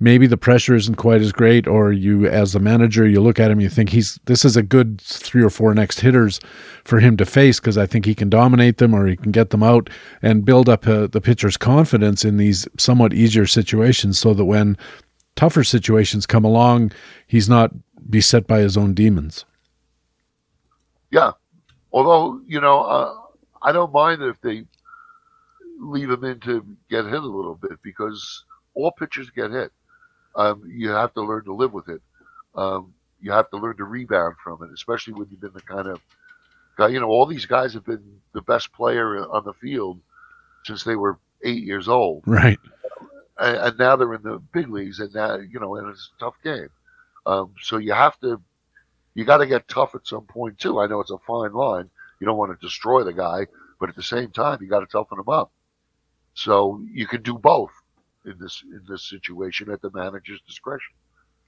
maybe the pressure isn't quite as great or you as the manager you look at him you think he's this is a good three or four next hitters for him to face because i think he can dominate them or he can get them out and build up uh, the pitcher's confidence in these somewhat easier situations so that when tougher situations come along he's not beset by his own demons. Yeah. Although you know uh, i don't mind if they leave him in to get hit a little bit because all pitchers get hit. Um, you have to learn to live with it. Um, you have to learn to rebound from it, especially when you've been the kind of guy. You know, all these guys have been the best player on the field since they were eight years old. Right. And, and now they're in the big leagues, and now you know, and it's a tough game. Um, so you have to, you got to get tough at some point too. I know it's a fine line. You don't want to destroy the guy, but at the same time, you got to toughen him up. So you can do both in this in this situation at the manager's discretion,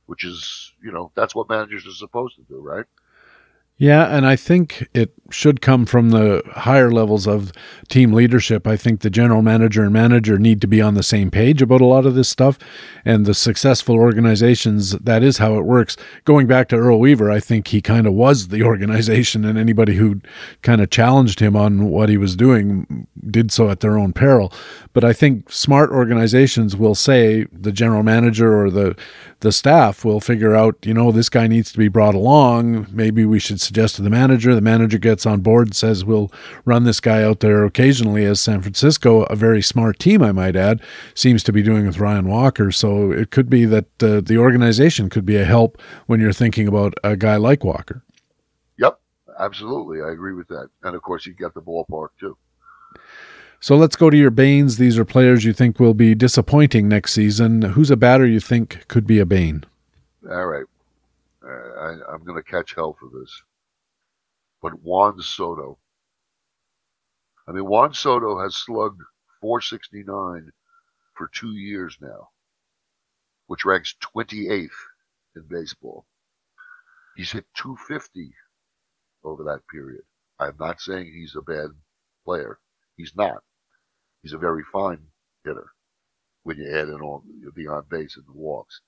which is you know that's what managers are supposed to do, right? Yeah, and I think it should come from the higher levels of team leadership. I think the general manager and manager need to be on the same page about a lot of this stuff. And the successful organizations, that is how it works. Going back to Earl Weaver, I think he kind of was the organization, and anybody who kind of challenged him on what he was doing did so at their own peril. But I think smart organizations will say the general manager or the the staff will figure out, you know, this guy needs to be brought along. Maybe we should suggest to the manager. The manager gets on board and says, we'll run this guy out there occasionally as San Francisco, a very smart team, I might add, seems to be doing with Ryan Walker. So it could be that uh, the organization could be a help when you're thinking about a guy like Walker. Yep, absolutely. I agree with that. And of course, you get the ballpark too. So let's go to your Banes. These are players you think will be disappointing next season. Who's a batter you think could be a Bane? All right. Uh, I, I'm going to catch hell for this. But Juan Soto. I mean, Juan Soto has slugged 469 for two years now, which ranks 28th in baseball. He's hit 250 over that period. I'm not saying he's a bad player. He's not. He's a very fine hitter when you add in all the on base and the walks.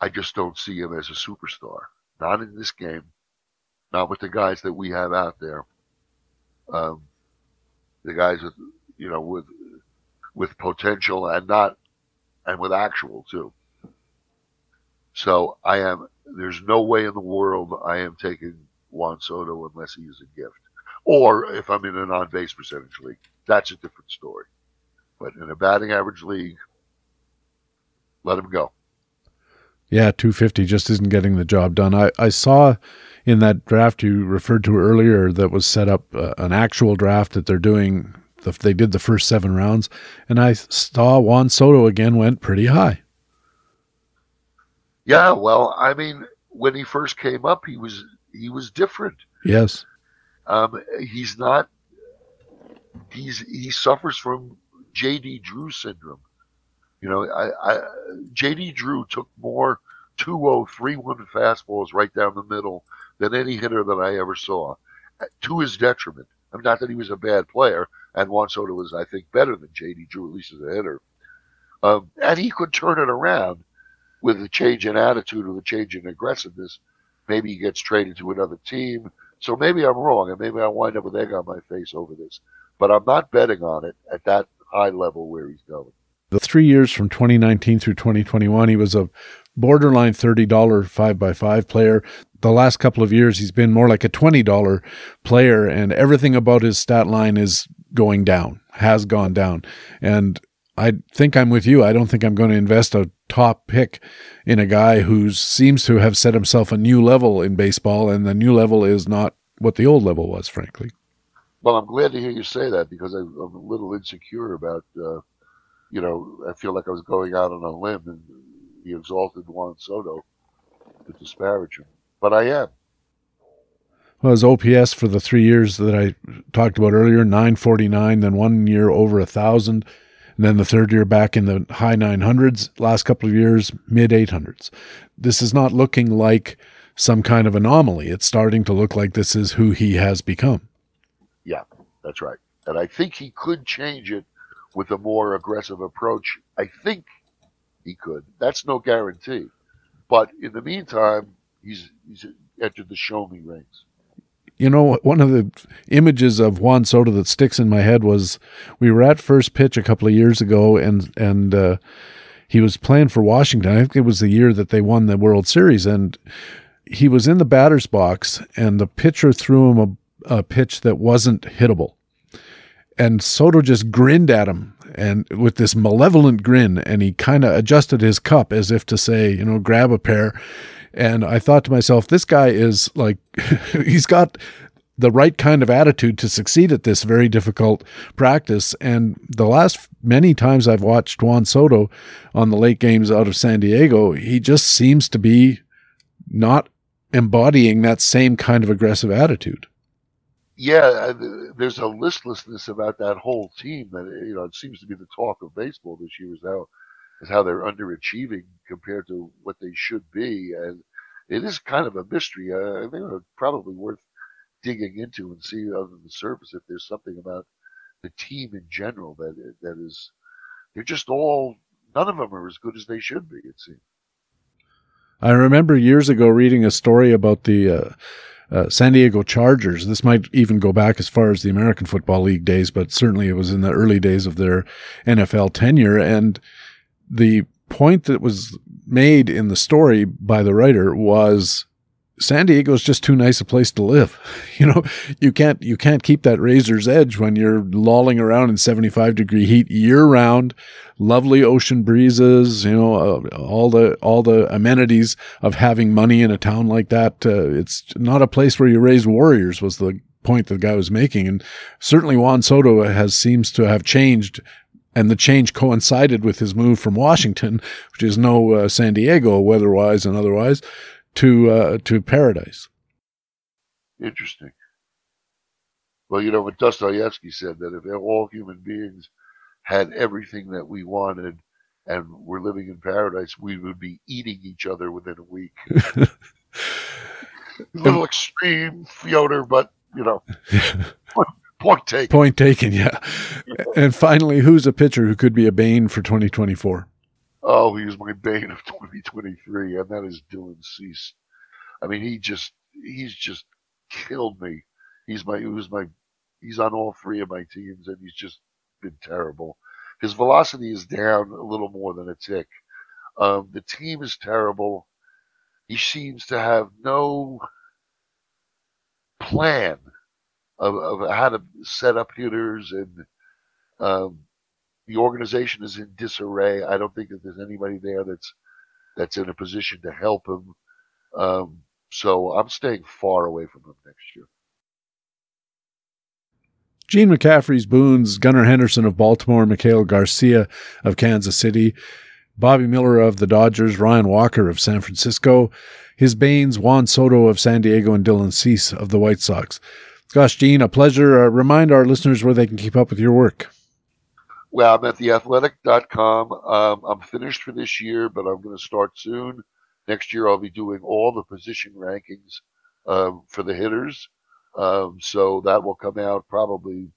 I just don't see him as a superstar. Not in this game. Not with the guys that we have out there. Um, the guys with you know with with potential and not and with actual too. So I am. There's no way in the world I am taking Juan Soto unless he is a gift. Or if I'm in an on base percentage league, that's a different story. But in a batting average league, let him go. Yeah, 250 just isn't getting the job done. I, I saw in that draft you referred to earlier that was set up uh, an actual draft that they're doing. The, they did the first seven rounds, and I saw Juan Soto again went pretty high. Yeah, well, I mean, when he first came up, he was he was different. Yes. Um, he's not. He's he suffers from J.D. Drew syndrome. You know, I, I J.D. Drew took more 2 3 1 fastballs right down the middle than any hitter that I ever saw, to his detriment. I not that he was a bad player, and Juan Soto was, I think, better than J.D. Drew, at least as a hitter. Um, and he could turn it around with a change in attitude or a change in aggressiveness. Maybe he gets traded to another team. So maybe I'm wrong, and maybe I wind up with egg on my face over this. But I'm not betting on it at that high level where he's going. The three years from 2019 through 2021, he was a borderline $30 5 by 5 player. The last couple of years, he's been more like a $20 player, and everything about his stat line is going down, has gone down. And I think I'm with you. I don't think I'm going to invest a top pick in a guy who seems to have set himself a new level in baseball, and the new level is not what the old level was, frankly. Well, I'm glad to hear you say that because I'm a little insecure about, uh, you know, I feel like I was going out on a limb and he exalted Juan Soto to disparage him. But I am. Well, his OPS for the three years that I talked about earlier, 949, then one year over a 1,000, and then the third year back in the high 900s, last couple of years, mid 800s. This is not looking like some kind of anomaly. It's starting to look like this is who he has become. Yeah, that's right. And I think he could change it with a more aggressive approach. I think he could. That's no guarantee. But in the meantime, he's he's entered the show me rings. You know, one of the images of Juan Soto that sticks in my head was we were at first pitch a couple of years ago, and and uh, he was playing for Washington. I think it was the year that they won the World Series, and he was in the batter's box, and the pitcher threw him a, a pitch that wasn't hittable, and Soto just grinned at him and with this malevolent grin and he kind of adjusted his cup as if to say you know grab a pair and i thought to myself this guy is like he's got the right kind of attitude to succeed at this very difficult practice. And the last many times i've watched juan soto on the late games out of san diego he just seems to be not embodying that same kind of aggressive attitude. Yeah, there's a listlessness about that whole team that you know it seems to be the talk of baseball this year is how is how they're underachieving compared to what they should be, and it is kind of a mystery. Uh, I think it's probably worth digging into and see under the surface if there's something about the team in general that that is they're just all none of them are as good as they should be. It seems. I remember years ago reading a story about the. Uh, uh, San Diego Chargers. This might even go back as far as the American Football League days, but certainly it was in the early days of their NFL tenure. And the point that was made in the story by the writer was San Diego is just too nice a place to live. You know, you can't you can't keep that razor's edge when you're lolling around in 75 degree heat year round, lovely ocean breezes, you know, uh, all the all the amenities of having money in a town like that. Uh, it's not a place where you raise warriors was the point the guy was making and certainly Juan Soto has seems to have changed and the change coincided with his move from Washington, which is no uh, San Diego weather-wise and otherwise, to uh, to paradise. Interesting. Well, you know what Dostoevsky said that if all human beings had everything that we wanted and were living in paradise, we would be eating each other within a week. a little extreme, Fyodor, but you know, point taken. Point taken, yeah. and finally, who's a pitcher who could be a bane for 2024? Oh, he was my bane of 2023, and that is Dylan Cease. I mean, he just he's just killed me. He's my he was my he's on all three of my teams, and he's just been terrible. His velocity is down a little more than a tick. Um, the team is terrible. He seems to have no plan of, of how to set up hitters and um, the organization is in disarray. I don't think that there's anybody there that's that's in a position to help him. Um, so I'm staying far away from him next year. Gene McCaffrey's Boons, Gunnar Henderson of Baltimore, Miguel Garcia of Kansas City, Bobby Miller of the Dodgers, Ryan Walker of San Francisco, his Banes, Juan Soto of San Diego, and Dylan Cease of the White Sox. Gosh, Gene, a pleasure. Uh, remind our listeners where they can keep up with your work. Well, I'm at theathletic.com. Um, I'm finished for this year, but I'm going to start soon Next year, I'll be doing all the position rankings um, for the hitters. Um, so that will come out probably,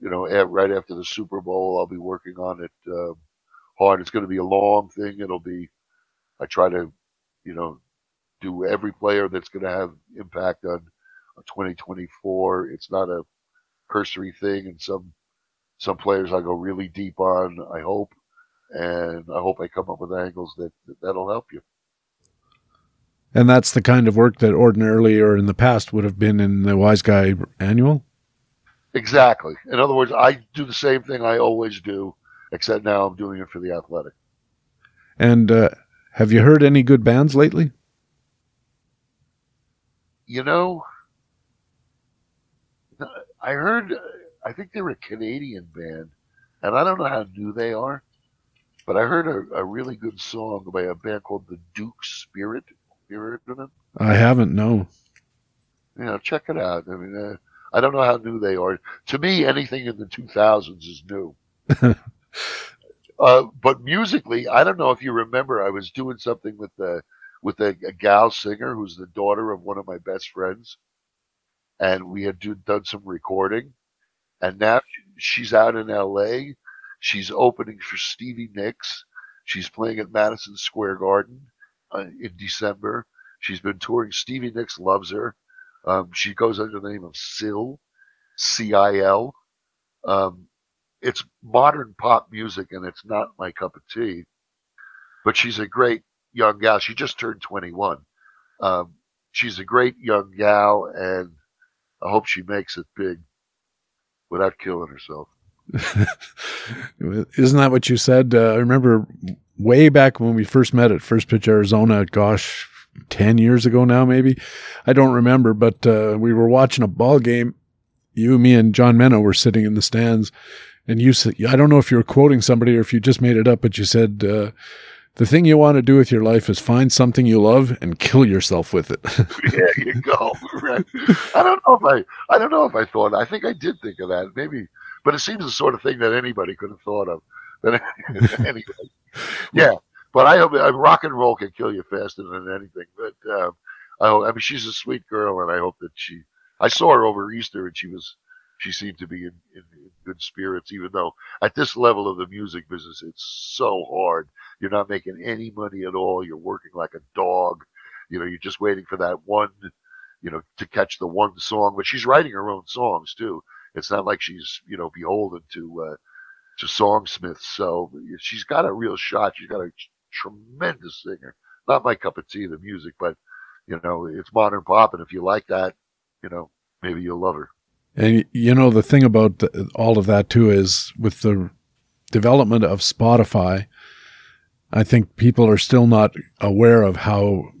you know, at, right after the Super Bowl. I'll be working on it uh, hard. It's going to be a long thing. It'll be, I try to, you know, do every player that's going to have impact on 2024. It's not a cursory thing, and some some players I go really deep on. I hope, and I hope I come up with angles that, that that'll help you. And that's the kind of work that ordinarily or in the past would have been in the Wise Guy Annual. Exactly. In other words, I do the same thing I always do, except now I'm doing it for the athletic. And uh, have you heard any good bands lately? You know, I heard, I think they're a Canadian band, and I don't know how new they are, but I heard a, a really good song by a band called the Duke Spirit. You heard of them? I haven't, no. Yeah, check it out. I mean, uh, I don't know how new they are. To me, anything in the 2000s is new. uh, but musically, I don't know if you remember, I was doing something with the with a, a gal singer who's the daughter of one of my best friends and we had do, done some recording. And now she's out in LA. She's opening for Stevie Nicks. She's playing at Madison Square Garden uh, in December. She's been touring. Stevie Nicks loves her. Um, she goes under the name of Cil, C I L. Um, it's modern pop music, and it's not my cup of tea. But she's a great young gal. She just turned 21. Um, she's a great young gal, and I hope she makes it big without killing herself. Isn't that what you said? Uh, I remember way back when we first met at First Pitch Arizona, gosh, 10 years ago now, maybe. I don't remember, but uh, we were watching a ball game. You, me, and John Meno were sitting in the stands. And you said, I don't know if you were quoting somebody or if you just made it up, but you said, uh, the thing you want to do with your life is find something you love and kill yourself with it. there you go. Right. I don't know if I, I don't know if I thought. I think I did think of that. Maybe, but it seems the sort of thing that anybody could have thought of. But anyway, yeah. But I hope rock and roll can kill you faster than anything. But um, I, hope, I mean, she's a sweet girl, and I hope that she. I saw her over Easter, and she was she seemed to be in, in, in, good spirits, even though at this level of the music business, it's so hard. You're not making any money at all. You're working like a dog. You know, you're just waiting for that one, you know, to catch the one song. But she's writing her own songs too. It's not like she's, you know, beholden to uh, to songsmiths. So she's got a real shot. She's got a tremendous singer. Not my cup of tea, the music, but you know, it's modern pop, and if you like that, you know, maybe you'll love her. And you know the thing about all of that too is with the development of Spotify, I think people are still not aware of how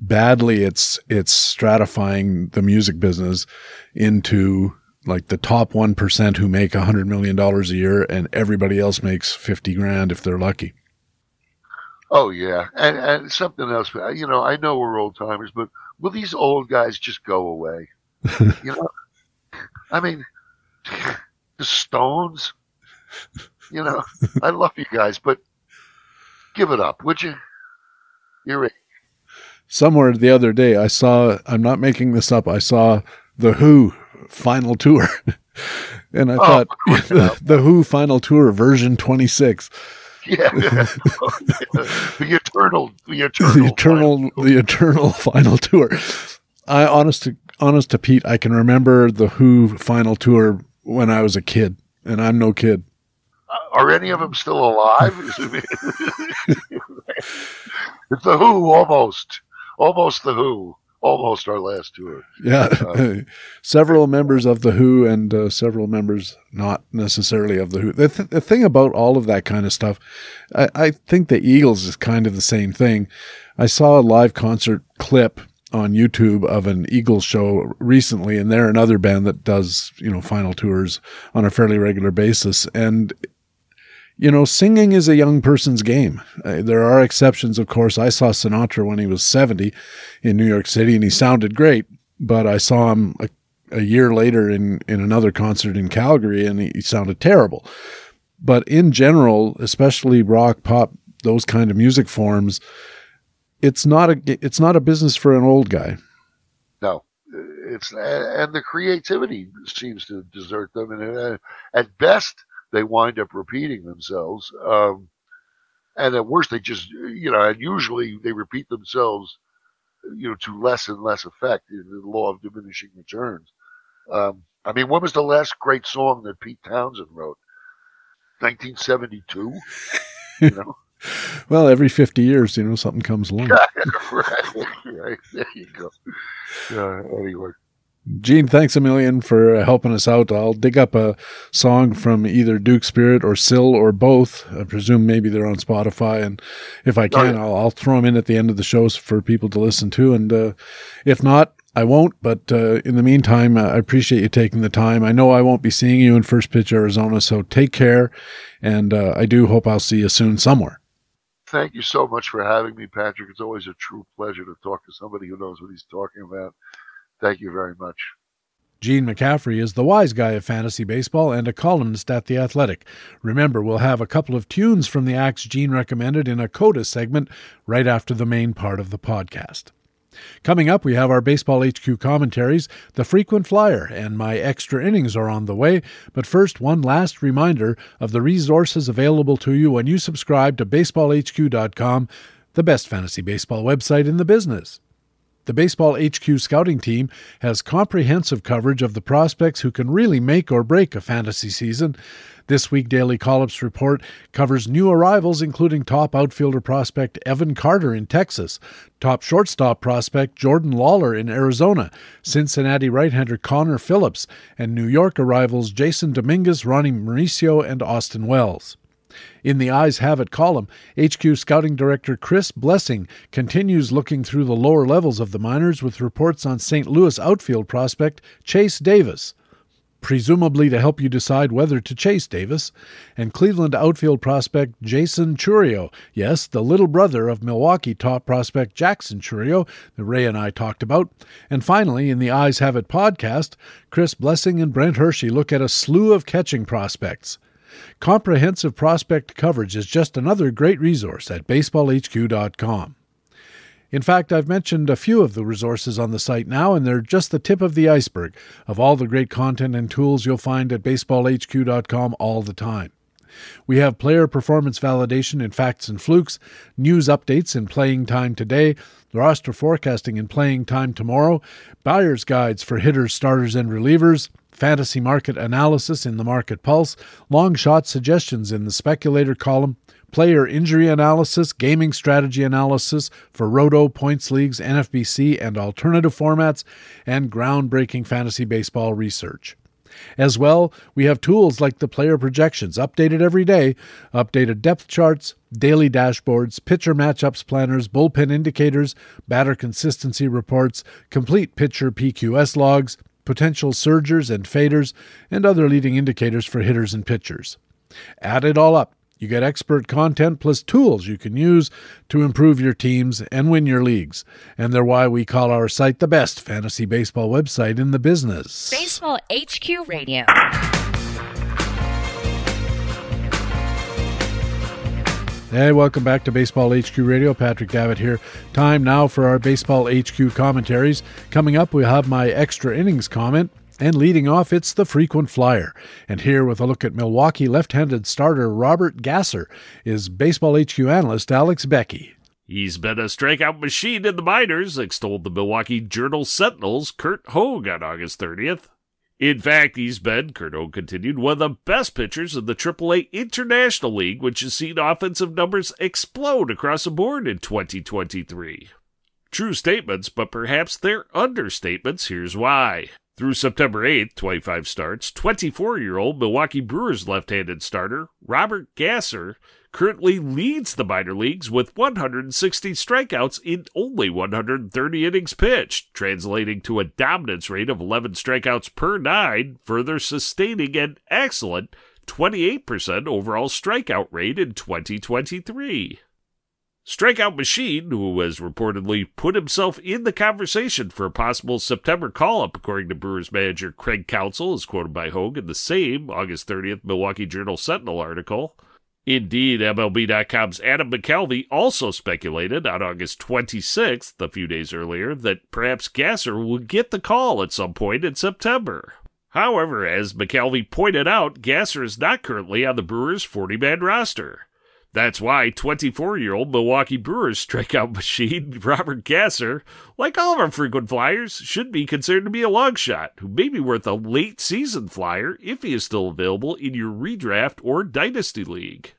badly it's it's stratifying the music business into like the top 1% who make a 100 million dollars a year and everybody else makes 50 grand if they're lucky. Oh yeah. And and something else, you know, I know we're old timers, but will these old guys just go away? you know, I mean, the Stones. You know, I love you guys, but give it up, would you? You're right. Somewhere the other day, I saw. I'm not making this up. I saw the Who final tour, and I oh, thought the, the Who final tour version 26. Yeah, the eternal, the eternal, the eternal, the eternal final tour. I honest to honest to Pete, I can remember the Who final tour when I was a kid, and I'm no kid. Are any of them still alive? it's the Who almost, almost the Who, almost our last tour. Yeah, uh, several members of the Who and uh, several members not necessarily of the Who. The, th- the thing about all of that kind of stuff, I, I think the Eagles is kind of the same thing. I saw a live concert clip on YouTube of an Eagles show recently, and they're another band that does, you know, final tours on a fairly regular basis. And, you know, singing is a young person's game. Uh, there are exceptions, of course. I saw Sinatra when he was 70 in New York City, and he sounded great, but I saw him a, a year later in, in another concert in Calgary, and he, he sounded terrible. But in general, especially rock, pop, those kind of music forms, it's not a it's not a business for an old guy. No, it's and the creativity seems to desert them, and uh, at best they wind up repeating themselves. Um, and at worst, they just you know, and usually they repeat themselves, you know, to less and less effect. In the law of diminishing returns. Um, I mean, when was the last great song that Pete Townshend wrote? 1972. you know. well, every 50 years, you know, something comes along. right, right. There you go. Uh, anyway. Gene, thanks a million for uh, helping us out. I'll dig up a song from either Duke Spirit or Cil or both. I presume maybe they're on Spotify, and if I can, oh. I'll, I'll, throw them in at the end of the shows for people to listen to. And uh, if not, I won't. But uh, in the meantime, uh, I appreciate you taking the time. I know I won't be seeing you in First Pitch Arizona, so take care, and uh, I do hope I'll see you soon somewhere. Thank you so much for having me, Patrick. It's always a true pleasure to talk to somebody who knows what he's talking about. Thank you very much. Gene McCaffrey is the wise guy of fantasy baseball and a columnist at The Athletic. Remember, we'll have a couple of tunes from the acts Gene recommended in a CODA segment right after the main part of the podcast. Coming up, we have our Baseball HQ commentaries, the frequent flyer, and my extra innings are on the way. But first, one last reminder of the resources available to you when you subscribe to baseballhq.com, the best fantasy baseball website in the business. The Baseball HQ scouting team has comprehensive coverage of the prospects who can really make or break a fantasy season. This week, Daily Call Ups report covers new arrivals, including top outfielder prospect Evan Carter in Texas, top shortstop prospect Jordan Lawlar in Arizona, Cincinnati right hander Connor Phillips, and New York arrivals Jasson Dominguez, Ronny Mauricio, and Austin Wells. In the Eyes Have It column, HQ Scouting Director Chris Blessing continues looking through the lower levels of the minors with reports on St. Louis outfield prospect Chase Davis, presumably to help you decide whether to chase Davis, and Cleveland outfield prospect Jaison Chourio. yes, the little brother of Milwaukee top prospect Jackson Chourio, that Ray and I talked about. And finally, in the Eyes Have It podcast, Chris Blessing and Brent Hershey look at a slew of catching prospects. Comprehensive prospect coverage is just another great resource at baseballhq.com. In fact, I've mentioned a few of the resources on the site now, and they're just the tip of the iceberg of all the great content and tools you'll find at baseballhq.com all the time. We have player performance validation in facts and flukes, news updates in playing time today, roster forecasting in playing time tomorrow, buyer's guides for hitters, starters, and relievers, fantasy market analysis in the Market Pulse, long shot suggestions in the Speculator column, player injury analysis, gaming strategy analysis for Roto, Points Leagues, NFBC, and alternative formats, and groundbreaking fantasy baseball research. As well, we have tools like the player projections, updated every day, updated depth charts, daily dashboards, pitcher matchups planners, bullpen indicators, batter consistency reports, complete pitcher PQS logs, potential surgers and faders, and other leading indicators for hitters and pitchers. Add it all up. You get expert content plus tools you can use to improve your teams and win your leagues. And they're why we call our site the best fantasy baseball website in the business. Baseball HQ Radio. Hey, welcome back to Baseball HQ Radio. Patrick Davitt here. Time now for our Baseball HQ commentaries. Coming up, we'll have my extra innings comment. And leading off, it's the frequent flyer. And here, with a look at Milwaukee left handed starter Robert Gasser, is Baseball HQ analyst Alex Beckey. He's been a strikeout machine in the minors, extolled the Milwaukee Journal Sentinel's Curt Hogg on August 30th. In fact, he's been, Curt Hogg continued, one of the best pitchers in the AAA International League, which has seen offensive numbers explode across the board in 2023. True statements, but perhaps they're understatements. Here's why. Through September 8th, 25 starts, 24 year old Milwaukee Brewers left handed starter Robert Gasser currently leads the minor leagues with 160 strikeouts in only 130 innings pitched, translating to a dominance rate of 11 strikeouts per nine, further sustaining an excellent 28% overall strikeout rate in 2023. Strikeout Machine, who has reportedly put himself in the conversation for a possible September call up, according to Brewers manager Craig Counsell, is quoted by Hogg in the same August 30th Milwaukee Journal Sentinel article Indeed, MLB.com's Adam McCalvy also speculated on August 26th, a few days earlier, that perhaps Gasser would get the call at some point in September. However, as McCalvy pointed out, Gasser is not currently on the Brewers' 40 man roster. That's why 24 year old Milwaukee Brewers strikeout machine Robert Gasser, like all of our frequent flyers, should be considered to be a long shot who may be worth a late season flyer if he is still available in your redraft or dynasty league.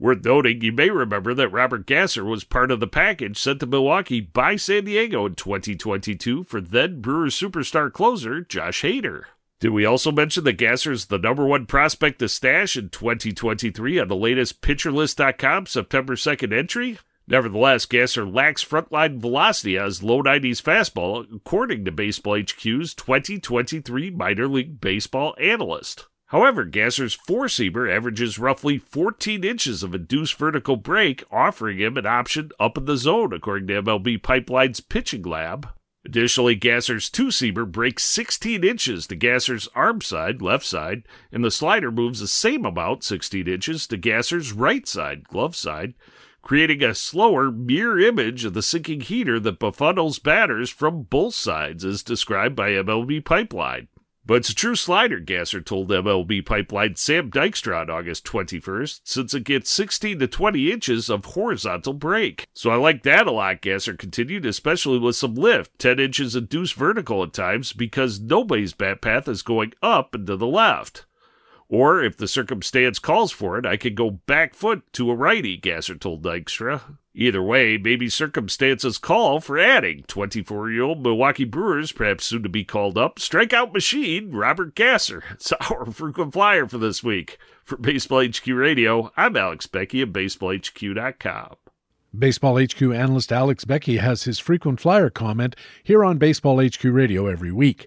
Worth noting, you may remember that Robert Gasser was part of the package sent to Milwaukee by San Diego in 2022 for then Brewers superstar closer Josh Hader. Did we also mention that Gasser is the number one prospect to stash in 2023 on the latest PitcherList.com September 2nd entry? Nevertheless, Gasser lacks frontline velocity as low 90s fastball, according to Baseball HQ's 2023 Minor League Baseball analyst. However, Gasser's four seamer averages roughly 14 inches of induced vertical break, offering him an option up in the zone, according to MLB Pipeline's pitching lab. Additionally, Gasser's two seamer breaks 16 inches to Gasser's arm side, left side, and the slider moves the same amount, 16 inches, to Gasser's right side, glove side, creating a slower mirror image of the sinking heater that befuddles batters from both sides, as described by MLB Pipeline. But it's a true slider, Gasser told MLB Pipeline Sam Dykstra on August 21st, since it gets 16 to 20 inches of horizontal break. So I like that a lot, Gasser continued, especially with some lift, 10 inches induced vertical at times, because nobody's bat path is going up and to the left. Or, if the circumstance calls for it, I could go back foot to a righty, Gasser told Dykstra. Either way, maybe circumstances call for adding 24 year old Milwaukee Brewers, perhaps soon to be called up, strikeout machine Robert Gasser. It's our frequent flyer for this week. For Baseball HQ Radio, I'm Alex Beckey of BaseballHQ.com. Baseball HQ analyst Alex Beckey has his frequent flyer comment here on Baseball HQ Radio every week.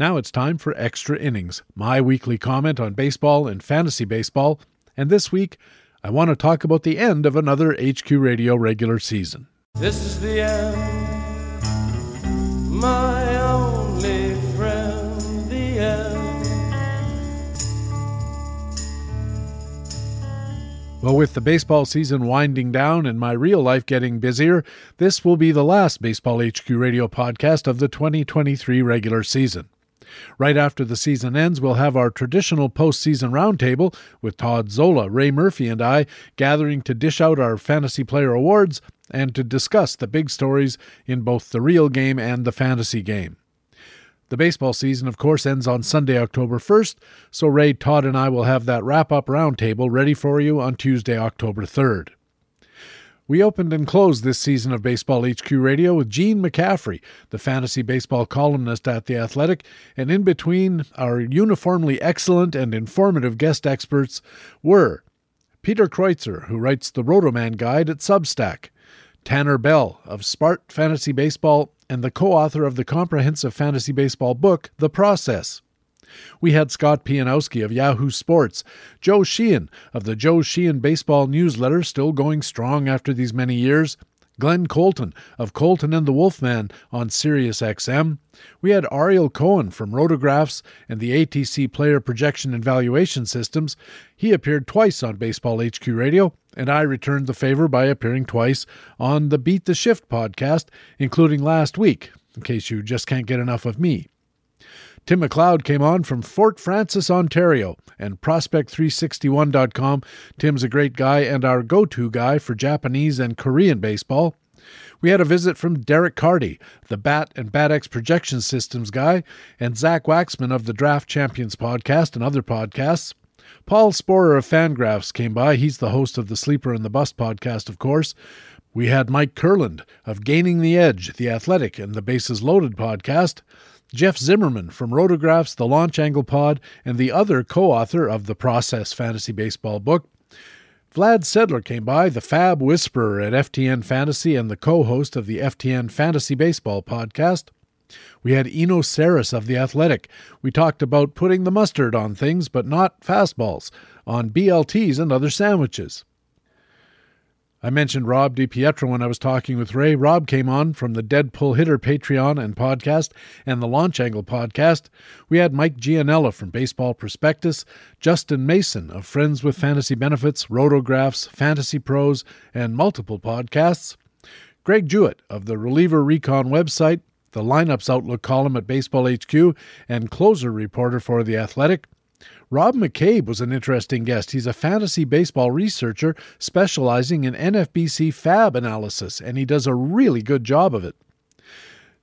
Now it's time for Extra Innings, my weekly comment on baseball and fantasy baseball. And this week, I want to talk about the end of another HQ Radio regular season. This is the end, my only friend, the end. Well, with the baseball season winding down and my real life getting busier, this will be the last Baseball HQ Radio podcast of the 2023 regular season. Right after the season ends, we'll have our traditional postseason roundtable with Todd Zola, Ray Murphy, and I gathering to dish out our fantasy player awards and to discuss the big stories in both the real game and the fantasy game. The baseball season, of course, ends on Sunday, October 1st, so Ray, Todd, and I will have that wrap up roundtable ready for you on Tuesday, October 3rd. We opened and closed this season of Baseball HQ Radio with Gene McCaffrey, the fantasy baseball columnist at The Athletic, and in between, our uniformly excellent and informative guest experts were Peter Kreutzer, who writes the Rotoman Guide at Substack, Tanner Bell of Smart Fantasy Baseball, and the co author of the comprehensive fantasy baseball book, The Process. We had Scott Pianowski of Yahoo Sports, Joe Sheehan of the Joe Sheehan Baseball Newsletter, still going strong after these many years, Glenn Colton of Colton and the Wolfman on Sirius XM. We had Ariel Cohen from Rotographs and the ATC Player Projection and Valuation Systems. He appeared twice on Baseball HQ Radio, and I returned the favor by appearing twice on the Beat the Shift podcast, including last week, in case you just can't get enough of me. Tim McLeod came on from Fort Frances, Ontario, and Prospect361.com. Tim's a great guy and our go to guy for Japanese and Korean baseball. We had a visit from Derek Carty, the Bat and BatX projection systems guy, and Zach Waxman of the Draft Champions podcast and other podcasts. Paul Sporer of Fangraphs came by. He's the host of the Sleeper and the Bust podcast, of course. We had Mike Kurland of Gaining the Edge, The Athletic, and the Bases Loaded podcast. Jeff Zimmerman from Rotographs, The Launch Angle Pod, and the other co author of the Process Fantasy Baseball book. Vlad Sedler came by, the FAAB Whisperer at FTN Fantasy and the co host of the FTN Fantasy Baseball podcast. We had Eno Sarris of The Athletic. We talked about putting the mustard on things, but not fastballs, on BLTs and other sandwiches. I mentioned Rob DiPietro when I was talking with Ray. Rob came on from the Deadpool Hitter Patreon and podcast and the Launch Angle podcast. We had Mike Gianella from Baseball Prospectus, Justin Mason of Friends with Fantasy Benefits, Rotographs, Fantasy Pros, and multiple podcasts. Greg Jewett of the Reliever Recon website, the Lineups Outlook column at Baseball HQ, and closer reporter for The Athletic. Rob McCabe was an interesting guest. He's a fantasy baseball researcher specializing in NFBC FAAB analysis, and he does a really good job of it.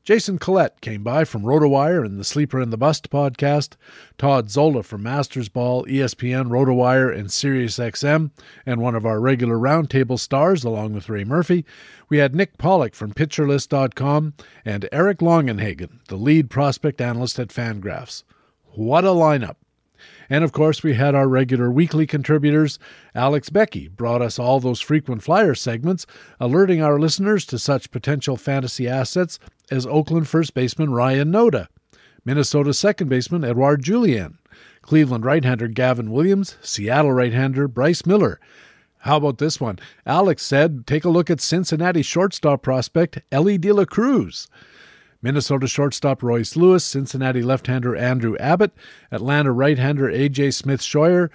Jason Collette came by from RotoWire and the Sleeper and the Bust podcast, Todd Zola from Masters Ball, ESPN, RotoWire, and SiriusXM, and one of our regular roundtable stars along with Ray Murphy. We had Nick Pollack from PitcherList.com and Eric Longenhagen, the lead prospect analyst at Fangraphs. What a lineup! And of course, we had our regular weekly contributors. Alex Beckey brought us all those frequent flyer segments, alerting our listeners to such potential fantasy assets as Oakland first baseman Ryan Noda, Minnesota second baseman Edouard Julien, Cleveland right hander Gavin Williams, Seattle right hander Bryce Miller. How about this one? Alex said, take a look at Cincinnati shortstop prospect Elly De La Cruz. Minnesota shortstop Royce Lewis, Cincinnati left hander Andrew Abbott, Atlanta right hander A.J. Smith Shawver,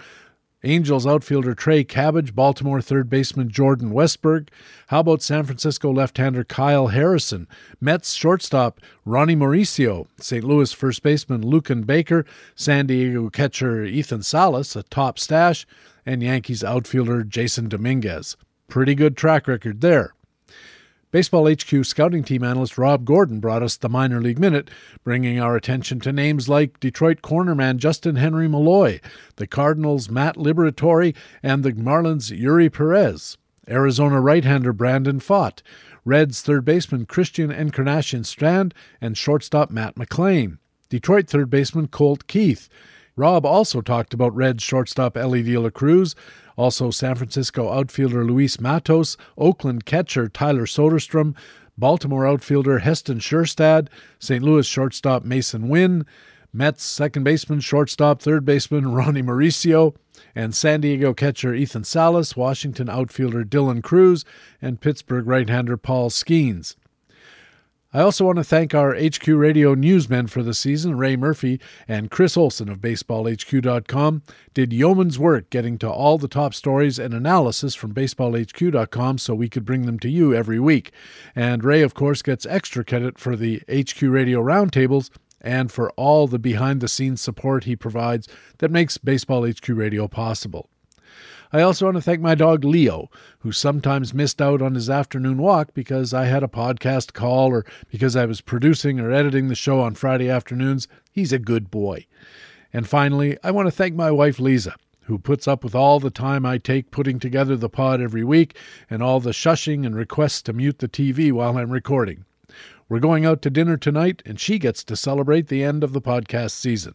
Angels outfielder Trey Cabbage, Baltimore third baseman Jordan Westburg. How about San Francisco left hander Kyle Harrison, Mets shortstop Ronny Mauricio, St. Louis first baseman Luken Baker, San Diego catcher Ethan Salas, a top stash, and Yankees outfielder Jasson Dominguez. Pretty good track record there. Baseball HQ scouting team analyst Rob Gordon brought us the minor league minute, bringing our attention to names like Detroit cornerman Justyn Henry Malloy, the Cardinals' Matt Liberatore, and the Marlins' Eury Perez, Arizona right hander Brandon Pfaadt, Reds third baseman Christian Encarnacion Strand, and shortstop Matt McLain, Detroit third baseman Colt Keith. Rob also talked about Reds shortstop Elly De La Cruz, also, San Francisco outfielder Luis Matos, Oakland catcher Tyler Soderstrom, Baltimore outfielder Heston Kjerstad, St. Louis shortstop Mason Winn, Mets second baseman, shortstop, third baseman Ronny Mauricio, and San Diego catcher Ethan Salas, Washington outfielder Dylan Crews, and Pittsburgh right hander Paul Skenes. I also want to thank our HQ Radio newsmen for the season. Ray Murphy and Chris Olson of BaseballHQ.com did yeoman's work getting to all the top stories and analysis from BaseballHQ.com so we could bring them to you every week. And Ray, of course, gets extra credit for the HQ Radio roundtables and for all the behind the scenes support he provides that makes Baseball HQ Radio possible. I also want to thank my dog Leo, who sometimes missed out on his afternoon walk because I had a podcast call or because I was producing or editing the show on Friday afternoons. He's a good boy. And finally, I want to thank my wife Lisa, who puts up with all the time I take putting together the pod every week and all the shushing and requests to mute the TV while I'm recording. We're going out to dinner tonight, and she gets to celebrate the end of the podcast season.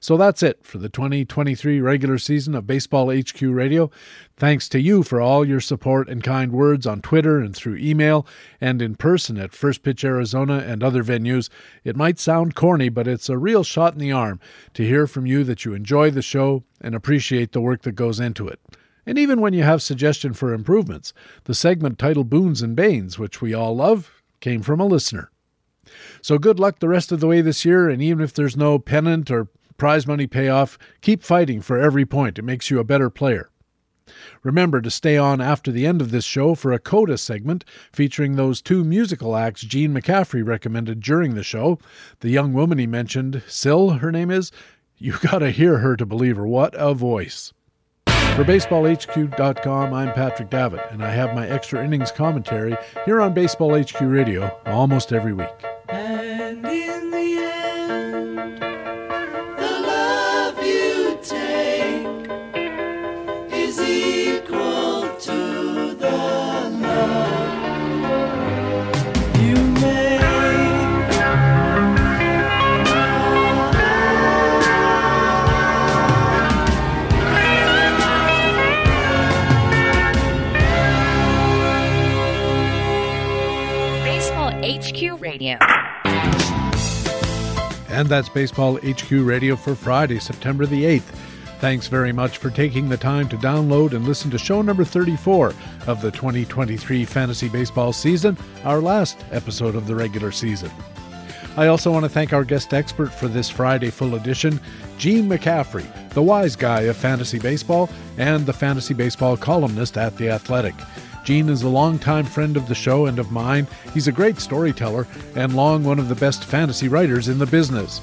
So that's it for the 2023 regular season of Baseball HQ Radio. Thanks to you for all your support and kind words on Twitter and through email and in person at First Pitch Arizona and other venues. It might sound corny, but it's a real shot in the arm to hear from you that you enjoy the show and appreciate the work that goes into it. And even when you have suggestion for improvements, the segment titled Boons and Banes, which we all love, came from a listener. So good luck the rest of the way this year, and even if there's no pennant or prize money payoff. Keep fighting for every point. It makes you a better player. Remember to stay on after the end of this show for a coda segment featuring those two musical acts Gene McCaffrey recommended during the show. The young woman he mentioned, Cil, her name is, you gotta hear her to believe her. What a voice. For BaseballHQ.com, I'm Patrick Davitt, and I have my extra innings commentary here on Baseball HQ Radio almost every week. Radio. And that's Baseball HQ Radio for Friday, September the 8th. Thanks very much for taking the time to download and listen to show number 34 of the 2023 fantasy baseball season, our last episode of the regular season. I also want to thank our guest expert for this Friday full edition, Gene McCaffrey, the wise guy of fantasy baseball and the fantasy baseball columnist at The Athletic. Gene is a longtime friend of the show and of mine. He's a great storyteller and long one of the best fantasy writers in the business.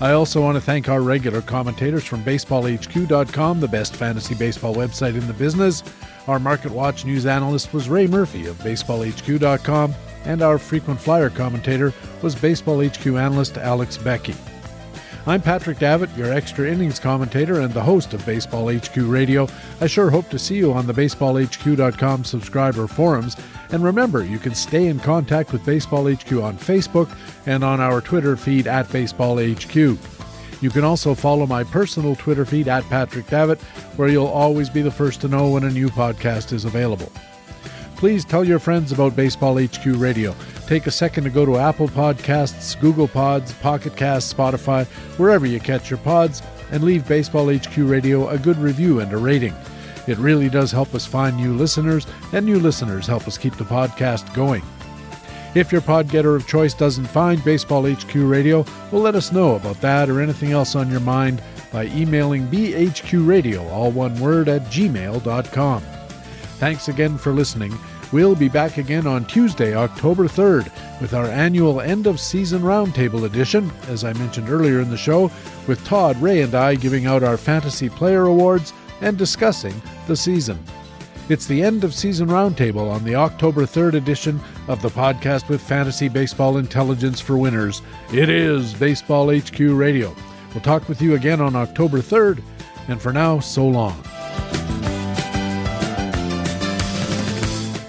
I also want to thank our regular commentators from BaseballHQ.com, the best fantasy baseball website in the business. Our Market Watch news analyst was Ray Murphy of BaseballHQ.com, and our frequent flyer commentator was Baseball HQ analyst Alex Beckey. I'm Patrick Davitt, your extra innings commentator and the host of Baseball HQ Radio. I sure hope to see you on the BaseballHQ.com subscriber forums. And remember, you can stay in contact with Baseball HQ on Facebook and on our Twitter feed at Baseball HQ. You can also follow my personal Twitter feed at Patrick Davitt, where you'll always be the first to know when a new podcast is available. Please tell your friends about Baseball HQ Radio. Take a second to go to Apple Podcasts, Google Pods, Pocket Casts, Spotify, wherever you catch your pods, and leave Baseball HQ Radio a good review and a rating. It really does help us find new listeners, and new listeners help us keep the podcast going. If your podgetter of choice doesn't find Baseball HQ Radio, well, let us know about that or anything else on your mind by emailing bhqradio, all one word, at gmail.com. Thanks again for listening. We'll be back again on Tuesday, October 3rd, with our annual end of season roundtable edition, as I mentioned earlier in the show, with Todd, Ray, and I giving out our Fantasy Player Awards and discussing the season. It's the end of season roundtable on the October 3rd edition of the podcast with fantasy baseball intelligence for winners. It is Baseball HQ Radio. We'll talk with you again on October 3rd, and for now, so long.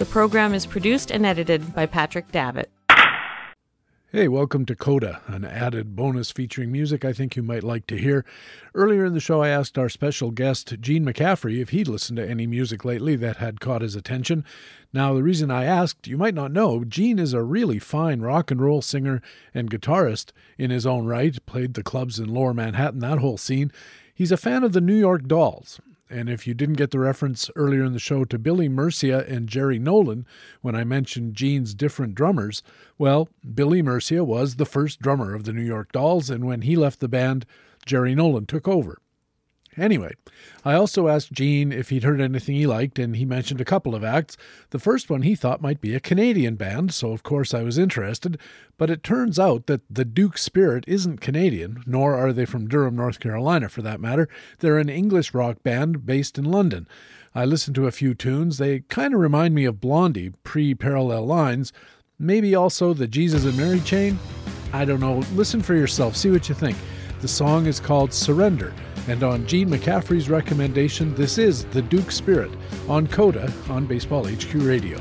The program is produced and edited by Patrick Davitt. Hey, welcome to Coda, an added bonus featuring music I think you might like to hear. Earlier in the show, I asked our special guest, Gene McCaffrey, if he'd listened to any music lately that had caught his attention. Now, the reason I asked, you might not know, Gene is a really fine rock and roll singer and guitarist in his own right, played the clubs in lower Manhattan, that whole scene. He's a fan of the New York Dolls, and if you didn't get the reference earlier in the show to Billy Murcia and Jerry Nolan when I mentioned Gene's different drummers, well, Billy Murcia was the first drummer of the New York Dolls, and when he left the band, Jerry Nolan took over. Anyway, I also asked Gene if he'd heard anything he liked, and he mentioned a couple of acts. The first one he thought might be a Canadian band, so of course I was interested, but it turns out that the Duke Spirit isn't Canadian, nor are they from Durham, North Carolina for that matter. They're an English rock band based in London. I listened to a few tunes. They kind of remind me of Blondie, pre Parallel Lines. Maybe also the Jesus and Mary chain? I don't know. Listen for yourself, see what you think. The song is called Surrender. And on Gene McCaffrey's recommendation, this is The Duke Spirit on Coda on Baseball HQ Radio.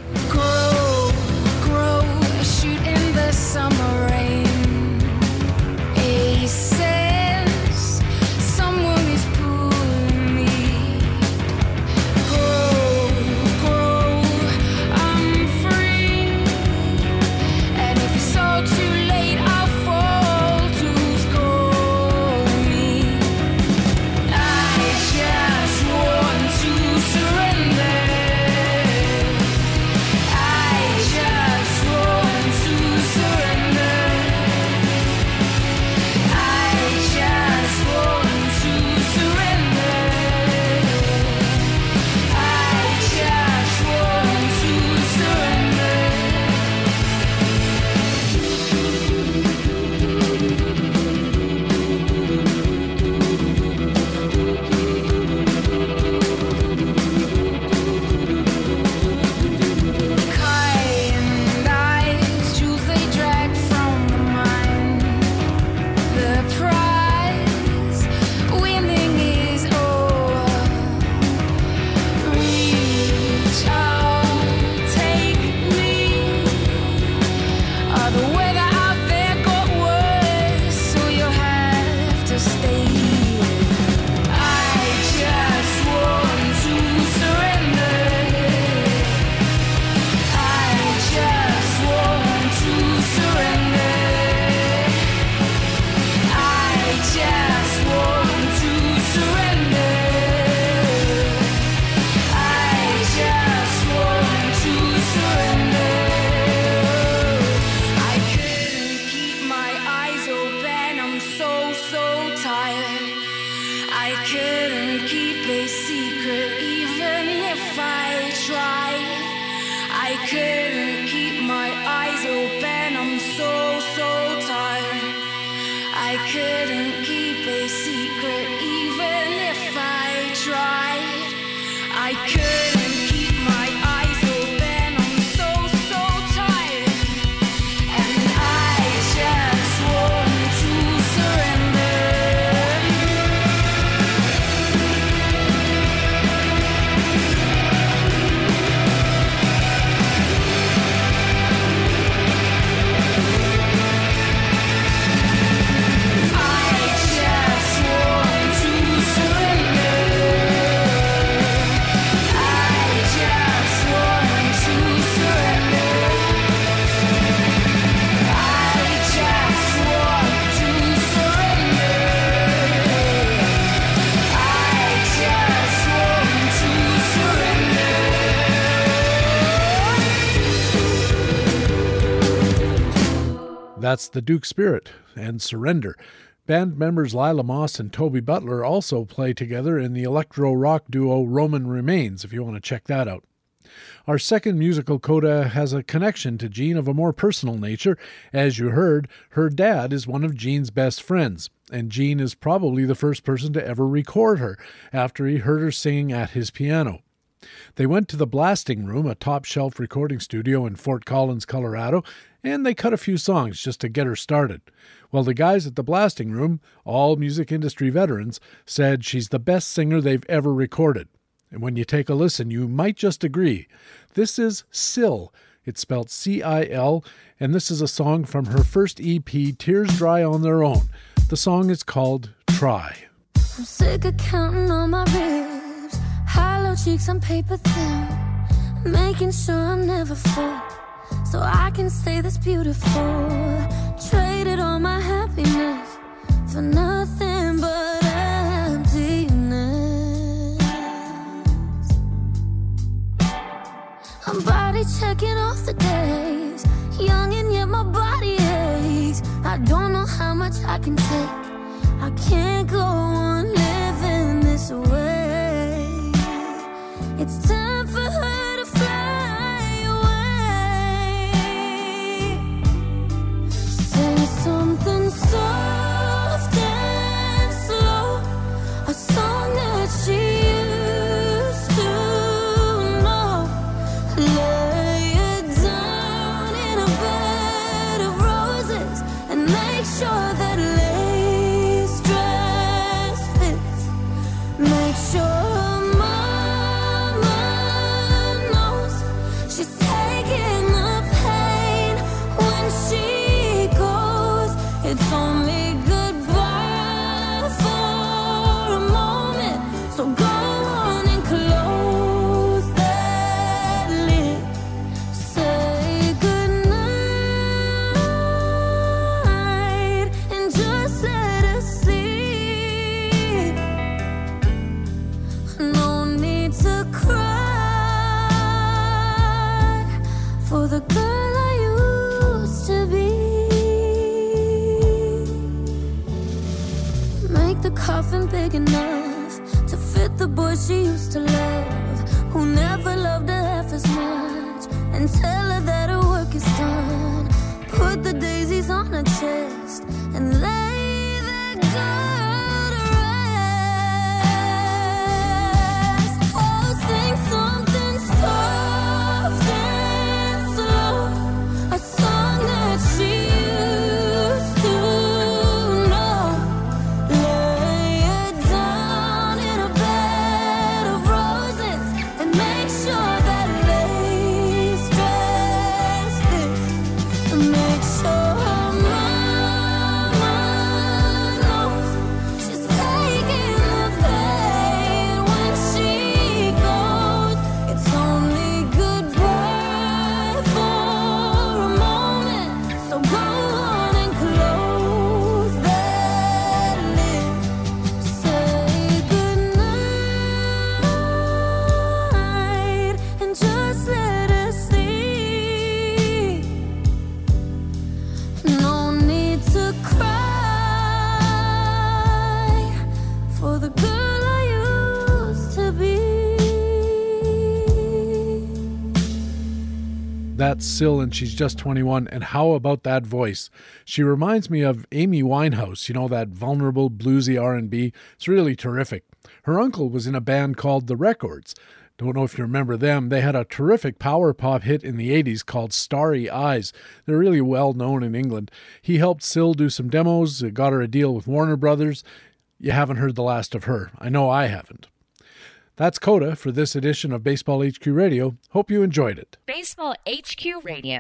That's the Duke Spirit and Surrender. Band members Liela Moss and Toby Butler also play together in the electro rock duo Roman Remains, if you want to check that out. Our second musical coda has a connection to Gene of a more personal nature. As you heard, her dad is one of Gene's best friends, and Gene is probably the first person to ever record her after he heard her singing at his piano. They went to the Blasting Room, a top shelf recording studio in Fort Collins, Colorado, and they cut a few songs just to get her started. Well, the guys at the Blasting Room, all music industry veterans, said she's the best singer they've ever recorded. And when you take a listen, you might just agree. This is Cil. It's spelled C I L, and this is a song from her first EP, Tears Dry on Their Own. The song is called Try. I'm sick of counting on my ribs, hollow cheeks on paper thin, making sure I'm never full, so I can stay this beautiful. Traded all my happiness for nothing but emptiness. I'm body checking off the days, young and yet my body aches. I don't know how much I can take. I can't go on living this way. It's time for her something the boy she used to love, who never loved her half as much, and tell that's Cil, and she's just 21. And how about that voice? She reminds me of Amy Winehouse. You know that vulnerable bluesy R&B. It's really terrific. Her uncle was in a band called The Records. Don't know if you remember them. They had a terrific power pop hit in the 80s called Starry Eyes. They're really well known in England. He helped Cil do some demos, uh, got her a deal with Warner Brothers. You haven't heard the last of her. I know I haven't. That's Coda for this edition of Baseball HQ Radio. Hope you enjoyed it. Baseball HQ Radio.